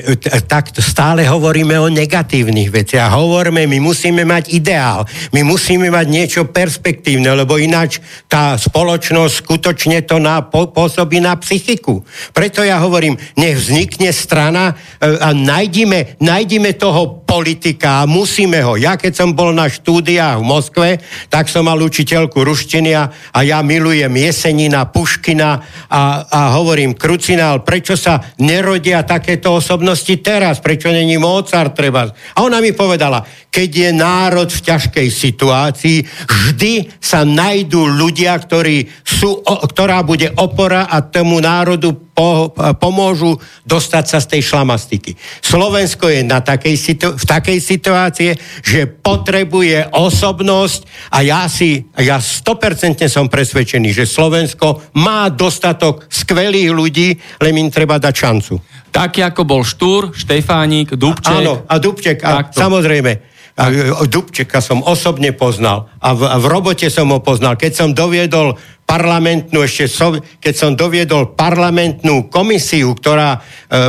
tak stále hovoríme o negatívnych veciach. Hovoríme, my musíme mať ideál. My musíme mať niečo perspektívne, lebo ináč tá spoločnosť skutočne to na, pôsobí na psychiku. Preto ja hovorím, nech vznikne strana, E, a nájdime, nájdime toho politika a musíme ho. Ja keď som bol na štúdiách v Moskve, tak som mal učiteľku ruštiny a, ja milujem Jesenina, Puškina a, a hovorím, Krucinál, prečo sa nerodia takéto osobnosti teraz? Prečo není Mozart treba? A ona mi povedala, keď je národ v ťažkej situácii, vždy sa najdú ľudia, ktorí sú, o, ktorá bude opora a tomu národu po, pomôžu dostať sa z tej šlamastiky. Slovensko je na takej situ, v takej situácii, že potrebuje osobnosť a ja si, ja 100% som presvedčený, že Slovensko má dostatok skvelých ľudí, len im treba dať šancu. Taký ako bol Štúr, Štefánik, Dubček. Áno, a Dubček, a samozrejme a Dubčeka som osobne poznal a v, a v robote som ho poznal. Keď som doviedol parlamentnú, ešte so, keď som doviedol parlamentnú komisiu, ktorá e, e,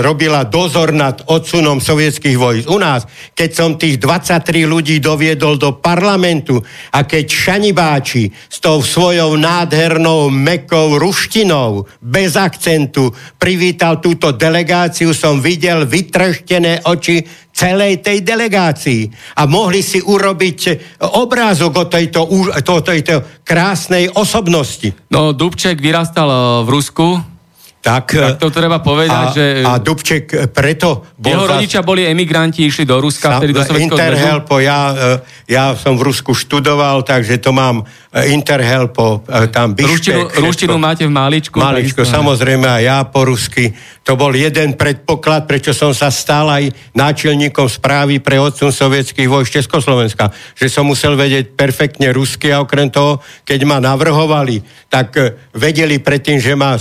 robila dozor nad odsunom sovietských vojsk. U nás, keď som tých 23 ľudí doviedol do parlamentu a keď Šanibáči s tou svojou nádhernou mekou ruštinou, bez akcentu, privítal túto delegáciu, som videl vytreštené oči celej tej delegácii a mohli si urobiť obrázok o tejto, o tejto krásnej osobnosti. No, Dubček vyrastal eh, v Rusku, tak, tak to treba povedať, a, že... A Dubček preto... Bol jeho rodičia boli emigranti, išli do Ruska, vtedy do Sovjetského Interhelpo, ja, eh, ja som v Rusku študoval, takže to mám eh, Interhelpo, tam Bišpek. Ruštinu, ruštinu máte v Máličku. Máličku, samozrejme, a ja po rusky to bol jeden predpoklad, prečo som sa stal aj náčelníkom správy pre odsun sovietských vojsk Československa. Že som musel vedieť perfektne rusky a okrem toho, keď ma navrhovali, tak e, vedeli predtým, že ma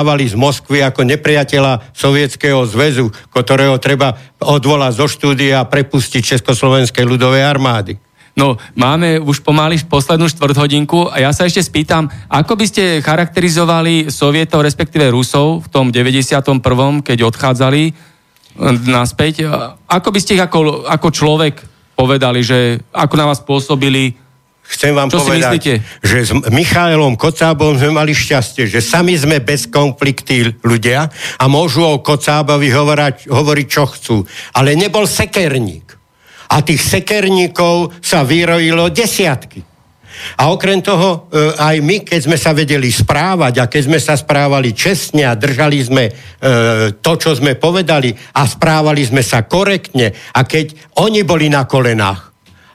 odvolávali z Moskvy ako nepriateľa Sovietskeho zväzu, ktorého treba odvolať zo štúdia a prepustiť Československej ľudovej armády. No, máme už pomaly poslednú štvrthodinku a ja sa ešte spýtam, ako by ste charakterizovali Sovietov, respektíve Rusov v tom 91., keď odchádzali e, naspäť, ako by ste ich ako, ako človek povedali, že ako na vás pôsobili, chcem vám Čo si povedať, myslíte? že s Michailom Kocábom sme mali šťastie, že sami sme bez konflikty ľudia a môžu o Kocábovi hovoriť, hovoriť čo chcú. Ale nebol sekerník. A tých sekerníkov sa vyrojilo desiatky. A okrem toho, e, aj my, keď sme sa vedeli správať a keď sme sa správali čestne a držali sme e, to, čo sme povedali a správali sme sa korektne a keď oni boli na kolenách,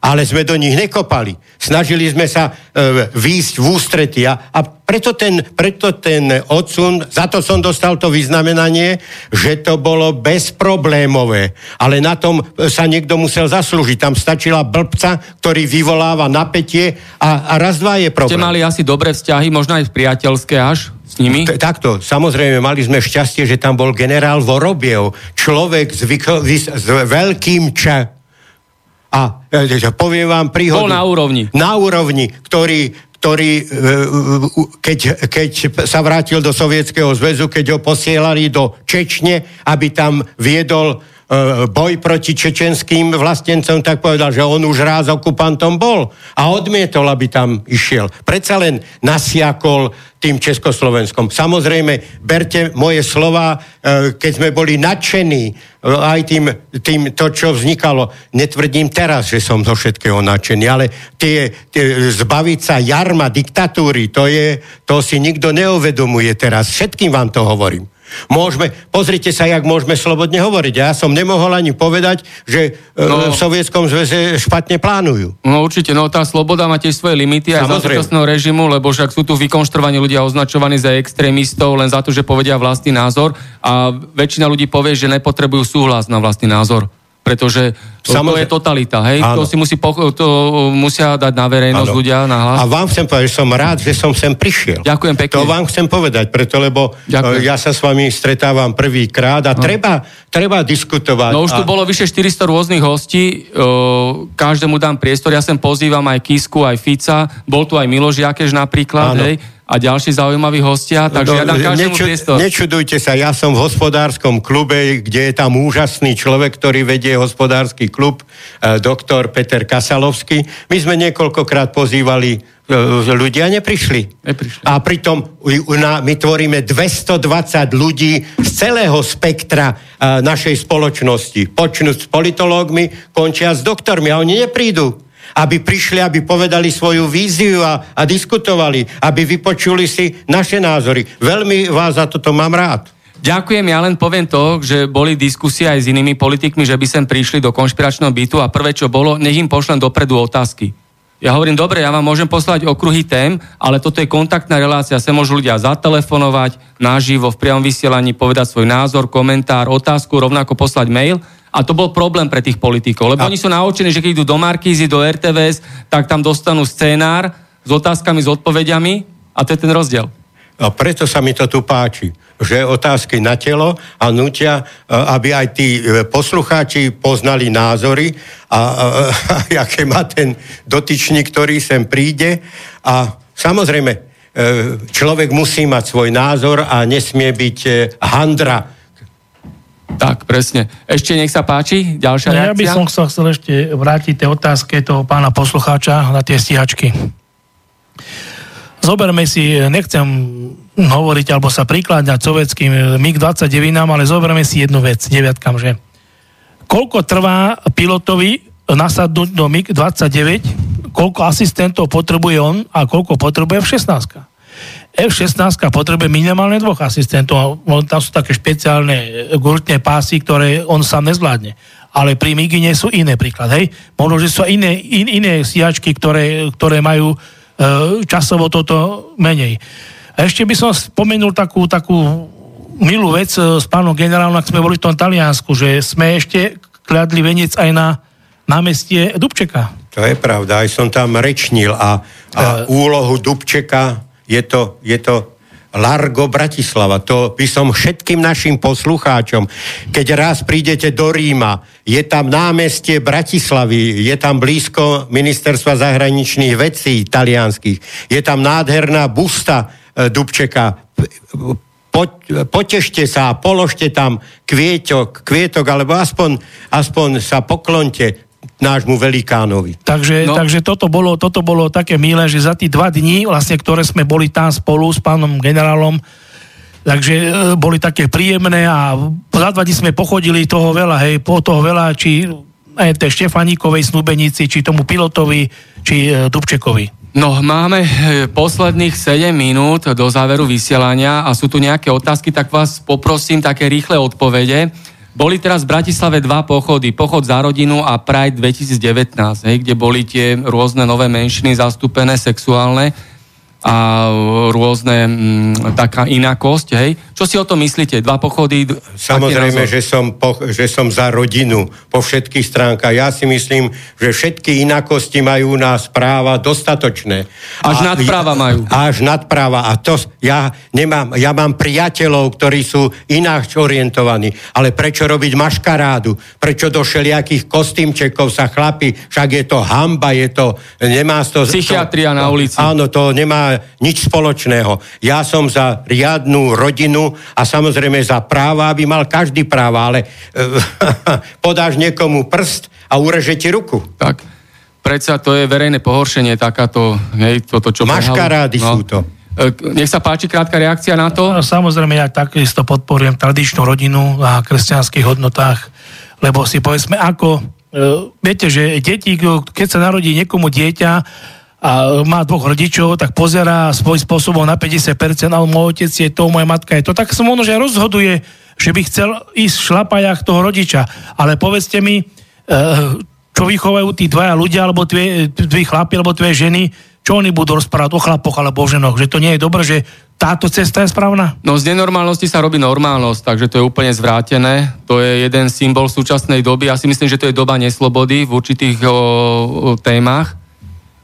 ale sme do nich nekopali. Snažili sme sa e, výjsť v ústretia a preto ten, preto ten odsun, za to som dostal to vyznamenanie, že to bolo bezproblémové. Ale na tom e, sa niekto musel zaslúžiť. Tam stačila blbca, ktorý vyvoláva napätie a, a raz, dva je problém. Ste mali asi dobré vzťahy, možno aj priateľské až s nimi? T- takto, samozrejme, mali sme šťastie, že tam bol generál Vorobiev, človek s, vyko- vys- s veľkým ča- a e, e, poviem vám príhodu. Bol na úrovni. Na úrovni, ktorý, ktorý e, keď, keď sa vrátil do Sovietskeho zväzu, keď ho posielali do Čečne, aby tam viedol boj proti čečenským vlastencom, tak povedal, že on už raz okupantom bol a odmietol, aby tam išiel. Predsa len nasiakol tým Československom. Samozrejme, berte moje slova, e, keď sme boli nadšení e, aj tým, tým to, čo vznikalo. Netvrdím teraz, že som zo všetkého nadšený, ale tie, tie zbaviť sa jarma diktatúry, to, je, to si nikto neuvedomuje teraz. Všetkým vám to hovorím. Môžeme, pozrite sa, jak môžeme slobodne hovoriť. Ja som nemohol ani povedať, že no, No. v Sovietskom zväze špatne plánujú. No určite, no tá sloboda má tiež svoje limity aj za súčasného režimu, lebo však sú tu vykonštruovaní ľudia označovaní za extrémistov len za to, že povedia vlastný názor a väčšina ľudí povie, že nepotrebujú súhlas na vlastný názor pretože to, to Samozrejme. je totalita, hej? Áno. To si musí poch- to musia dať na verejnosť Áno. ľudia, na hlas. A vám chcem povedať, že som rád, že som sem prišiel. Ďakujem pekne. To vám chcem povedať, preto lebo Ďakujem. e, ja sa s vami stretávam prvýkrát a treba, treba diskutovať. No už tu a, bolo vyše 400 rôznych hostí, o, každému dám priestor, ja sem pozývam aj Kisku, aj Fica, bol tu aj Miloš Jakeš napríklad, Áno. hej, a ďalší zaujímaví hostia, takže ja dám každému priestor. No, nečudujte sa, ja som v hospodárskom klube, kde je tam úžasný človek, ktorý vedie hospodársky klub, e, doktor Peter Kasalovský. My sme niekoľkokrát pozývali e, ľudia neprišli. Neprišli. A pritom my tvoríme 220 ľudí z celého spektra e, našej spoločnosti. Počnúť s politológmi, končia s doktormi a oni neprídu aby prišli, aby povedali svoju víziu a, a diskutovali, aby vypočuli si naše názory. Veľmi vás za toto mám rád. Ďakujem, ja len poviem to, že boli diskusie aj s inými politikmi, že by sem prišli do konšpiračného bytu a prvé, čo bolo, nech im pošlem dopredu otázky. Ja hovorím, dobre, ja vám môžem poslať okruhy tém, ale toto je kontaktná relácia, sa môžu ľudia zatelefonovať naživo v priamom vysielaní, povedať svoj názor, komentár, otázku, rovnako poslať mail. A to bol problém pre tých politikov, lebo A- oni sú naučení, že keď idú do Markízy, do RTVS, tak tam dostanú scénár s otázkami, s odpovediami a to je ten rozdiel. A preto sa mi to tu páči, že otázky na telo a nutia, e, aby aj tí e, poslucháči poznali názory a, a, a aké má ten dotyčný, ktorý sem príde. A samozrejme, e, človek musí mať svoj názor a nesmie byť e, handra. Tak, presne. Ešte nech sa páči, ďalšia No, ja by som sa chcel ešte vrátiť tej otázke toho pána poslucháča na tie stíhačky. Zoberme si, nechcem hovoriť alebo sa prikladať sovietským MiG-29, ale zoberme si jednu vec, deviatkam, že koľko trvá pilotovi nasadnúť do MiG-29, koľko asistentov potrebuje on a koľko potrebuje F-16. F-16 potrebuje minimálne dvoch asistentov, tam sú také špeciálne gurtné pásy, ktoré on sám nezvládne. Ale pri MIGI nie sú iné príklad, hej? Možno, že sú iné, in, iné siačky, ktoré, ktoré majú e, časovo toto menej. A ešte by som spomenul takú, takú milú vec e, s pánom generálom, ak sme boli v tom Taliansku, že sme ešte kladli venec aj na námestie Dubčeka. To je pravda, aj som tam rečnil a, a úlohu Dubčeka je to, je to Largo Bratislava. To by som všetkým našim poslucháčom, keď raz prídete do Ríma, je tam námestie Bratislavy, je tam blízko ministerstva zahraničných vecí talianských, je tam nádherná busta e, Dubčeka. Po, potešte sa položte tam kvietok, kvietok, alebo aspoň, aspoň sa poklonte nášmu velikánovi. Takže, no. takže toto, bolo, toto bolo také milé, že za tí dva dní, vlastne, ktoré sme boli tam spolu s pánom generálom, takže e, boli také príjemné a za dva dní sme pochodili toho veľa, hej, po toho veľa, či aj tej Štefaníkovej snúbenici, či tomu pilotovi, či e, Dubčekovi. No, máme e, posledných 7 minút do záveru vysielania a sú tu nejaké otázky, tak vás poprosím také rýchle odpovede. Boli teraz v Bratislave dva pochody. Pochod za rodinu a Pride 2019, hej, kde boli tie rôzne nové menšiny zastúpené sexuálne a rôzne m, mm, taká inakosť, hej. Čo si o tom myslíte? Dva pochody? Samozrejme, že som, po, že som za rodinu po všetkých stránkach. Ja si myslím, že všetky inakosti majú nás práva dostatočné. Až a, nadpráva majú. Až nadpráva. A to ja nemám, ja mám priateľov, ktorí sú ináč orientovaní. Ale prečo robiť maškarádu? Prečo do všelijakých kostýmčekov sa chlapi? Však je to hamba, je to... Nemá to... Psychiatria to, na ulici. Áno, to nemá nič spoločného. Ja som za riadnu rodinu a samozrejme za práva, aby mal každý práva, ale podáš niekomu prst a ureže ti ruku. Tak, predsa to je verejné pohoršenie, takáto, hej, toto, čo... Maškarády no. sú to. E, nech sa páči krátka reakcia na to. No, samozrejme, ja takisto podporujem tradičnú rodinu a kresťanských hodnotách, lebo si povedzme, ako, e, viete, že deti, keď sa narodí niekomu dieťa, a má dvoch rodičov, tak pozerá svoj spôsobom na 50%, ale môj otec je to, moja matka je to. Tak som ono, že rozhoduje, že by chcel ísť v šlapajach toho rodiča. Ale povedzte mi, eh, čo vychovajú tí dvaja ľudia, alebo dve, dve chlapi, alebo dve ženy, čo oni budú rozprávať o chlapoch alebo o ženoch, že to nie je dobré, že táto cesta je správna? No z nenormálnosti sa robí normálnosť, takže to je úplne zvrátené. To je jeden symbol súčasnej doby. Ja si myslím, že to je doba neslobody v určitých o, o, témach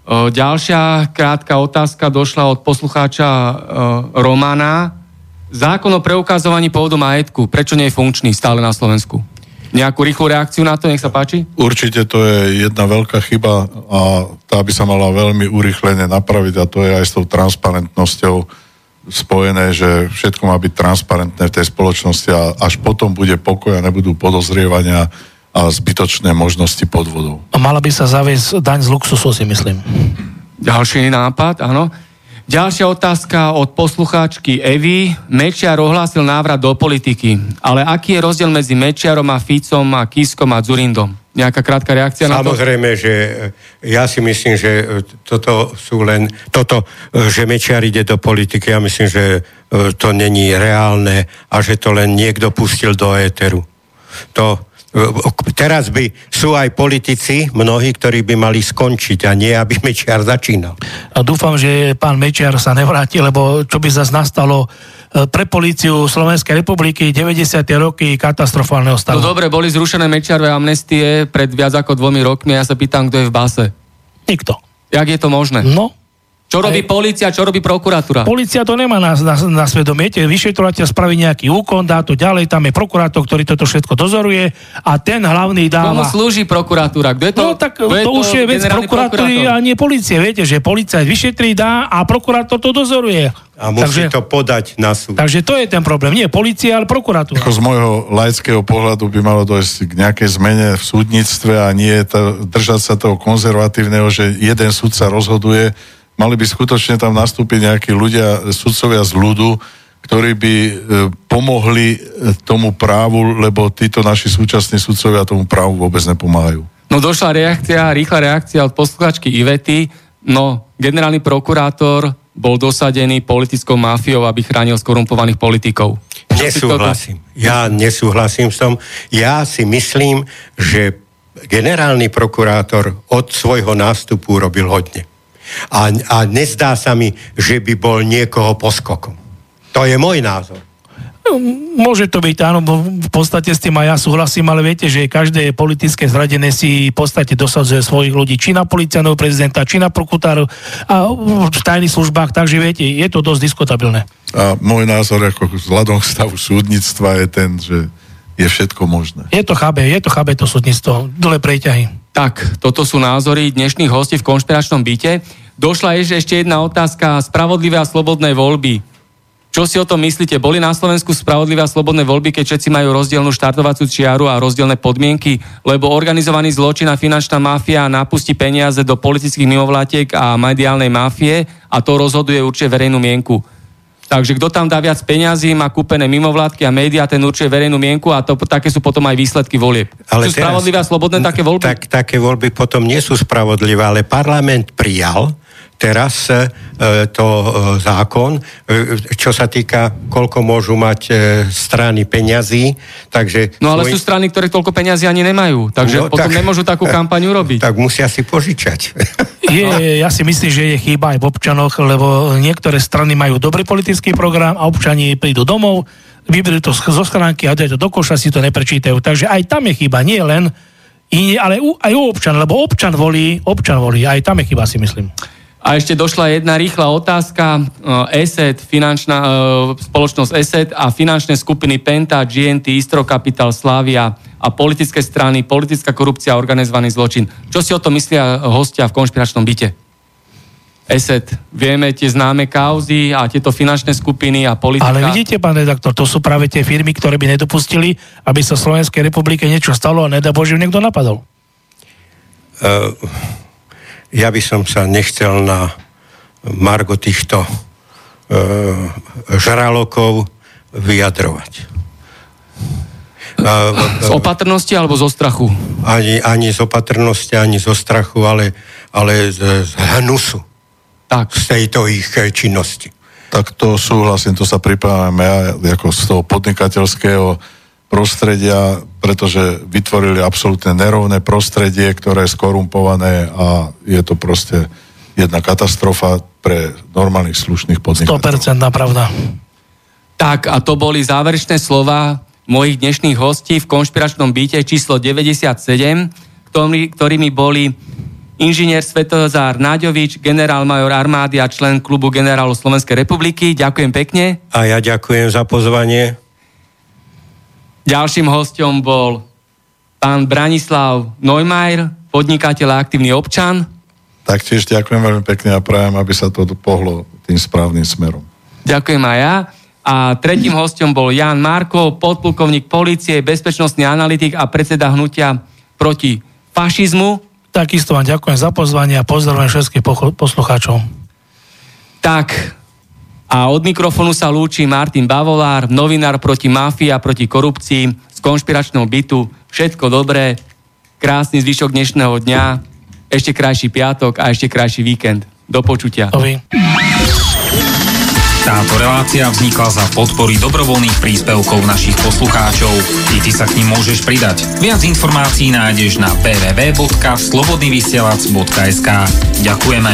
Ďalšia krátka otázka došla od poslucháča Romana. Zákon o preukazovaní pôvodu majetku, prečo nie je funkčný stále na Slovensku? Nejakú rýchlu reakciu na to, nech sa páči? Určite to je jedna veľká chyba a tá by sa mala veľmi urychlene napraviť a to je aj s tou transparentnosťou spojené, že všetko má byť transparentné v tej spoločnosti a až potom bude pokoj a nebudú podozrievania a zbytočné možnosti podvodov. A mala by sa zaviesť daň z luxusu, si myslím. Ďalší nápad, áno. Ďalšia otázka od poslucháčky Evy. Mečiar ohlásil návrat do politiky, ale aký je rozdiel medzi Mečiarom a Ficom a Kiskom a Zurindom? Nejaká krátka reakcia Samozrejme, na to? Samozrejme, že e, ja si myslím, že e, toto sú len, toto, e, že Mečiar ide do politiky, ja myslím, že to není reálne a že to len niekto pustil do éteru. To, teraz by sú aj politici, mnohí, ktorí by mali skončiť a nie, aby Mečiar začínal. A dúfam, že pán Mečiar sa nevráti, lebo čo by zase nastalo e, pre políciu Slovenskej republiky 90. roky katastrofálneho stavu. No dobre, boli zrušené Mečiarové amnestie pred viac ako dvomi rokmi a ja sa pýtam, kto je v base. Nikto. Jak je to možné? No, čo robí policia, čo robí prokuratúra? Policia to nemá na, na, na svedomie. Vyšetrovateľ spraví nejaký úkon, dá to ďalej, tam je prokurátor, ktorý toto všetko dozoruje a ten hlavný dáva... Komu slúži prokuratúra? Kto je to? No tak to, je to už je vec prokuratúry a nie policie. Viete, že policia vyšetrí, dá a prokurátor to dozoruje. A musí takže, to podať na súd. Takže to je ten problém. Nie policia, ale prokuratúra. Ako z môjho laického pohľadu by malo dojsť k nejakej zmene v súdnictve a nie to, držať sa toho konzervatívneho, že jeden súdca rozhoduje, mali by skutočne tam nastúpiť nejakí ľudia, sudcovia z ľudu, ktorí by e, pomohli e, tomu právu, lebo títo naši súčasní sudcovia tomu právu vôbec nepomáhajú. No došla reakcia, rýchla reakcia od posluchačky Ivety. No, generálny prokurátor bol dosadený politickou mafiou, aby chránil skorumpovaných politikov. Nesúhlasím. Ja nesúhlasím s tom. Ja si myslím, že generálny prokurátor od svojho nástupu robil hodne. A, a nezdá sa mi, že by bol niekoho poskokom. To je môj názor. No, môže to byť, áno, v podstate s tým aj ja súhlasím, ale viete, že každé politické zradené si v podstate dosadzuje svojich ľudí, či na policajného prezidenta, či na prokutárov a v tajných službách, takže viete, je to dosť diskutabilné. A môj názor ako vzhľadom k stavu súdnictva je ten, že je všetko možné. Je to chábe, je to chábe to súdnictvo, dole preťahy. Tak, toto sú názory dnešných hostí v konšpiračnom byte. Došla ešte jedna otázka. Spravodlivé a slobodné voľby. Čo si o tom myslíte? Boli na Slovensku spravodlivé a slobodné voľby, keď všetci majú rozdielnú štartovacú čiaru a rozdielne podmienky? Lebo organizovaný zločin a finančná mafia napustí peniaze do politických mimovlátiek a mediálnej mafie a to rozhoduje určite verejnú mienku. Takže kto tam dá viac peňazí, má kúpené mimovládky a médiá, ten určuje verejnú mienku a to, také sú potom aj výsledky volieb. Ale sú spravodlivé a slobodné také voľby? Tak, také voľby potom nie sú spravodlivé, ale parlament prijal teraz e, to e, zákon, e, čo sa týka, koľko môžu mať strany peňazí. Takže no ale svoj... sú strany, ktoré toľko peňazí ani nemajú, takže no, potom tak, nemôžu takú kampaňu robiť. Tak musia si požičať. Je, ja si myslím, že je chyba aj v občanoch, lebo niektoré strany majú dobrý politický program a občani prídu domov, vyberú to zo schránky a dajú to do koša, si to neprečítajú. Takže aj tam je chyba, nie len ale u, aj u občan, lebo občan volí, občan volí, aj tam je chyba, si myslím. A ešte došla jedna rýchla otázka. ESET, finančná, e, spoločnosť ESET a finančné skupiny Penta, GNT, Istro Capital, Slavia a politické strany, politická korupcia a organizovaný zločin. Čo si o to myslia hostia v konšpiračnom byte? ESET, vieme tie známe kauzy a tieto finančné skupiny a politika. Ale vidíte, pán redaktor, to sú práve tie firmy, ktoré by nedopustili, aby sa Slovenskej republike niečo stalo a nedá Bože, niekto napadol. Uh ja by som sa nechcel na Margo týchto e, žralokov vyjadrovať. Z opatrnosti alebo zo strachu? Ani, ani z opatrnosti, ani zo strachu, ale, ale z, z hnusu. Tak. Z tejto ich e, činnosti. Tak to súhlasím, to sa pripájame ja ako z toho podnikateľského prostredia, pretože vytvorili absolútne nerovné prostredie, ktoré je skorumpované a je to proste jedna katastrofa pre normálnych slušných podnikateľov. 100% pravda. Tak a to boli záverečné slova mojich dnešných hostí v konšpiračnom byte číslo 97, ktorý, ktorými boli inžinier Svetozár Náďovič, generál major armády a člen klubu generálov Slovenskej republiky. Ďakujem pekne. A ja ďakujem za pozvanie. Ďalším hostom bol pán Branislav Neumeier, podnikateľ a aktívny občan. Taktiež ďakujem veľmi pekne a prajem, aby sa to pohlo tým správnym smerom. Ďakujem aj ja. A tretím hostom bol Jan Markov, podplukovník policie, bezpečnostný analytik a predseda hnutia proti fašizmu. Takisto vám ďakujem za pozvanie a pozdravujem všetkých poslucháčov. Tak, a od mikrofonu sa lúči Martin Bavolár, novinár proti mafii a proti korupcii z konšpiračného bytu. Všetko dobré, krásny zvyšok dnešného dňa, ešte krajší piatok a ešte krajší víkend. Do počutia. Dovi. Táto relácia vznikla za podpory dobrovoľných príspevkov našich poslucháčov. I ty sa k ním môžeš pridať. Viac informácií nájdeš na www.slobodnyvysielac.sk Ďakujeme.